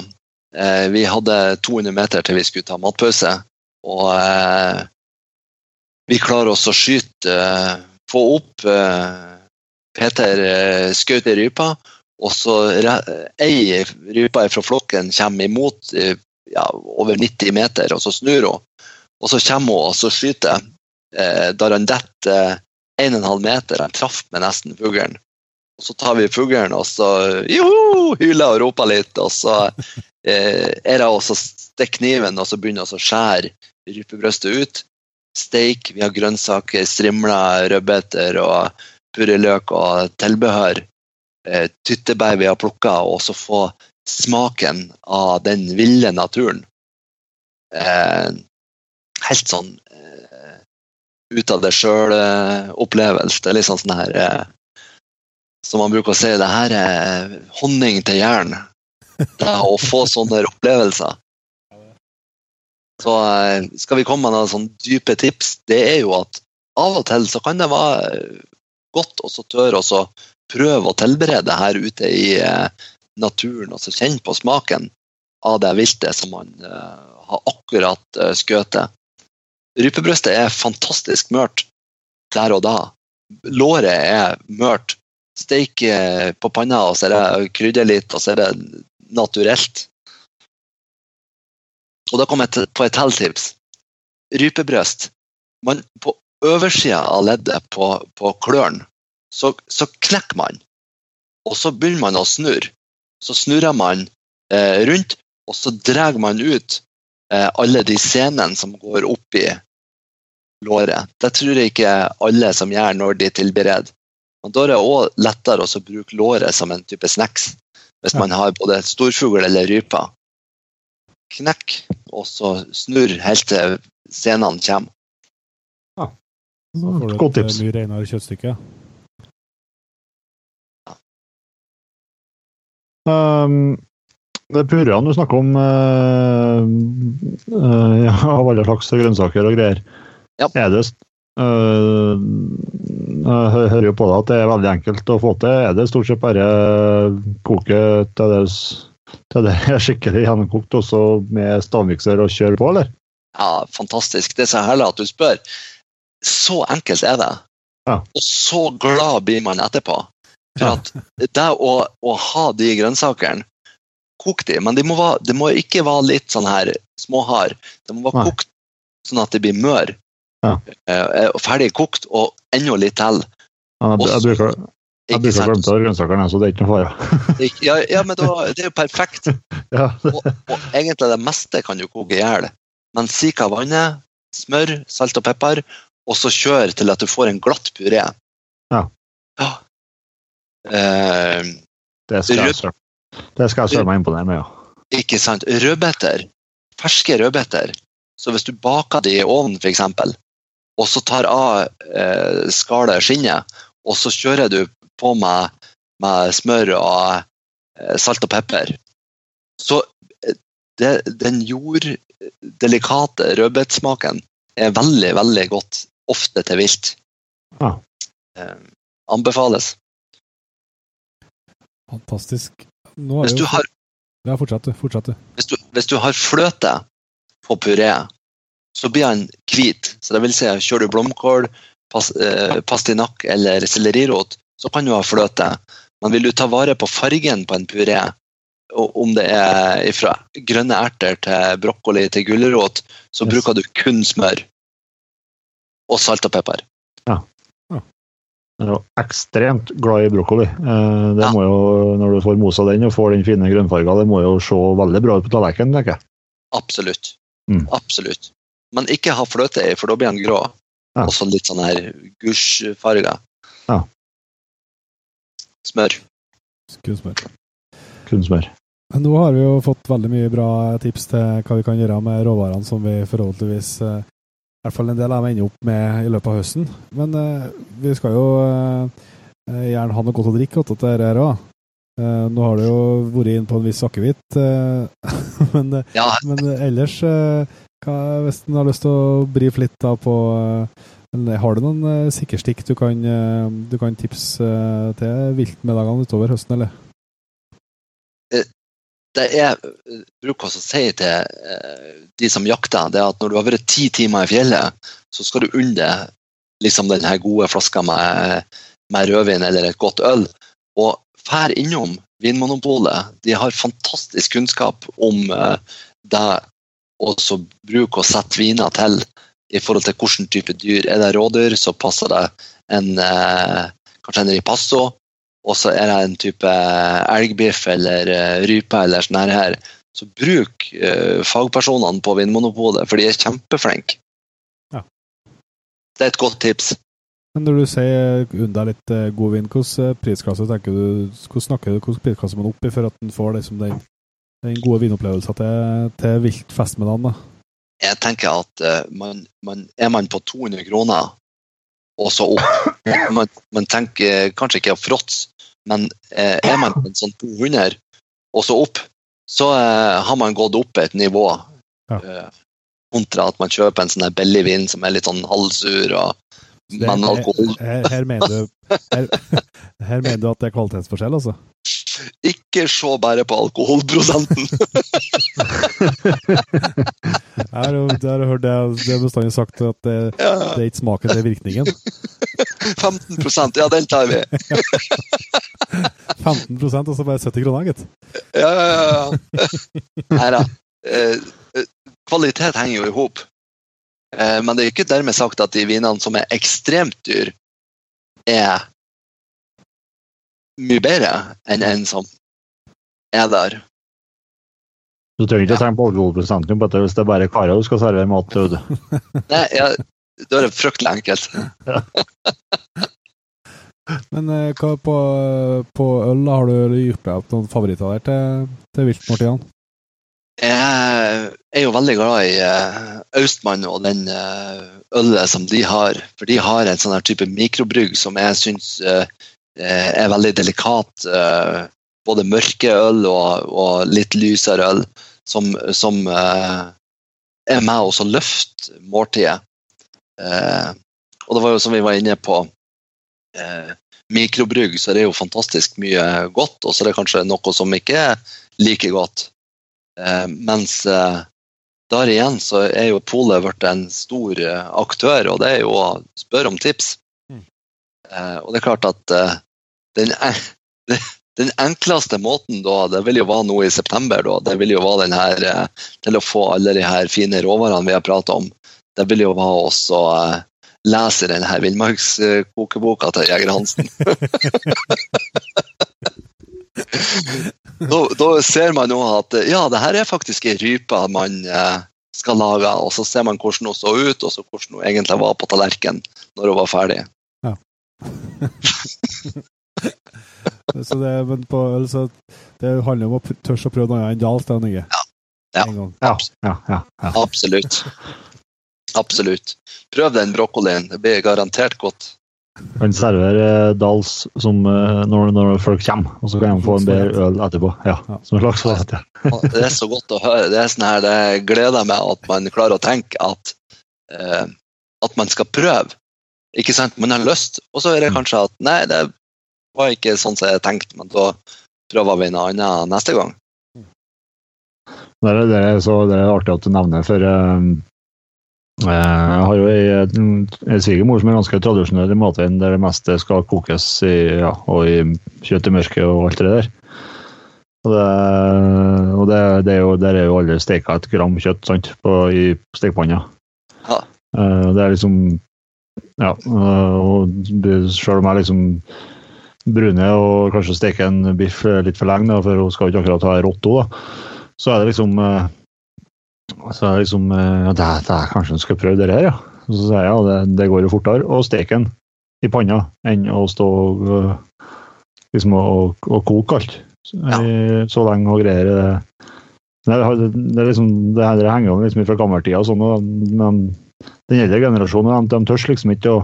Eh, vi hadde 200 meter til vi skulle ta matpause, og eh, vi klarer oss å skyte, eh, få opp Peter skjøt ei rype, og så ei rype fra flokken kommer imot ja, over 90 meter, og så snur hun. Og så kommer hun og så skyter. Eh, da han detter 1,5 meter, han traff med nesten fuglen. Og så tar vi fuglen, og så joho, hyler og roper litt. Og så eh, er det også stikker kniven, og så begynner vi å skjære rypebrystet ut. Steik, vi har grønnsaker, strimler, rødbeter og purreløk og tilbehør. Eh, tyttebær vi har plukka, og så få smaken av den ville naturen. Eh, helt sånn uh, ut av det sjøl-opplevelse. Det er litt sånn, sånn her uh, Som man bruker å si, det her er honning til jern. [laughs] Det å få sånne opplevelser. Så eh, skal vi komme med noen sånne dype tips, det er jo at av og til så kan det være godt å tørre å prøve å tilberede her ute i eh, naturen, og så kjenne på smaken av det viltet som man uh, har akkurat uh, skutt. Rypebrøstet er fantastisk mørt der og da. Låret er mørt. Steik på panna, og så er det krydder litt, og så er det naturelt. Og da kom jeg på et til tips. Rypebrøst. Man, på øversida av leddet på, på klørne, så, så, knekker man. Og så begynner man å snurre. Så snurrer man eh, rundt, og så drar man ut eh, alle de scenene som går opp i låret. Det tror jeg ikke alle som gjør når de tilbereder. Men da er det òg lettere å bruke låret som en type snacks hvis man har både storfugl eller rype. Knekk, og så snurr helt til scenene kommer. Ja. Så får du et Godt tips. mye renere kjøttstykke. Um, det purrene du snakker om uh, uh, [laughs] ja, av alle slags grønnsaker og greier, Ja. er det uh, Jeg hører jo på deg at det er veldig enkelt å få til. Er det stort sett bare koke til det, til det er skikkelig gjennomkokt, også med stavmikser og kjøre på, eller? Ja, fantastisk. Det er så herlig at du spør. Så enkelt er det. Ja. Og så glad blir man etterpå. For at det å, å ha de grønnsakene Kok de, men de må, være, de må ikke være litt sånn her småhard. De må være kokt sånn at de blir mør. Ja. Eh, ferdig kokt, og enda litt til. Ja, Jeg, jeg bruker, jeg bruker å glemme av grønnsakene, så det er ikke noe fare. Ja, ja, men da, det er jo perfekt. [laughs] Ja, Og, og egentlig det meste kan du koke i hjel. Men sik av vannet, smør, salt og pepper, og så kjør til at du får en glatt puré. Ja. Ja. Eh, det skal jeg søren meg imponere med, ja. ikke sant. Rødbeter. Ferske rødbeter. Så hvis du baker de i ovnen, f.eks., og så tar av eh, skallet, skinnet, og så kjører du på med, med smør og eh, salt og pepper, så eh, det, den jorddelikate rødbetsmaken er veldig, veldig godt, ofte til vilt. Ja. Eh, anbefales. Fantastisk. Nå Hvis jo... du har fortsett du, hvis du har fløte på puré, så blir den hvit. Så det vil si, kjører du blomkål, pas, eh, pastinakk eller sellerirot, så kan du ha fløte. Men vil du ta vare på fargen på en puré, og om det er fra grønne erter til brokkoli til gulrot, så Yes. bruker du kun smør. Og salt og pepper. Ja. Jeg er ekstremt glad i brokkoli. Eh, Det Ja. må jo, når du får mosa den og får den fine grønnfarga, det må jo se veldig bra ut på tallerkenen, tenker jeg. Absolutt. Mm. Absolutt. Men ikke ha fløte i, for da blir den grå. Ja. Og så litt sånn her gusjfarga. Ja. Smør. Kun smør. Men Nå har vi jo fått veldig mye bra tips til hva vi kan gjøre med råvarene som vi forhåpentligvis eh, i hvert fall en del av dem ender opp med i løpet av høsten. Men eh, vi skal jo eh, gjerne ha noe godt å drikke til dette her òg. Eh, nå har du jo vært inne på en viss akevitt, eh, [laughs] men, Ja, men ellers eh, Hvis en har lyst til å brife litt da på eh, Har du noen eh, sikkerstikk du kan, eh, du kan tipse til viltmiddagene utover høsten, eller? det jeg bruker å si til de som jakter, det er at når du har vært ti timer i fjellet, så skal du unne liksom den gode flaska med, med rødvin eller et godt øl. Og fær innom Vinmonopolet. De har fantastisk kunnskap om eh, det også bruke og sette viner til i forhold til hvilken type dyr. Er det rådyr, så passer det en, eh, kanskje en ripasso. Og så er det en type elgbiff eller eh, rype eller sånn her. Så bruk eh, fagpersonene på Vinmonopolet, for de er kjempeflinke. Ja. Det er et godt tips. Men når du sier unna litt eh, god vin, hvilken prisklasse tenker du, hvordan snakker du, hvilken prisklasse man opp i for at en får liksom den, den gode vinopplevelsen til, til vilt fest med dagen? da? Jeg tenker at uh, man, man, er man på 200 kroner og så opp [laughs] Man, man tenker kanskje ikke å fråtse, men uh, er man på en sånn 200 og så opp, så uh, har man gått opp et nivå. Ja. Kontra at man kjøper en sånn her billig vin som er litt sånn halvsur og men alkohol. Her, her, mener du, her, [laughs] her mener du at det er kvalitetsforskjell, altså? Ikke se bare på alkoholprosenten! der, [laughs] har du jeg hørt det, er bestandig sagt at det, Ja, det er ikke smaken, det er virkningen. 15% ja, den tar vi. 15% og så bare 70 kroner, gitt. Ja, ja, ja, ja. Nei da. Eh, eh, Kvalitet henger jo i hop. Eh, Men det er ikke dermed sagt at de vinene som er ekstremt dyr, er mye bedre enn en som er der. Du trenger ikke å tenke på alkoholprosenten på dette hvis det er bare karer du skal servere mat til. [laughs] Nei, ja, da er det fryktelig enkelt. [laughs] Men eh, hva på, på øl, da, har du gjort deg opp noen favoritter der til, til viltmåltidene? Jeg er jo veldig glad i eh, Austmann og den eh, ølet som de har. For de har en sånn type mikrobrygg som jeg syns eh, er veldig delikat. eh, Både mørke øl og, og litt lysere øl som, som eh, er med og så løfter måltidet. Eh, og det var jo som vi var inne på eh, Mikrobrygg, så er jo fantastisk mye godt, og så er det kanskje noe som ikke er like godt. Eh, mens eh, der igjen så er jo Polet blitt en stor eh, aktør, og det er jo å spørre om tips. Mm. Eh, og det er klart at eh, den, [laughs] den enkleste måten da, det vil jo være nå i september, da, det vil jo være den her eh, til å få alle de her fine råvarene vi har pratet om. Det vil jo være også eh, lese den her villmarkskokeboka til Jeger Hansen. [laughs] da, da ser man nå at eh, ja, det her er faktisk ei rype man skal lage, og så ser man hvordan hun så ut, og så hvordan hun egentlig var på tallerkenen når hun var ferdig. [laughs] [laughs] Så det, men på øl så det handler om å tørre å prøve noe annet enn Dals, det, Inge. Ja. Ja, ja, ja, ja. Absolutt. Absolutt. Prøv den brokkolien, det blir garantert godt. Han servere eh, Dals som, eh, når, når folk kommer, og så kan de få en bedre øl etterpå. Ja, Ja. Som en slags. Ja. [laughs] Det er så godt å høre. Det er sånn her, det gleder meg at man klarer å tenke at, eh, at man skal prøve. Ikke sant? Man har lyst, og så er det kanskje at nei, det var ikke sånn som jeg tenkte, men da prøver vi noe annet neste gang. Det, er, det, er så, det er artig at du nevner, for eh, eh, jeg har jo ei, ei svigermor som er ganske tradisjonell i matveien, der det meste skal kokes i, ja, og i kjøtt i mørket og alt det der. Og det, og det, det er jo, der er jo alle steka et gram kjøtt sant, på, i stekepanna. Ja. Eh, det er liksom Ja. eh, og selv om jeg liksom brune og kanskje steke en biff litt for lenge, da, for hun skal jo ikke akkurat ha rotto, da så er det liksom eh, så er det liksom eh, ja, det, er- det er kanskje en skal prøve det her, ja. Og så sier jeg ja, det, det går jo fortere å steke den i panna enn å stå liksom, og, og koke alt i så lenge og greier. Det, det, det, liksom, det, her- det henger jo liksom fra gammeltida, og sånn, og- men den eldre generasjonen de, de tør liksom ikke å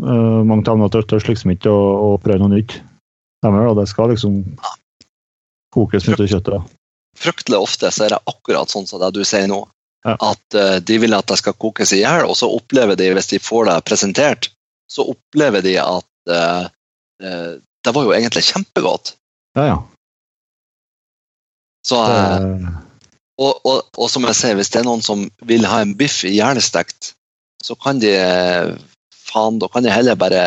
eh, Mange av dem tør, liksom ikke å, å prøve noe nytt. De det, det skal liksom kokes mye kjøttet. da. Fryktelig ofte så er det akkurat sånn som det du sier nå. Ja. At uh, de vil at det skal kokes i hjel, og så opplever de, hvis de får det presentert, så opplever de at uh, det var jo egentlig kjempegodt. Ja, ja. Så, og, og, og som jeg sier, hvis det er noen som vil ha en biff i hjernestekt, så kan de faen, da kan jeg heller bare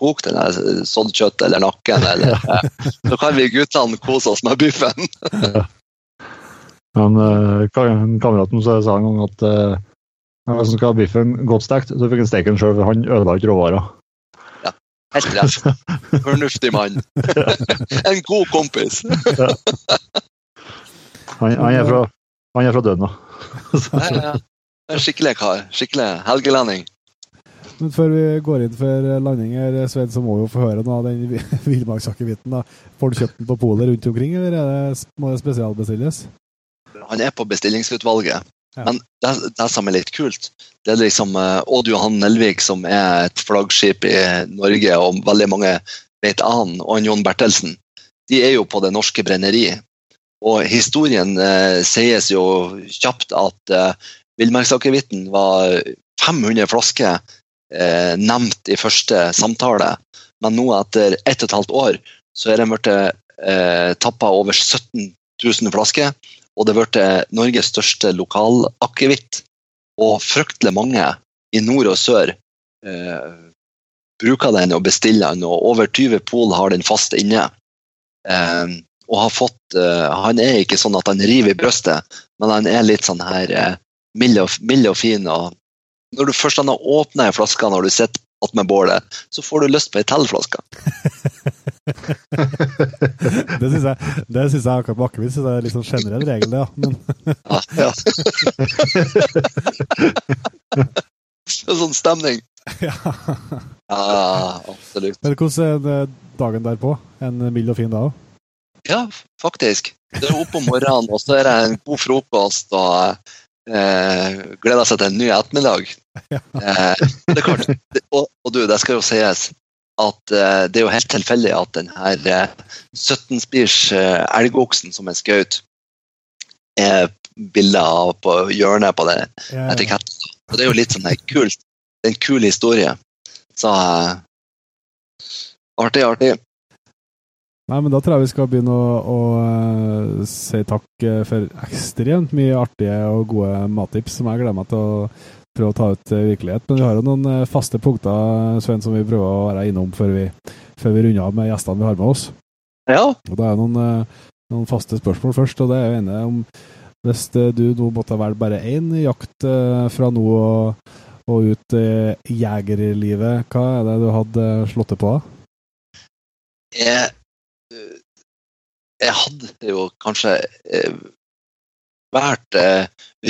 koke den sånn kjøtt eller nakken, [laughs] eller eh, Så kan vi guttene kose oss med biffen. [laughs] Men uh, kameraten så sa en gang at uh, hvis han skal ha biffen godt stekt, så fikk han steke den sjøl, for han ødela ikke råvarer. Helt rett. [laughs] Fornuftig mann. en god kompis. han, han, er fra, han er fra Dønna. ja, ja. En skikkelig kar. Skikkelig helgelending. Men før vi går inn for landing her, Sven, så må vi jo få høre noe av den [laughs] villmarksakevitten. Får du kjøpt den på polet rundt omkring, eller det, må det spesialbestilles? Han er på bestillingsutvalget. Ja. Men det, det, som er litt kult, det er liksom uh, Odd Johan Nelvik, som er et flaggskip i Norge, og veldig mange vet han, og Jon Bertelsen. De er jo på Det Norske Brenneri. Og historien eh, sies jo kjapt at eh, villmarksakevitten var 500 flasker uh, nevnt i første samtale, men nå etter ett og et halvt år så er det blitt eh, tappa over 17 000 flasker. Og det ble Norges største lokalakevitt. Og fryktelig mange i nord og sør eh, bruker den og bestiller den, og over 20 pol har den fast inne. Eh, og har fått eh, Han er ikke sånn at han river i brystet, men han er litt sånn her eh, mild, og, mild og fin. Og når du først har åpna ei flaske når du sitter attmed bålet, så får du lyst på ei til flaske. [laughs] det syns jeg, det synes jeg akkurat på akevitt er litt sånn generell regel, det, ja. Men... ja, ja. [laughs] er sånn stemning. [laughs] Ja. ja, absolutt. Men hvordan er dagen derpå? En mild og fin dag? Ja, faktisk. Det er opp om morgenen, og så er det en god frokost. og eh, gleder seg til en ny ettermiddag. [laughs] Ja. Eh, det er klart, og, og, du, det skal jo sies at uh, det er jo helt tilfeldig at den her uh, 17-spirs uh, elgoksen som er skutt, er bilder på hjørnet på den ja, etiketten. Og det er jo litt sånn kult. Det er en kul historie. Så uh, artig, artig. Nei, men Da tror jeg vi skal begynne å, å uh, si takk for ekstremt mye artige og gode mattips som jeg gleder meg til å prøve å ta ut virkelighet. Men vi har jo noen uh, faste punkter Sven, som vi prøver å være innom før vi, før vi runder av med gjestene vi har med oss. Ja. Og da er noen, noen faste spørsmål først. og det er jo ene om Hvis du nå måtte velge bare én jakt fra nå og, og ut i jegerlivet, hva er det du hadde slått det på? Jeg jeg hadde jo kanskje eh, vært eh,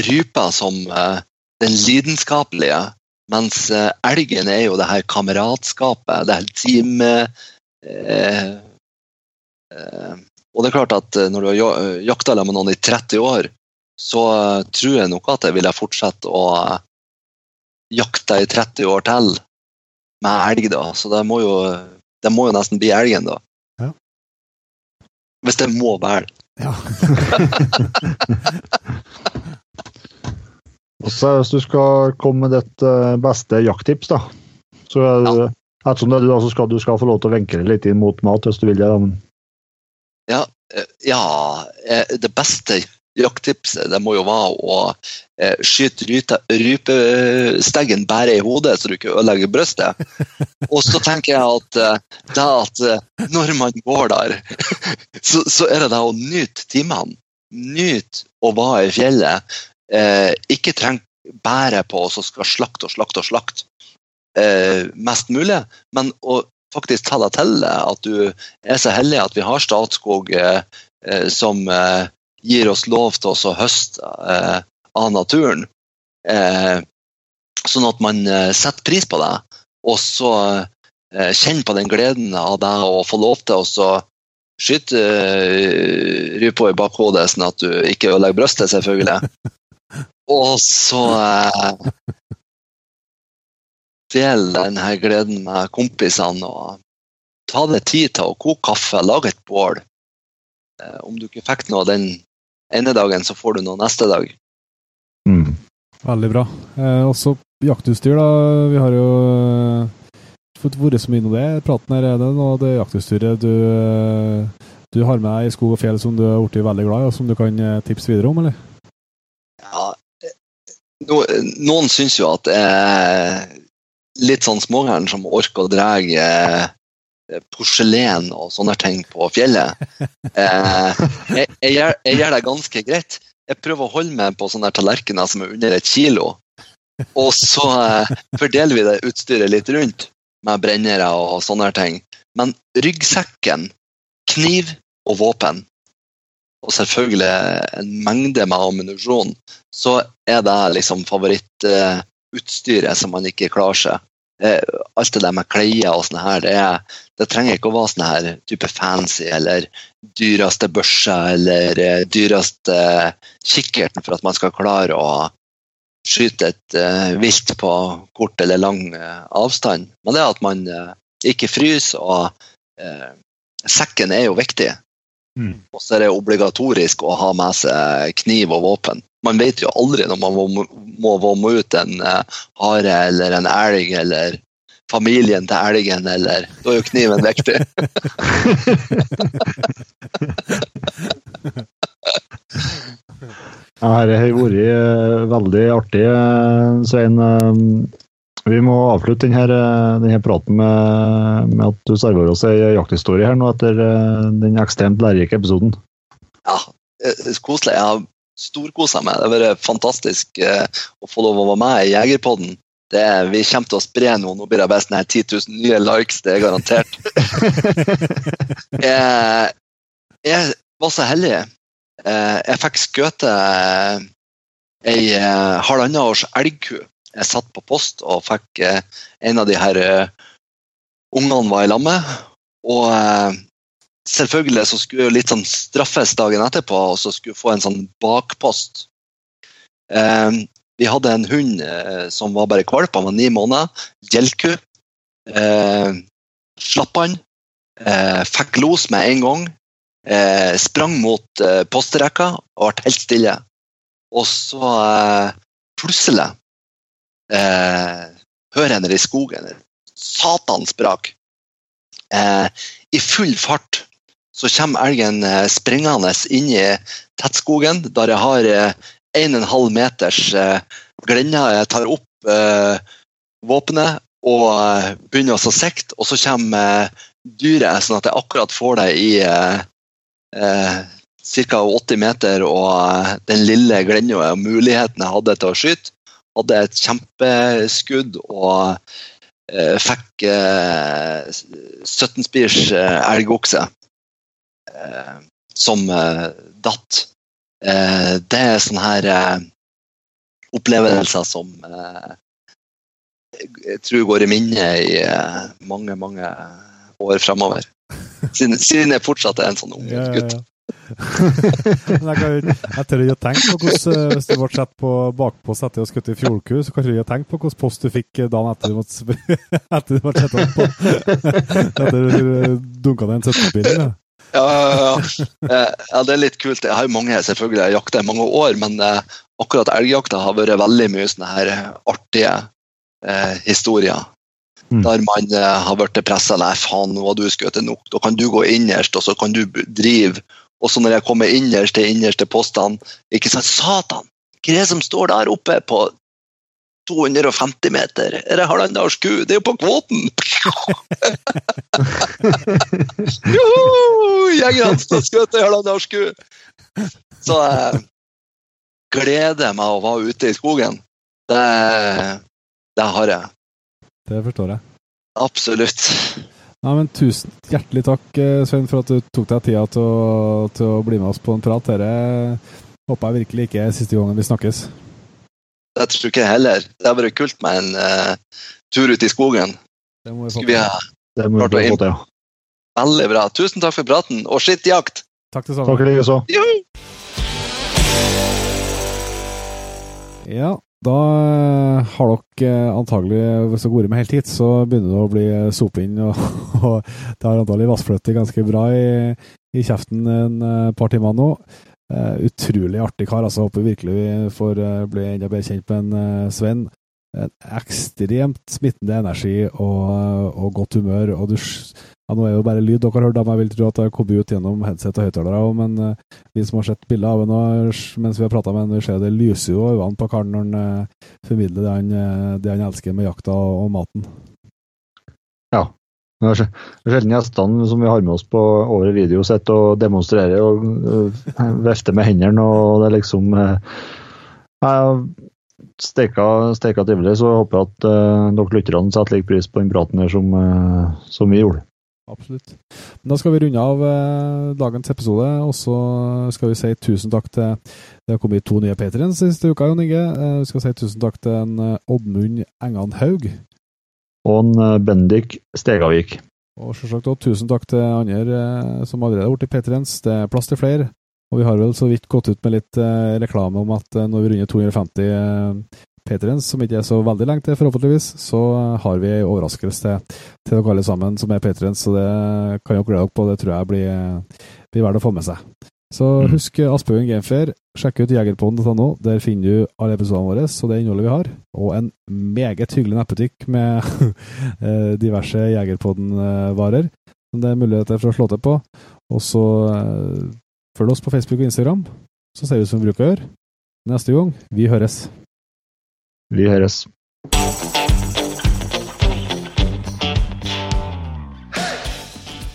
rypa som eh, den lidenskapelige, mens eh, elgen er jo det her kameratskapet, det her team... Eh, eh, og det er klart at når du har jakta med noen i 30 år, så tror jeg nok at jeg ville fortsette å jakte i 30 år til med elg, da. Så det må jo, det må jo nesten bli elgen, da. Hvis det må være Ja. [laughs] Også Hvis du skal komme med ditt eh, beste jakttips, da så ja. Ettersom det er du, så skal du skal få lov til å venke deg litt inn mot mat hvis du vil det. Ja, eh, ja, eh, det beste jakttipset det må jo være å eh, skyte rypesteggen bare i hodet, så du ikke ødelegger brystet. [laughs] Og så tenker jeg at, eh, det at eh, når man går der, [laughs] så, så, er det da å nyte timene. Nyte å være i fjellet. Eh, ikke treng bære på og så skal slakte og slakte og slakte eh, mest mulig, men å faktisk ta deg til det. At du er så heldig at vi har Statskog eh, som gir oss lov til å høste eh, av naturen. Eh, sånn at man eh, setter pris på det, og så eh, kjenner på den gleden av det å få lov til å skyte eh, rypa i bakhodet, sånn at du ikke ødelegger brystet, selvfølgelig. [laughs] og så eh, dele denne gleden med kompisene og ta deg tid til å koke kaffe, lage et bål. Eh, om du ikke fikk noe den ene dagen, så får du noe neste dag. Mm. Veldig bra. Eh, også jaktutstyr, da. Vi har jo eh, fått vært så mye innom det. Praten her er det nå, det jaktutstyret du, eh, du har med deg i skog og fjell som du har blitt veldig glad i, og som du kan eh, tipse videre om, eller? Ja, no, noen syns jo at det er litt sånn småhæren som orker å dra Eh, porselen og sånne ting på fjellet. [laughs] Eh, jeg, jeg, gjør, jeg, gjør, det ganske greit, jeg prøver å holde meg på sånne tallerkener som er under et kilo. Og så eh, fordeler vi det utstyret litt rundt, med brennere og sånne ting. Men ryggsekken, kniv og våpen, og selvfølgelig en mengde med ammunisjon, så er det liksom favorittutstyret som man ikke klarer seg. Eh, alt det der med klær og sånn her, det, det, trenger ikke å være sånn her type fancy eller dyreste børsa eller eh, dyreste kikkerten for at man skal klare å skyte et uh, vilt på kort eller lang uh, avstand. Men det at man uh, ikke fryser, og sekken er jo viktig. Mm. Og så er det obligatorisk å ha med seg kniv og våpen. Man vet jo aldri når man må, må vomme ut en hare eller en elg eller familien til elgen, eller Da er jo kniven viktig. [laughs] ja, det har vært eh, veldig artig, eh, Svein. Eh, vi må avslutte denne, denne praten med, med, at du serverer oss ei jakthistorie her nå etter den ekstremt lærerike episoden. Ja, koselig. Jeg har storkosa meg. Det har vært fantastisk å få lov å være med i Jegerpodden. Det, vi kommer til å spre noe. Nå blir det bare sånn 10 000 nye likes, det er garantert. jeg, [laughs] jeg, var så heldig. Eh, jeg fikk skutt ei eh, halvannet års elgku. Jeg satt på post og fikk eh, en av de her ungene var i lag Og selvfølgelig så skulle jeg litt sånn straffes dagen etterpå, og så skulle jeg få en sånn bakpost. Vi hadde en hund eh, som var bare kvalp, han var ni måneder. Gjelku. Eh, slapp han. Eh, fikk los med en gang. Eh, sprang mot eh, postrekka og ble helt stille. Og så eh, plutselig eh, hører jeg henne i skogen satans brak. Eh, I full fart så kommer elgen springende inn i tettskogen, der jeg har 1,5 meters eh, glenne. Jeg tar opp eh, våpenet og eh, begynner å sikte, og så kommer eh, dyret, sånn at jeg akkurat får det i eh, eh ca. 80 meter, og eh, den lille glenna og muligheten jeg hadde til å skyte, hadde et kjempeskudd og eh, fikk 17 spirs elgokse som datt. Eh, det er sånne her eh, opplevelser som eh, jeg tror går i minnet i mange, mange år framover. Siden, [laughs] siden, jeg fortsatt er en sånn ung gutt. [laughs] Jeg, kan, jeg tør ikke å tenke på hvordan Hvis du ble satt på bakpost etter å ha skutt i fjolku, så kan du ikke tenke på hvilken post du fikk dagen etter du, måtte, [laughs] etter du ble satt opp på. Etter du dunka ned en 17-bil. Ja. Ja, ja, ja. det er litt kult. Jeg har jo mange selvfølgelig, jeg har jakta i mange år, men eh, akkurat elgjakta har vært veldig mye sånne her artige eh, historier. Mm. Der man eh, har blitt pressa. Nei, faen, nå har du skutt nok. Da kan du gå innerst, og så kan du drive. Og så når jeg kommer innerst til innerste postene, ikke sant, satan! Hva er det som står der oppe på 250 meter. Er det halvannen års ku? Det er jo på kvoten! [laughs] Jegerne skal skutt ei halvannen års ku! Så eh, gleder meg å være ute i skogen. Det, det har jeg. Det forstår jeg. Absolutt. Nei, men Tusen hjertelig takk, eh, Svein, for at du tok deg tida til å, til å bli med oss på en prat. Dette håper jeg virkelig ikke er siste gangen vi snakkes. Det tror ikke jeg heller. Det har vært kult med en uh, tur ut i skogen. Det må vi få til. Det må vi få til. Veldig bra. Tusen takk for praten, og skitt jakt! Takk det samme. Takk likeså. Ja, da eh, har dere eh, antagelig, hvis dere går med helt hit, så begynner det å bli soping, og, [laughs] og det har antagelig vassfløttet ganske bra i, i kjeften en par timer nå. Uh, utrolig artig kar. altså Håper virkelig vi får uh, bli enda bedre kjent med en uh, Sven. En ekstremt smittende energi og, og, godt humør. og du, ja, Nå er det jo bare lyd dere har hørt, men jeg vil tro at det har kommet ut gjennom headset og høyttalere. Men vi som har sett bilder av ham mens vi har prata med ham, ser det lyser jo øynene på karen når han formidler det han, det han, elsker med jakta og, og maten. Det er sjelden gjestene som vi har med oss på over video, sitter og demonstrerer og uh, vifter med hendene. og det er liksom uh, Steika, steika trivelig, så jeg håper at uh, dere lytterne setter like pris på den praten her som, uh, som vi gjorde. Absolutt. Da skal vi runde av eh, dagens episode, og så skal vi si tusen takk til Det har kommet to nye patriens siste uka, Jon Inge. Eh, vi skal si tusen takk til en eh, Oddmund Engan Haug. Og en eh, Bendik Stegavik. Og selvsagt også tusen takk til andre eh, som allerede har blitt patriens. Det er plass til flere. Og vi har vel så vidt gått ut med litt eh, reklame om at eh, når vi runder 250 eh, patriens, som ikke er så veldig lenge til, forhåpentligvis, så eh, har vi en overraskelse til, til dere alle sammen som er patriens, så det kan dere glede dere på. Det tror jeg blir, blir verdt å få med seg. Så Mm. husk Asbjørn Gamefair. Sjekk ut jegerpoden.no. Der finner du alle episodene våre og det innholdet vi har. Og en meget hyggelig nettbutikk med [laughs] eh, diverse Jegerpodden-varer. som Det er muligheter for å slå til på. Og så eh, følg oss på Facebook og Instagram. Så ser vi ut som vi bruker å gjøre. Neste gang vi høres. Vi høres.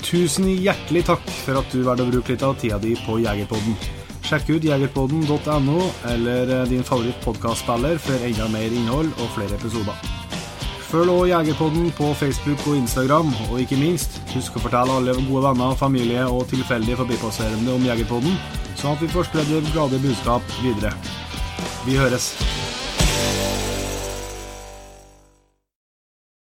Tusen hjertelig takk for at du valgte å bruke litt av tida di på Jegerpodden. Sjekk ut jegerpodden.no eller eh, din favoritt-podkastspiller for enda mer innhold og flere episoder. Følg også Jegerpodden på Facebook og Instagram, og ikke minst, husk å fortelle alle gode venner, familie og tilfeldige forbipasserende om Jegerpodden, sånn at vi får spredd det glade budskap videre. Vi høres.